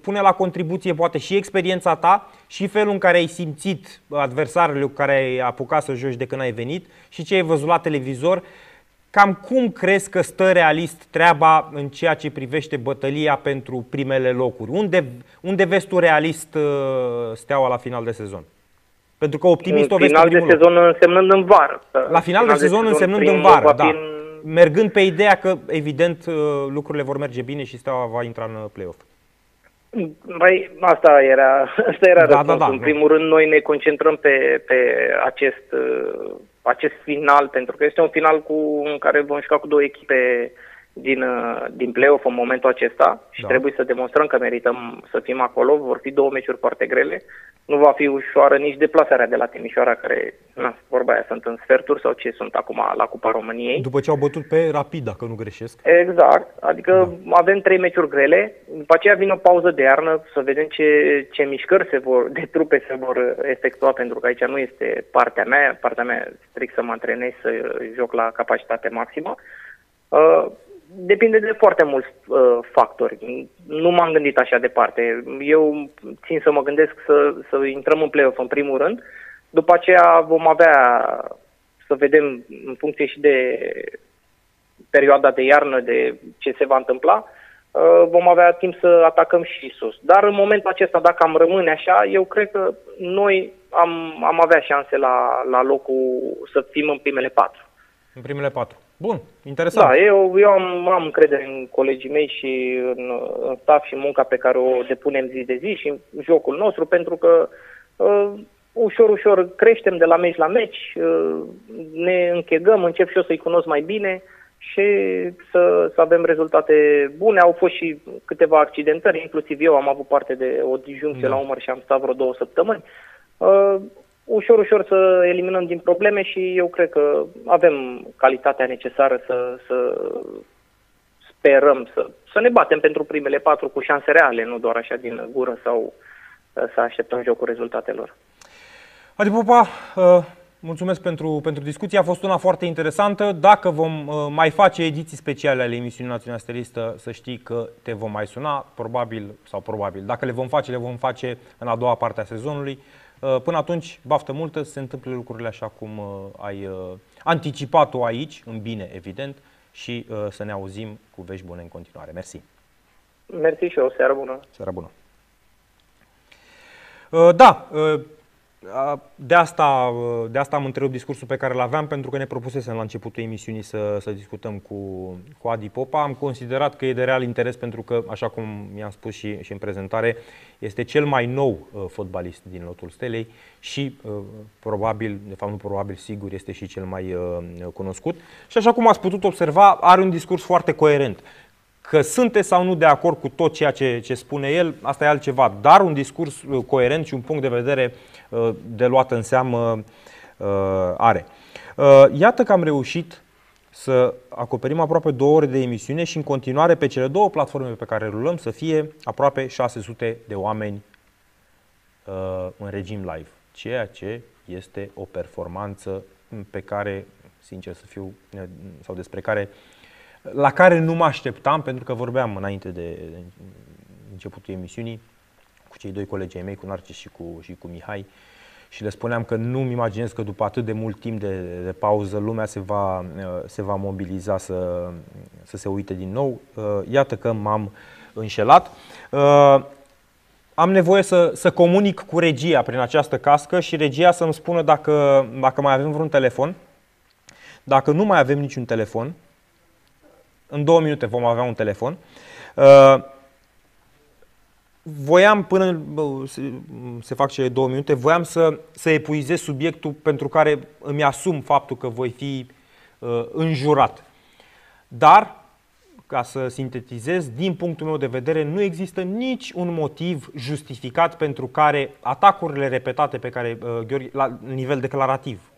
Speaker 1: pune la contribuție poate și experiența ta și felul în care ai simțit adversarele cu care ai apucat să joci de când ai venit și ce ai văzut la televizor Cam cum crezi că stă realist treaba în ceea ce privește bătălia pentru primele locuri? Unde, unde vezi tu realist uh, steaua la final de sezon? Pentru că optimist o vezi
Speaker 3: final de sezon loc. însemnând în vară.
Speaker 1: La final, final de, de sezon, sezon însemnând în vară, da. În... Mergând pe ideea că, evident, uh, lucrurile vor merge bine și steaua va intra în uh, play-off.
Speaker 3: Băi, asta era, (laughs) asta era da, da, da, În primul rând, noi ne concentrăm pe, pe acest, uh, acest final, pentru că este un final cu, în care vom juca cu două echipe din, uh, din play-off în momentul acesta și da. trebuie să demonstrăm că merităm să fim acolo. Vor fi două meciuri foarte grele. Nu va fi ușoară nici deplasarea de la Timișoara, care, na, vorba aia, sunt în sferturi sau ce sunt acum la Cupa României.
Speaker 1: După ce au bătut pe Rapid, dacă nu greșesc.
Speaker 3: Exact. Adică da. avem trei meciuri grele. După aceea vine o pauză de iarnă să vedem ce, ce mișcări se vor, de trupe se vor efectua, pentru că aici nu este partea mea. Partea mea strict să mă antrenez, să joc la capacitate maximă. Uh, depinde de foarte mulți uh, factori. Nu m-am gândit așa departe. Eu țin să mă gândesc să, să intrăm în play-off în primul rând. După aceea vom avea să vedem în funcție și de perioada de iarnă, de ce se va întâmpla, uh, vom avea timp să atacăm și sus. Dar în momentul acesta, dacă am rămâne așa, eu cred că noi am, am avea șanse la, la locul să fim în primele patru.
Speaker 1: În primele patru. Bun, interesant.
Speaker 3: Da, eu, eu am, am încredere în colegii mei și în, în staff și munca pe care o depunem zi de zi și în jocul nostru, pentru că uh, ușor, ușor creștem de la meci la meci, uh, ne închegăm, încep și eu să-i cunosc mai bine și să, să avem rezultate bune. Au fost și câteva accidentări, inclusiv eu am avut parte de o disjuncție da. la umăr și am stat vreo două săptămâni. Uh, ușor, ușor să eliminăm din probleme și eu cred că avem calitatea necesară să, să sperăm să, să ne batem pentru primele patru cu șanse reale, nu doar așa din gură sau uh, să așteptăm jocul rezultatelor.
Speaker 1: Adi Popa, uh, mulțumesc pentru, pentru discuție, a fost una foarte interesantă. Dacă vom uh, mai face ediții speciale ale emisiunii Națională Stelistă, să știi că te vom mai suna, probabil sau probabil. Dacă le vom face, le vom face în a doua parte a sezonului. Uh, până atunci, baftă multă, să se întâmple lucrurile așa cum uh, ai uh, anticipat-o aici, în bine, evident, și să ne auzim cu vești bune în continuare. Mersi!
Speaker 3: Mersi și eu, seară bună!
Speaker 1: Seară bună! Da, de asta, de asta am întrerupt discursul pe care îl aveam, pentru că ne propusesem la începutul emisiunii să, să discutăm cu, cu Adi Popa. Am considerat că e de real interes pentru că, așa cum mi-am spus și, și în prezentare, este cel mai nou uh, fotbalist din lotul Stelei și uh, probabil, de fapt nu probabil, sigur, este și cel mai uh, cunoscut. Și așa cum ați putut observa, are un discurs foarte coerent. Că sunteți sau nu de acord cu tot ceea ce, ce spune el, asta e altceva, dar un discurs uh, coerent și un punct de vedere uh, de luat în seamă uh, are. Iată că am reușit să acoperim aproape două ore de emisiune și în continuare pe cele două platforme pe care rulăm să fie aproape 600 de oameni în regim live, ceea ce este o performanță pe care, sincer să fiu, sau despre care la care nu mă așteptam, pentru că vorbeam înainte de începutul emisiunii cu cei doi colegi ai mei, cu Narcis și cu, și cu Mihai, și le spuneam că nu-mi imaginez că după atât de mult timp de, de pauză lumea se va, se va mobiliza să, să se uite din nou. Iată că m-am înșelat. Am nevoie să, să comunic cu regia prin această cască și regia să-mi spună dacă, dacă mai avem vreun telefon. Dacă nu mai avem niciun telefon, în două minute vom avea un telefon. Uh, voiam, până se fac cele două minute, voiam să, să epuizez subiectul pentru care îmi asum faptul că voi fi uh, înjurat. Dar, ca să sintetizez, din punctul meu de vedere, nu există nici un motiv justificat pentru care atacurile repetate pe care, uh, Gheorghe, la nivel declarativ,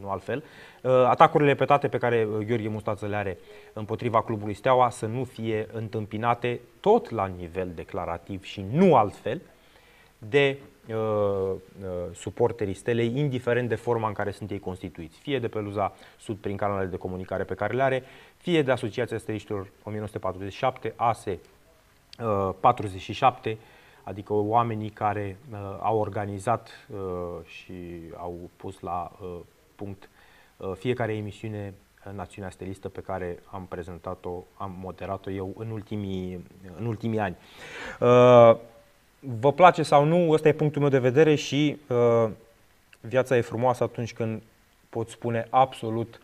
Speaker 1: nu altfel, uh, atacurile repetate pe care uh, Gheorghe Mustață le are împotriva clubului Steaua să nu fie întâmpinate tot la nivel declarativ și nu altfel de uh, uh, suporterii stelei, indiferent de forma în care sunt ei constituiți, fie de Peluza Sud prin canalele de comunicare pe care le are, fie de Asociația Steliștilor 1947, ASE uh, 47, adică oamenii care uh, au organizat uh, și au pus la uh, punct uh, fiecare emisiune Națiunea Stelistă pe care am prezentat-o, am moderat-o eu în ultimii, în ultimii ani. Uh, vă place sau nu, ăsta e punctul meu de vedere și uh, viața e frumoasă atunci când pot spune absolut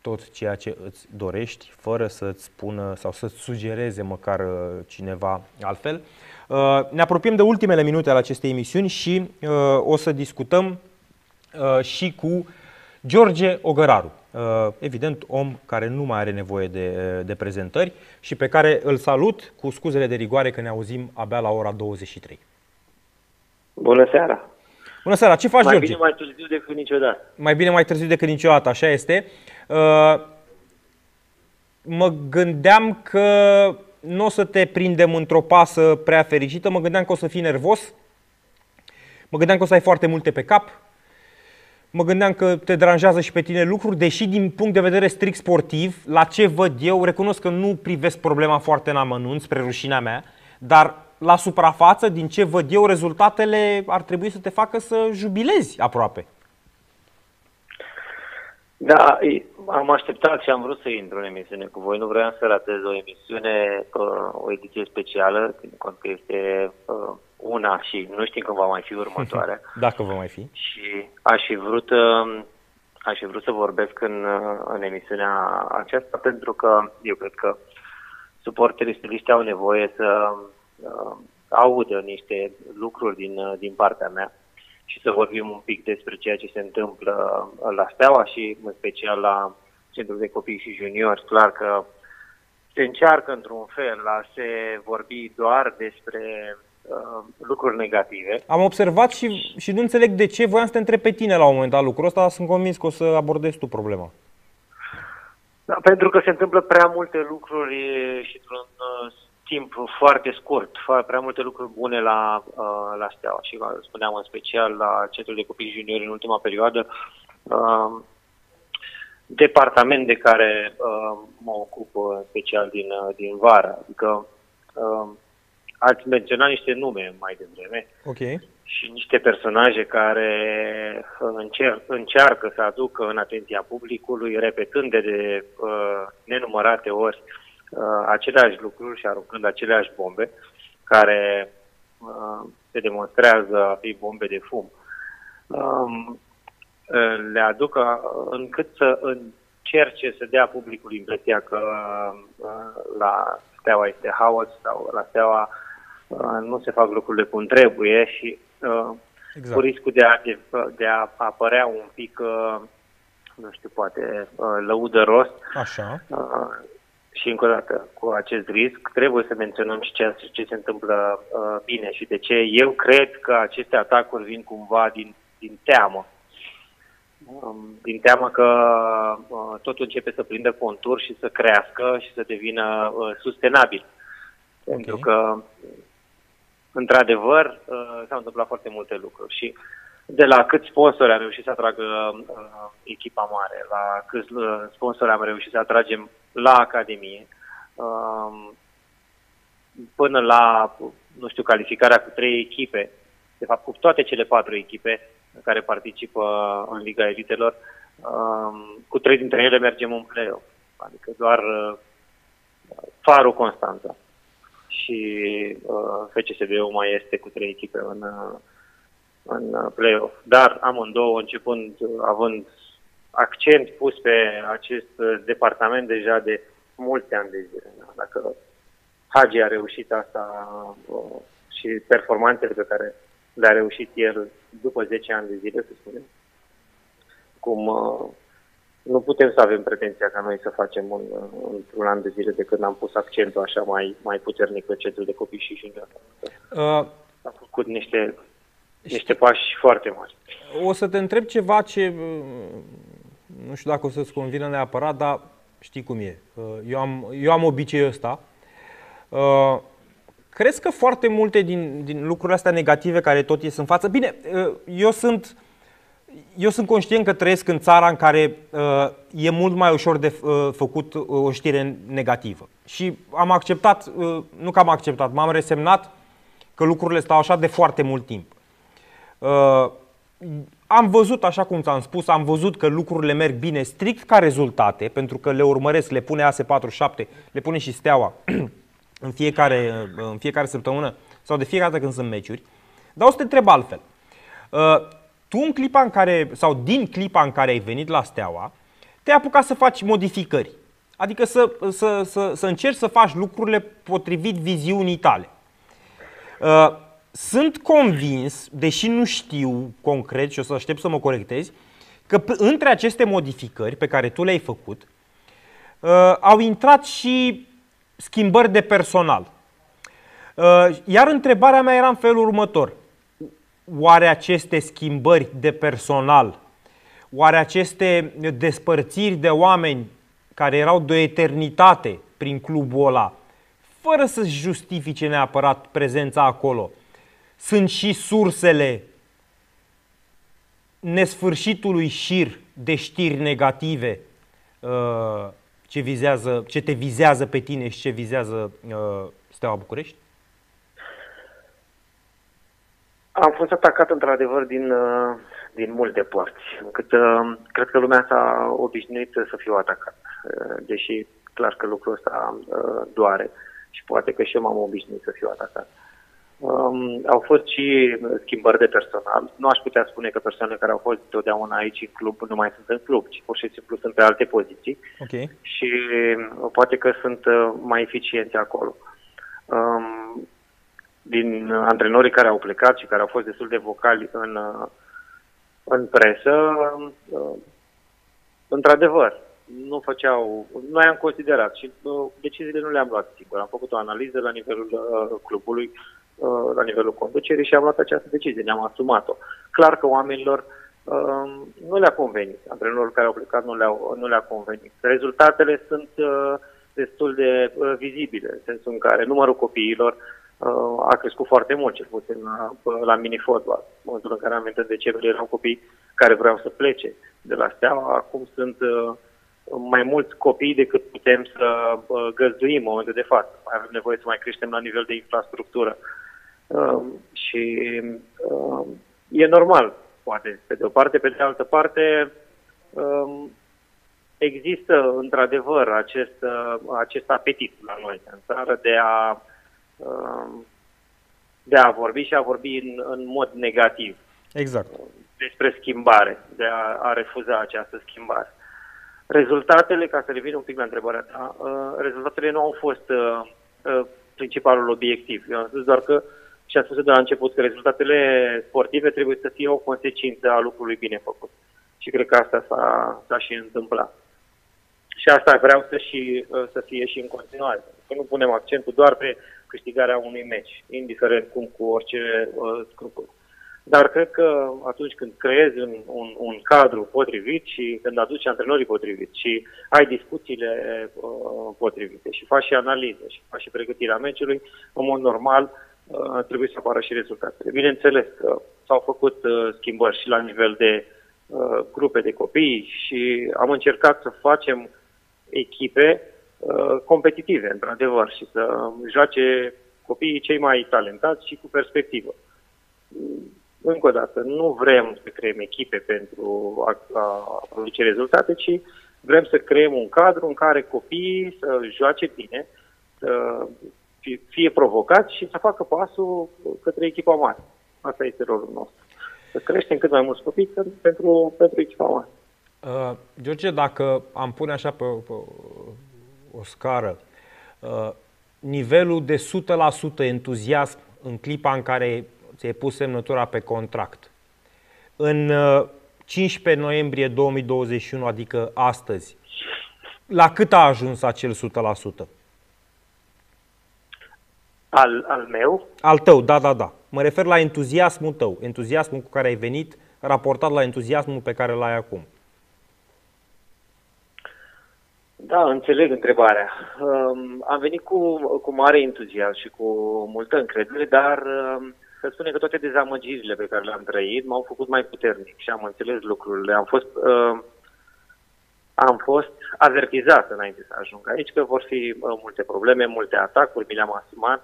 Speaker 1: tot ceea ce îți dorești, fără să-ți spună sau să-ți sugereze măcar cineva altfel. Ne apropiem de ultimele minute ale acestei emisiuni și o să discutăm și cu George Ogăraru, evident om care nu mai are nevoie de, de prezentări și pe care îl salut cu scuzele de rigoare că ne auzim abia la ora 23.
Speaker 4: Bună seara!
Speaker 1: Bună seara! Ce faci,
Speaker 4: mai
Speaker 1: George?
Speaker 4: Mai bine mai târziu decât niciodată.
Speaker 1: Mai bine mai târziu decât niciodată, așa este. Uh, mă gândeam că nu o să te prindem într-o pasă prea fericită, mă gândeam că o să fii nervos, mă gândeam că o să ai foarte multe pe cap, mă gândeam că te deranjează și pe tine lucruri, deși din punct de vedere strict sportiv, la ce văd eu, recunosc că nu privesc problema foarte în amănunt, spre rușinea mea, dar la suprafață, din ce văd eu, rezultatele ar trebui să te facă să jubilezi aproape.
Speaker 4: Da, am așteptat și am vrut să intru în emisiune cu voi. Nu vreau să ratez o emisiune, o ediție specială, țin cont că este una și nu știm când va mai fi următoarea. (laughs)
Speaker 1: Dacă va mai fi.
Speaker 4: Și aș fi vrut, aș fi vrut să vorbesc în, în emisiunea aceasta pentru că eu cred că suporterii stiliști au nevoie să uh, audă niște lucruri din, uh, din partea mea și să vorbim un pic despre ceea ce se întâmplă la Steaua și în special la Centrul de Copii și Juniori. Clar că se încearcă într-un fel a se vorbi doar despre uh, lucruri negative.
Speaker 1: Am observat și, și nu înțeleg de ce. Voiam să te întreb pe tine la un moment dat lucrul ăsta, dar sunt convins că o să abordezi tu problema.
Speaker 4: Da, pentru că se întâmplă prea multe lucruri și într-un uh, timp foarte scurt, prea multe lucruri bune la, uh, la Steaua și spuneam în special la Centrul de Copii Juniori în ultima perioadă, uh, departament de care uh, mă ocup în special din, uh, din vară, adică uh, ați menționat niște nume mai devreme
Speaker 1: okay.
Speaker 4: și niște personaje care încer- încearcă să aducă în atenția publicului, repetând de, de uh, nenumărate ori uh, uh, aceleași lucruri și aruncând aceleași bombe care uh, se demonstrează a fi bombe de fum. Um, uh, le aduc uh, încât să încerce să dea publicul impresia că uh, la steaua este haos sau la steaua uh, nu se fac lucrurile cum trebuie și uh, exact. cu riscul de a, de, de a apărea un pic, uh, nu știu, poate uh, lăudă rost.
Speaker 1: Așa. Uh,
Speaker 4: și încă o dată, cu acest risc, trebuie să menționăm și ce, ce se întâmplă uh, bine și de ce eu cred că aceste atacuri vin cumva din, din teamă. Um, din teamă că uh, totul începe să prindă contur și să crească și să devină uh, sustenabil. Okay. Pentru că, într-adevăr, uh, s-au întâmplat foarte multe lucruri și de la câți sponsori am reușit să atragă uh, echipa mare, la câți uh, sponsori am reușit să atragem la Academie, um, până la, nu știu, calificarea cu trei echipe, de fapt cu toate cele patru echipe care participă în Liga Elitelor, um, cu trei dintre ele mergem în play-off. Adică doar uh, Farul Constanța și uh, FCSB-ul mai este cu trei echipe în, uh, în play-off. Dar amândouă, începând, având accent pus pe acest uh, departament deja de mulți ani de zile. Dacă Hagi a reușit asta uh, și performanțele pe care le-a reușit el după 10 ani de zile, să spunem, cum uh, nu putem să avem pretenția ca noi să facem un, într-un an de zile de când am pus accentul așa mai, mai puternic pe centrul de copii și junior. Uh, a făcut niște, niște pași foarte mari.
Speaker 1: O să te întreb ceva ce nu știu dacă o să-ți convină neapărat, dar știi cum e. Uh, eu am, eu am obiceiul ăsta. Uh, crezi că foarte multe din, din lucrurile astea negative care tot ies în față... Bine, uh, eu sunt, eu sunt conștient că trăiesc în țara în care uh, e mult mai ușor de uh, făcut o știre negativă. Și am acceptat, uh, nu că am acceptat, m-am resemnat că lucrurile stau așa de foarte mult timp. Uh, am văzut, așa cum ți-am spus, am văzut că lucrurile merg bine strict ca rezultate, pentru că le urmăresc, le pune AS47, le pune și Steaua (clears throat) în fiecare, în fiecare săptămână sau de fiecare dată când sunt meciuri. Dar o să te întreb altfel. Uh, tu în clipa în care, sau din clipa în care ai venit la Steaua, te-ai apucat să faci modificări. Adică să, să, să, să încerci să faci lucrurile potrivit viziunii tale. Uh, sunt convins, deși nu știu concret și o să aștept să mă corectezi, că între aceste modificări pe care tu le-ai făcut, uh, au intrat și schimbări de personal. Uh, iar întrebarea mea era în felul următor. Oare aceste schimbări de personal, oare aceste despărțiri de oameni care erau de o eternitate prin clubul ăla, fără să-și justifice neapărat prezența acolo, sunt și sursele nesfârșitului șir de știri negative uh, ce, vizează, ce te vizează pe tine și ce vizează uh, Steaua București?
Speaker 4: Am fost atacat într-adevăr din, uh, din multe părți, încât cred că lumea s-a obișnuit să fiu atacat, deși clar că lucrul ăsta doare și poate că și eu m-am obișnuit să fiu atacat. Um, au fost și schimbări de personal. Nu aș putea spune că persoanele care au fost totdeauna aici în club nu mai sunt în club, ci pur și simplu sunt pe alte poziții
Speaker 1: okay.
Speaker 4: și uh, poate că sunt uh, mai eficienți acolo. Um, din antrenorii care au plecat și care au fost destul de vocali în, uh, în presă, uh, într-adevăr, nu făceau, noi am considerat și uh, deciziile nu le-am luat singur. Am făcut o analiză la nivelul uh, clubului Uh, la nivelul conducerii și am luat această decizie, ne-am asumat-o. Clar că oamenilor uh, nu le-a convenit, antrenorilor care au plecat nu le-a, nu le-a convenit. Rezultatele sunt uh, destul de vizibile, în sensul în care numărul copiilor a crescut foarte mult, cel puțin la, la mini-fotbal. În momentul în care am venit în decembrie erau copii care vreau să plece de la Steaua, acum sunt mai mulți copii decât putem să găzduim în momentul de față. Mai avem nevoie să mai creștem la nivel de infrastructură. Uh, și uh, e normal, poate, pe de o parte, pe de altă parte, uh, există într-adevăr acest, uh, acest apetit la noi în țară de a, uh, de a vorbi și a vorbi în, în mod negativ.
Speaker 1: Exact.
Speaker 4: Despre schimbare, de a, a refuza această schimbare. Rezultatele, ca să revin un pic la întrebarea ta, uh, rezultatele nu au fost uh, uh, principalul obiectiv. Eu am spus doar că uh, și a spus de la început că rezultatele sportive trebuie să fie o consecință a lucrului bine făcut. Și cred că asta s-a, s-a și întâmplat. Și asta vreau să, și, să fie și în continuare. Că nu punem accentul doar pe câștigarea unui meci, indiferent cum cu orice uh, scrupul. Dar cred că atunci când creezi un, un, un cadru potrivit și când aduci antrenorii potriviți și ai discuțiile uh, potrivite și faci și analize și faci și pregătirea meciului, în mod normal uh, trebuie să apară și rezultatele. Bineînțeles că s-au făcut uh, schimbări și la nivel de uh, grupe de copii și am încercat să facem echipe uh, competitive, într-adevăr, și să joace copiii cei mai talentați și cu perspectivă. Încă o dată, nu vrem să creăm echipe pentru a, a produce rezultate, ci vrem să creăm un cadru în care copiii să joace bine, să fie provocați și să facă pasul către echipa mare. Asta este rolul nostru. Să creștem cât mai mulți copii pentru, pentru echipa mare.
Speaker 1: Uh, George, dacă am pune așa pe, pe o scară, uh, nivelul de 100% entuziasm în clipa în care ți-ai pus semnătura pe contract, în 15 uh, noiembrie 2021, adică astăzi, la cât a ajuns acel 100%?
Speaker 4: Al, al meu?
Speaker 1: Al tău, da, da, da. Mă refer la entuziasmul tău, entuziasmul cu care ai venit, raportat la entuziasmul pe care l-ai acum.
Speaker 4: Da, înțeleg întrebarea. Um, am venit cu, cu mare entuziasm și cu multă încredere, dar um, să spunem că toate dezamăgirile pe care le-am trăit m-au făcut mai puternic și am înțeles lucrurile. Am fost, uh, am fost avertizat înainte să ajung aici că vor fi uh, multe probleme, multe atacuri, mi le-am asumat.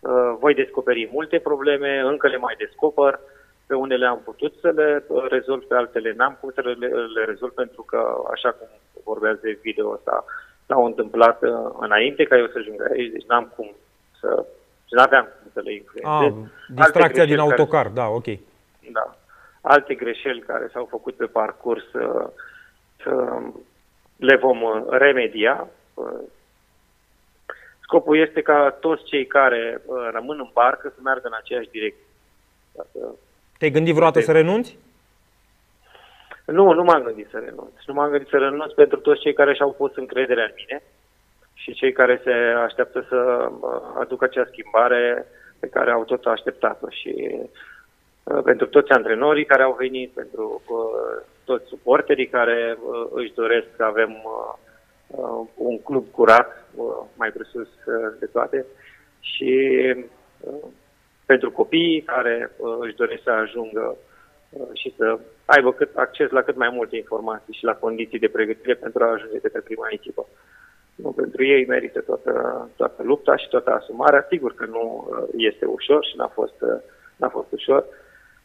Speaker 4: Uh, voi descoperi multe probleme, încă le mai descoper. Pe unele am putut să le uh, rezolv, pe altele n-am cum să le, le rezolv pentru că, așa cum vorbeați de video ăsta, s-au întâmplat uh, înainte ca eu să ajung aici, deci n-am cum să... Nu aveam cum să le influențez.
Speaker 1: Ah, distracția din autocar, care, da, ok.
Speaker 4: Da. Alte greșeli care s-au făcut pe parcurs uh, uh, le vom remedia. Scopul este ca toți cei care rămân în barcă să meargă în aceeași direcție.
Speaker 1: Te-ai gândit vreodată să renunți?
Speaker 4: Nu, nu m-am gândit să renunț. Nu m-am gândit să renunț pentru toți cei care și-au pus încrederea în mine și cei care se așteaptă să aducă acea schimbare pe care au tot așteptat-o și uh, pentru toți antrenorii care au venit, pentru uh, toți suporterii care uh, își doresc să avem un club curat, mai presus de toate, și pentru copiii care își doresc să ajungă și să aibă cât, acces la cât mai multe informații și la condiții de pregătire pentru a ajunge pe prima echipă. Nu, pentru ei merită toată, toată lupta și toată asumarea. Sigur că nu uh, este ușor și n-a fost, uh, n-a fost ușor.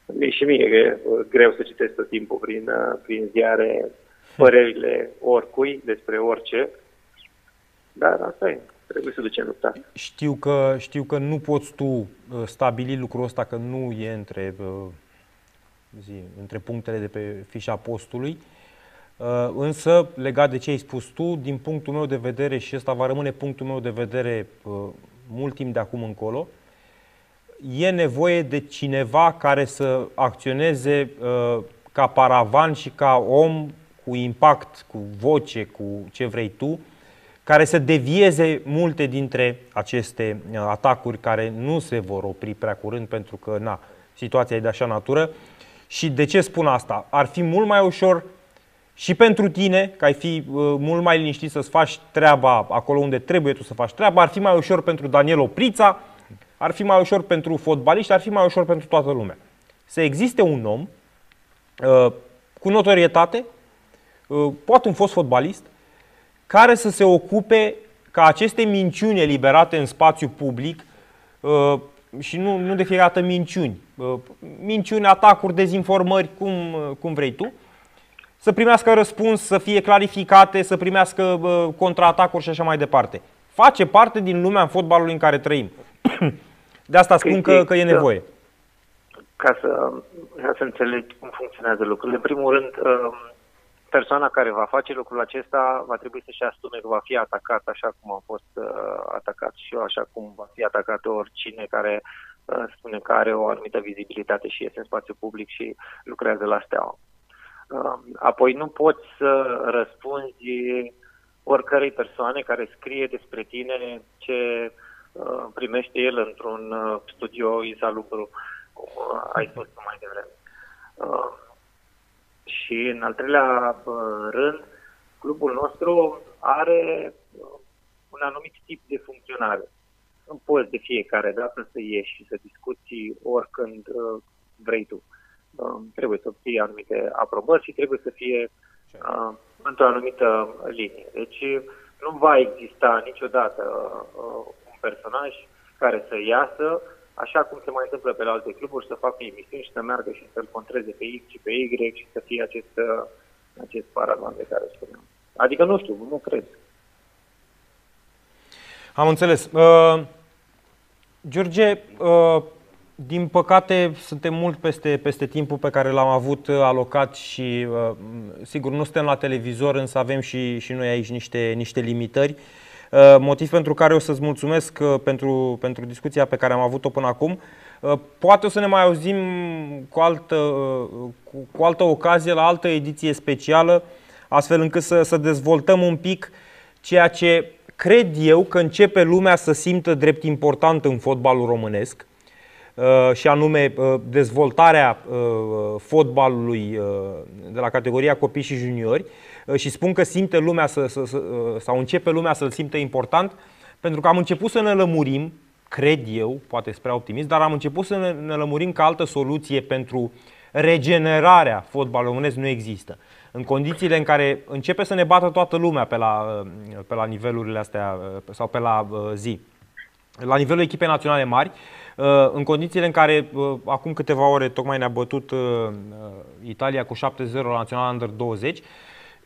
Speaker 4: Mie și mie e uh, greu să citesc tot timpul prin, prin ziare părerile oricui despre orice. Dar asta e. Trebuie să ducem lupta.
Speaker 1: Știu că, știu că nu poți tu stabili lucrul ăsta, că nu e între, zi, între punctele de pe fișa postului. Uh, însă, legat de ce ai spus tu, din punctul meu de vedere, și ăsta va rămâne punctul meu de vedere uh, mult timp de acum încolo, e nevoie de cineva care să acționeze uh, ca paravan și ca om cu impact, cu voce, cu ce vrei tu, care să devieze multe dintre aceste atacuri care nu se vor opri prea curând pentru că na, situația e de așa natură. Și de ce spun asta? Ar fi mult mai ușor și pentru tine, că ai fi uh, mult mai liniștit să-ți faci treaba acolo unde trebuie tu să faci treaba, ar fi mai ușor pentru Daniel Oprița, ar fi mai ușor pentru fotbaliști, ar fi mai ușor pentru toată lumea. Să existe un om uh, cu notorietate, uh, poate un fost fotbalist, care să se ocupe ca aceste minciuni eliberate în spațiu public uh, și nu, nu de fiecare dată minciuni, uh, minciuni, atacuri, dezinformări, cum, uh, cum vrei tu, să primească răspuns, să fie clarificate, să primească uh, contraatacuri și așa mai departe. Face parte din lumea fotbalului în care trăim. (coughs) De asta spun că, că e nevoie.
Speaker 4: Ca să, ca să înțelegi cum funcționează lucrurile, în primul rând, persoana care va face lucrul acesta va trebui să-și asume că va fi atacat așa cum a fost uh, atacat și eu, așa cum va fi atacat oricine care uh, spune că are o anumită vizibilitate și este în spațiu public și lucrează la steaua. Um, apoi nu poți să răspunzi oricărei persoane care scrie despre tine ce uh, primește el într-un uh, studio insalubru, cum uh, ai spus mai devreme. Și în al treilea rând, clubul nostru are un anumit tip de funcționare. Nu poți de fiecare dată să ieși și să discuți oricând vrei tu. Um, trebuie să obții anumite aprobări și trebuie să fie uh, într-o anumită linie. Deci nu va exista niciodată uh, un personaj care să iasă, așa cum se mai întâmplă pe la alte cluburi, să facă emisiuni și să meargă și să-l contreze pe X și pe Y și să fie acest, uh, acest paravan de care spuneam. Adică nu știu, nu cred.
Speaker 1: Am înțeles. Uh, George, uh, din păcate, suntem mult peste, peste timpul pe care l-am avut uh, alocat și, uh, sigur, nu suntem la televizor, însă avem și, și noi aici niște, niște limitări. Uh, motiv pentru care o să-ți mulțumesc pentru, pentru discuția pe care am avut-o până acum. Poate o să ne mai auzim cu altă, cu, cu altă ocazie, la altă ediție specială, astfel încât să, să dezvoltăm un pic ceea ce cred eu că începe lumea să simtă drept important în fotbalul românesc Uh, și anume uh, dezvoltarea uh, fotbalului de la categoria copii și juniori și spun că simte lumea să, să, să, sau începe lumea să-l simte important pentru că am început să ne lămurim, cred eu, poate spre optimist, dar am început să ne, ne lămurim că altă soluție pentru regenerarea fotbalului românesc nu există. În condițiile în care începe să ne bată toată lumea pe la, pe la nivelurile astea sau pe la zi, la nivelul echipei naționale mari, Uh, în condițiile în care uh, acum câteva ore tocmai ne-a bătut uh, Italia cu 7-0 la Național Under 20,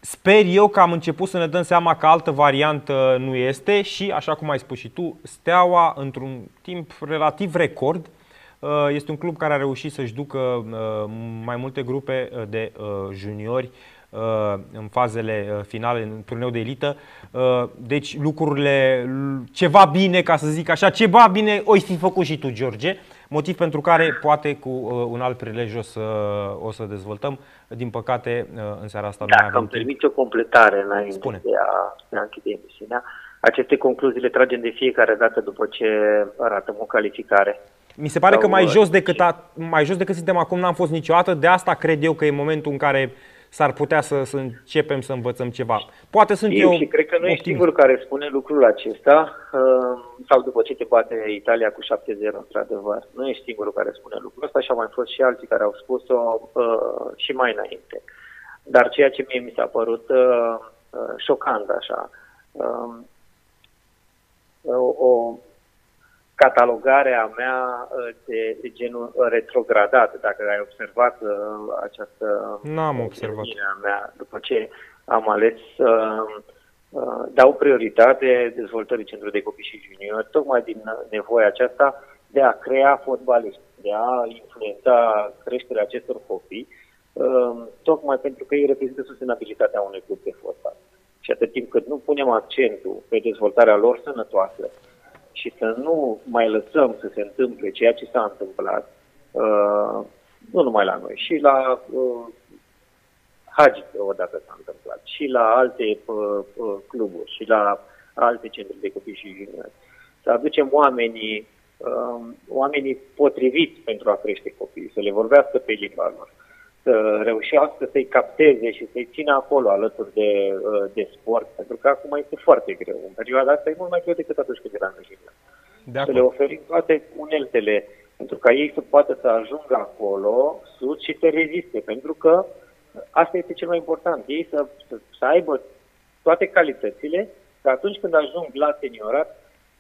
Speaker 1: Sper eu că am început să ne dăm seama că altă variantă nu este și, așa cum ai spus și tu, Steaua, într-un timp relativ record, este un club care a reușit să-și ducă mai multe grupe de juniori în fazele finale, în turneu de elită. Deci lucrurile, ceva bine, ca să zic așa, ceva bine o fi făcut și tu, George. Motiv pentru care poate cu un alt prilej o să, o să dezvoltăm. Din păcate, în seara asta
Speaker 4: Dacă nu avem îmi permite o completare înainte Spune. de a, de a închide emisiunea. Aceste concluzii le tragem de fiecare dată după ce arătăm o calificare.
Speaker 1: Mi se pare Sau că mai jos, decât a, mai jos decât suntem acum n-am fost niciodată, de asta cred eu că e momentul în care s-ar putea să, să începem să învățăm ceva. Poate sunt eu, eu
Speaker 4: și cred că nu ești singur care spune lucrul acesta, uh, sau după ce te bate Italia cu 7-0, într-adevăr. Nu ești singurul care spune lucrul ăsta și au mai fost și alții care au spus-o uh, și mai înainte. Dar ceea ce mie mi s-a părut uh, uh, șocant așa, uh, o, catalogarea mea uh, de, de genul retrogradat, dacă ai observat uh, această
Speaker 1: N-am observat.
Speaker 4: mea după ce am ales să uh, dau prioritate dezvoltării Centrului de Copii și Juniori, tocmai din nevoia aceasta de a crea fotbaliști, de a influența creșterea acestor copii, tocmai pentru că ei reprezintă sustenabilitatea unui club de fotbal. Și atât timp cât nu punem accentul pe dezvoltarea lor sănătoasă și să nu mai lăsăm să se întâmple ceea ce s-a întâmplat, uh, nu numai la noi, și la uh, Hagi odată s-a întâmplat, și la alte uh, uh, cluburi, și la alte centre de copii și juniori. Să aducem oamenii, uh, oamenii potriviți pentru a crește copiii, să le vorbească pe limba lor să reușească să-i capteze și să-i țină acolo alături de, uh, de sport, pentru că acum este foarte greu. În perioada asta e mult mai greu decât atunci când eram în gimnaziu. Să le oferim toate uneltele pentru ca ei să poată să ajungă acolo sus și să reziste, pentru că asta este cel mai important. Ei să, să, să aibă toate calitățile, că atunci când ajung la seniorat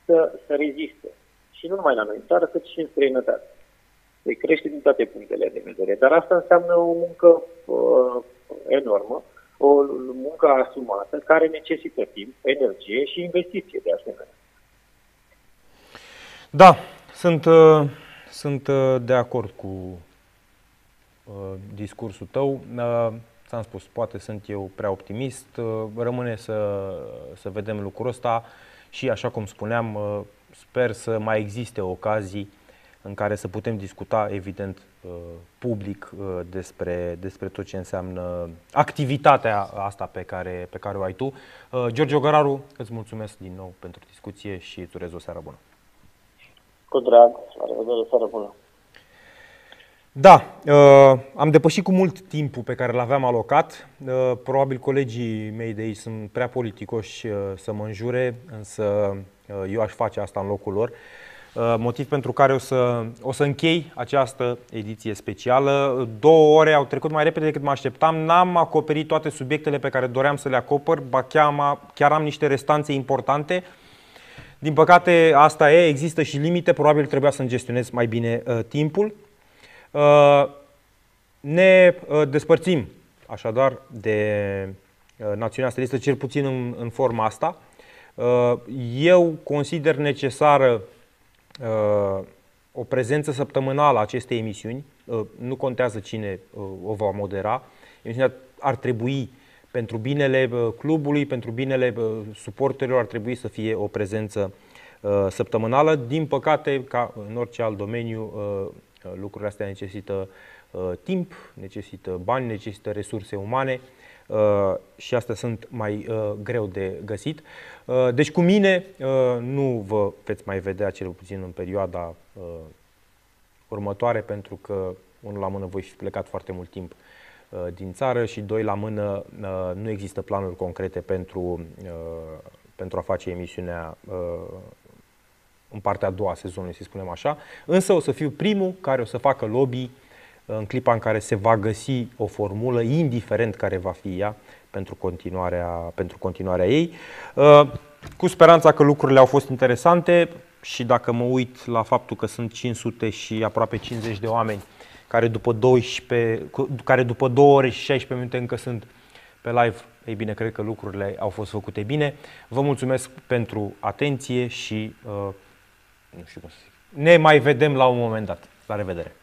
Speaker 4: să, să reziste. Și nu numai la noi în țară, cât și în străinătate se crește din toate punctele de vedere. Dar asta înseamnă o muncă uh, enormă, o muncă asumată care necesită timp, energie și investiție de asemenea.
Speaker 1: Da, sunt, uh, sunt uh, de acord cu uh, discursul tău. Uh, ți-am spus, poate sunt eu prea optimist, uh, rămâne să, să vedem lucrul ăsta și, așa cum spuneam, uh, sper să mai existe ocazii în care să putem discuta, evident, uh, public uh, despre, despre tot ce înseamnă activitatea asta pe care, pe care o ai tu. Uh, George Ogăraru, îți mulțumesc din nou pentru discuție și îți urez o seară bună.
Speaker 4: Cu drag, la revedere, seară bună.
Speaker 1: Da, uh, am depășit cu mult timpul pe care l-aveam alocat. Uh, probabil colegii mei de aici sunt prea politicoși uh, să mă înjure, însă uh, eu aș face asta în locul lor. Uh, motiv pentru care o să, o să închei această ediție specială. Două ore au trecut mai repede decât mă așteptam. N-am acoperit toate subiectele pe care doream să le acopăr, ba chiar, chiar am niște restanțe importante. Din păcate, asta e, există și limite, probabil trebuia să-mi gestionez mai bine uh, timpul. Uh, ne uh, despărțim așadar de uh, Națiunea Stelistă, cel puțin în, în forma asta. Uh, eu consider necesară Uh, o prezență săptămânală a acestei emisiuni, uh, nu contează cine uh, o va modera, emisiunea ar trebui pentru binele clubului, pentru binele suporterilor, ar trebui să fie o prezență săptămânală. Din păcate, ca în orice alt domeniu, lucrurile astea necesită timp, necesită bani, necesită resurse umane și astea sunt mai greu de găsit. Uh, deci cu mine uh, nu vă veți mai vedea cel puțin în perioada uh, următoare pentru că unul la mână voi fi plecat foarte mult timp din țară și doi la mână nu există planuri concrete pentru, pentru a face emisiunea în partea a doua a sezonului, să spunem așa. Însă o să fiu primul care o să facă lobby în clipa în care se va găsi o formulă, indiferent care va fi ea, pentru continuarea, pentru continuarea ei. Uh, cu speranța că lucrurile au fost interesante și dacă mă uit la faptul că sunt 500 și aproape 50 de oameni care după, 12, care după 2 ore și 16 minute încă sunt pe live, ei bine, cred că lucrurile au fost făcute bine. Vă mulțumesc pentru atenție și uh, nu știu cum să zic. Ne mai vedem la un moment dat. La revedere!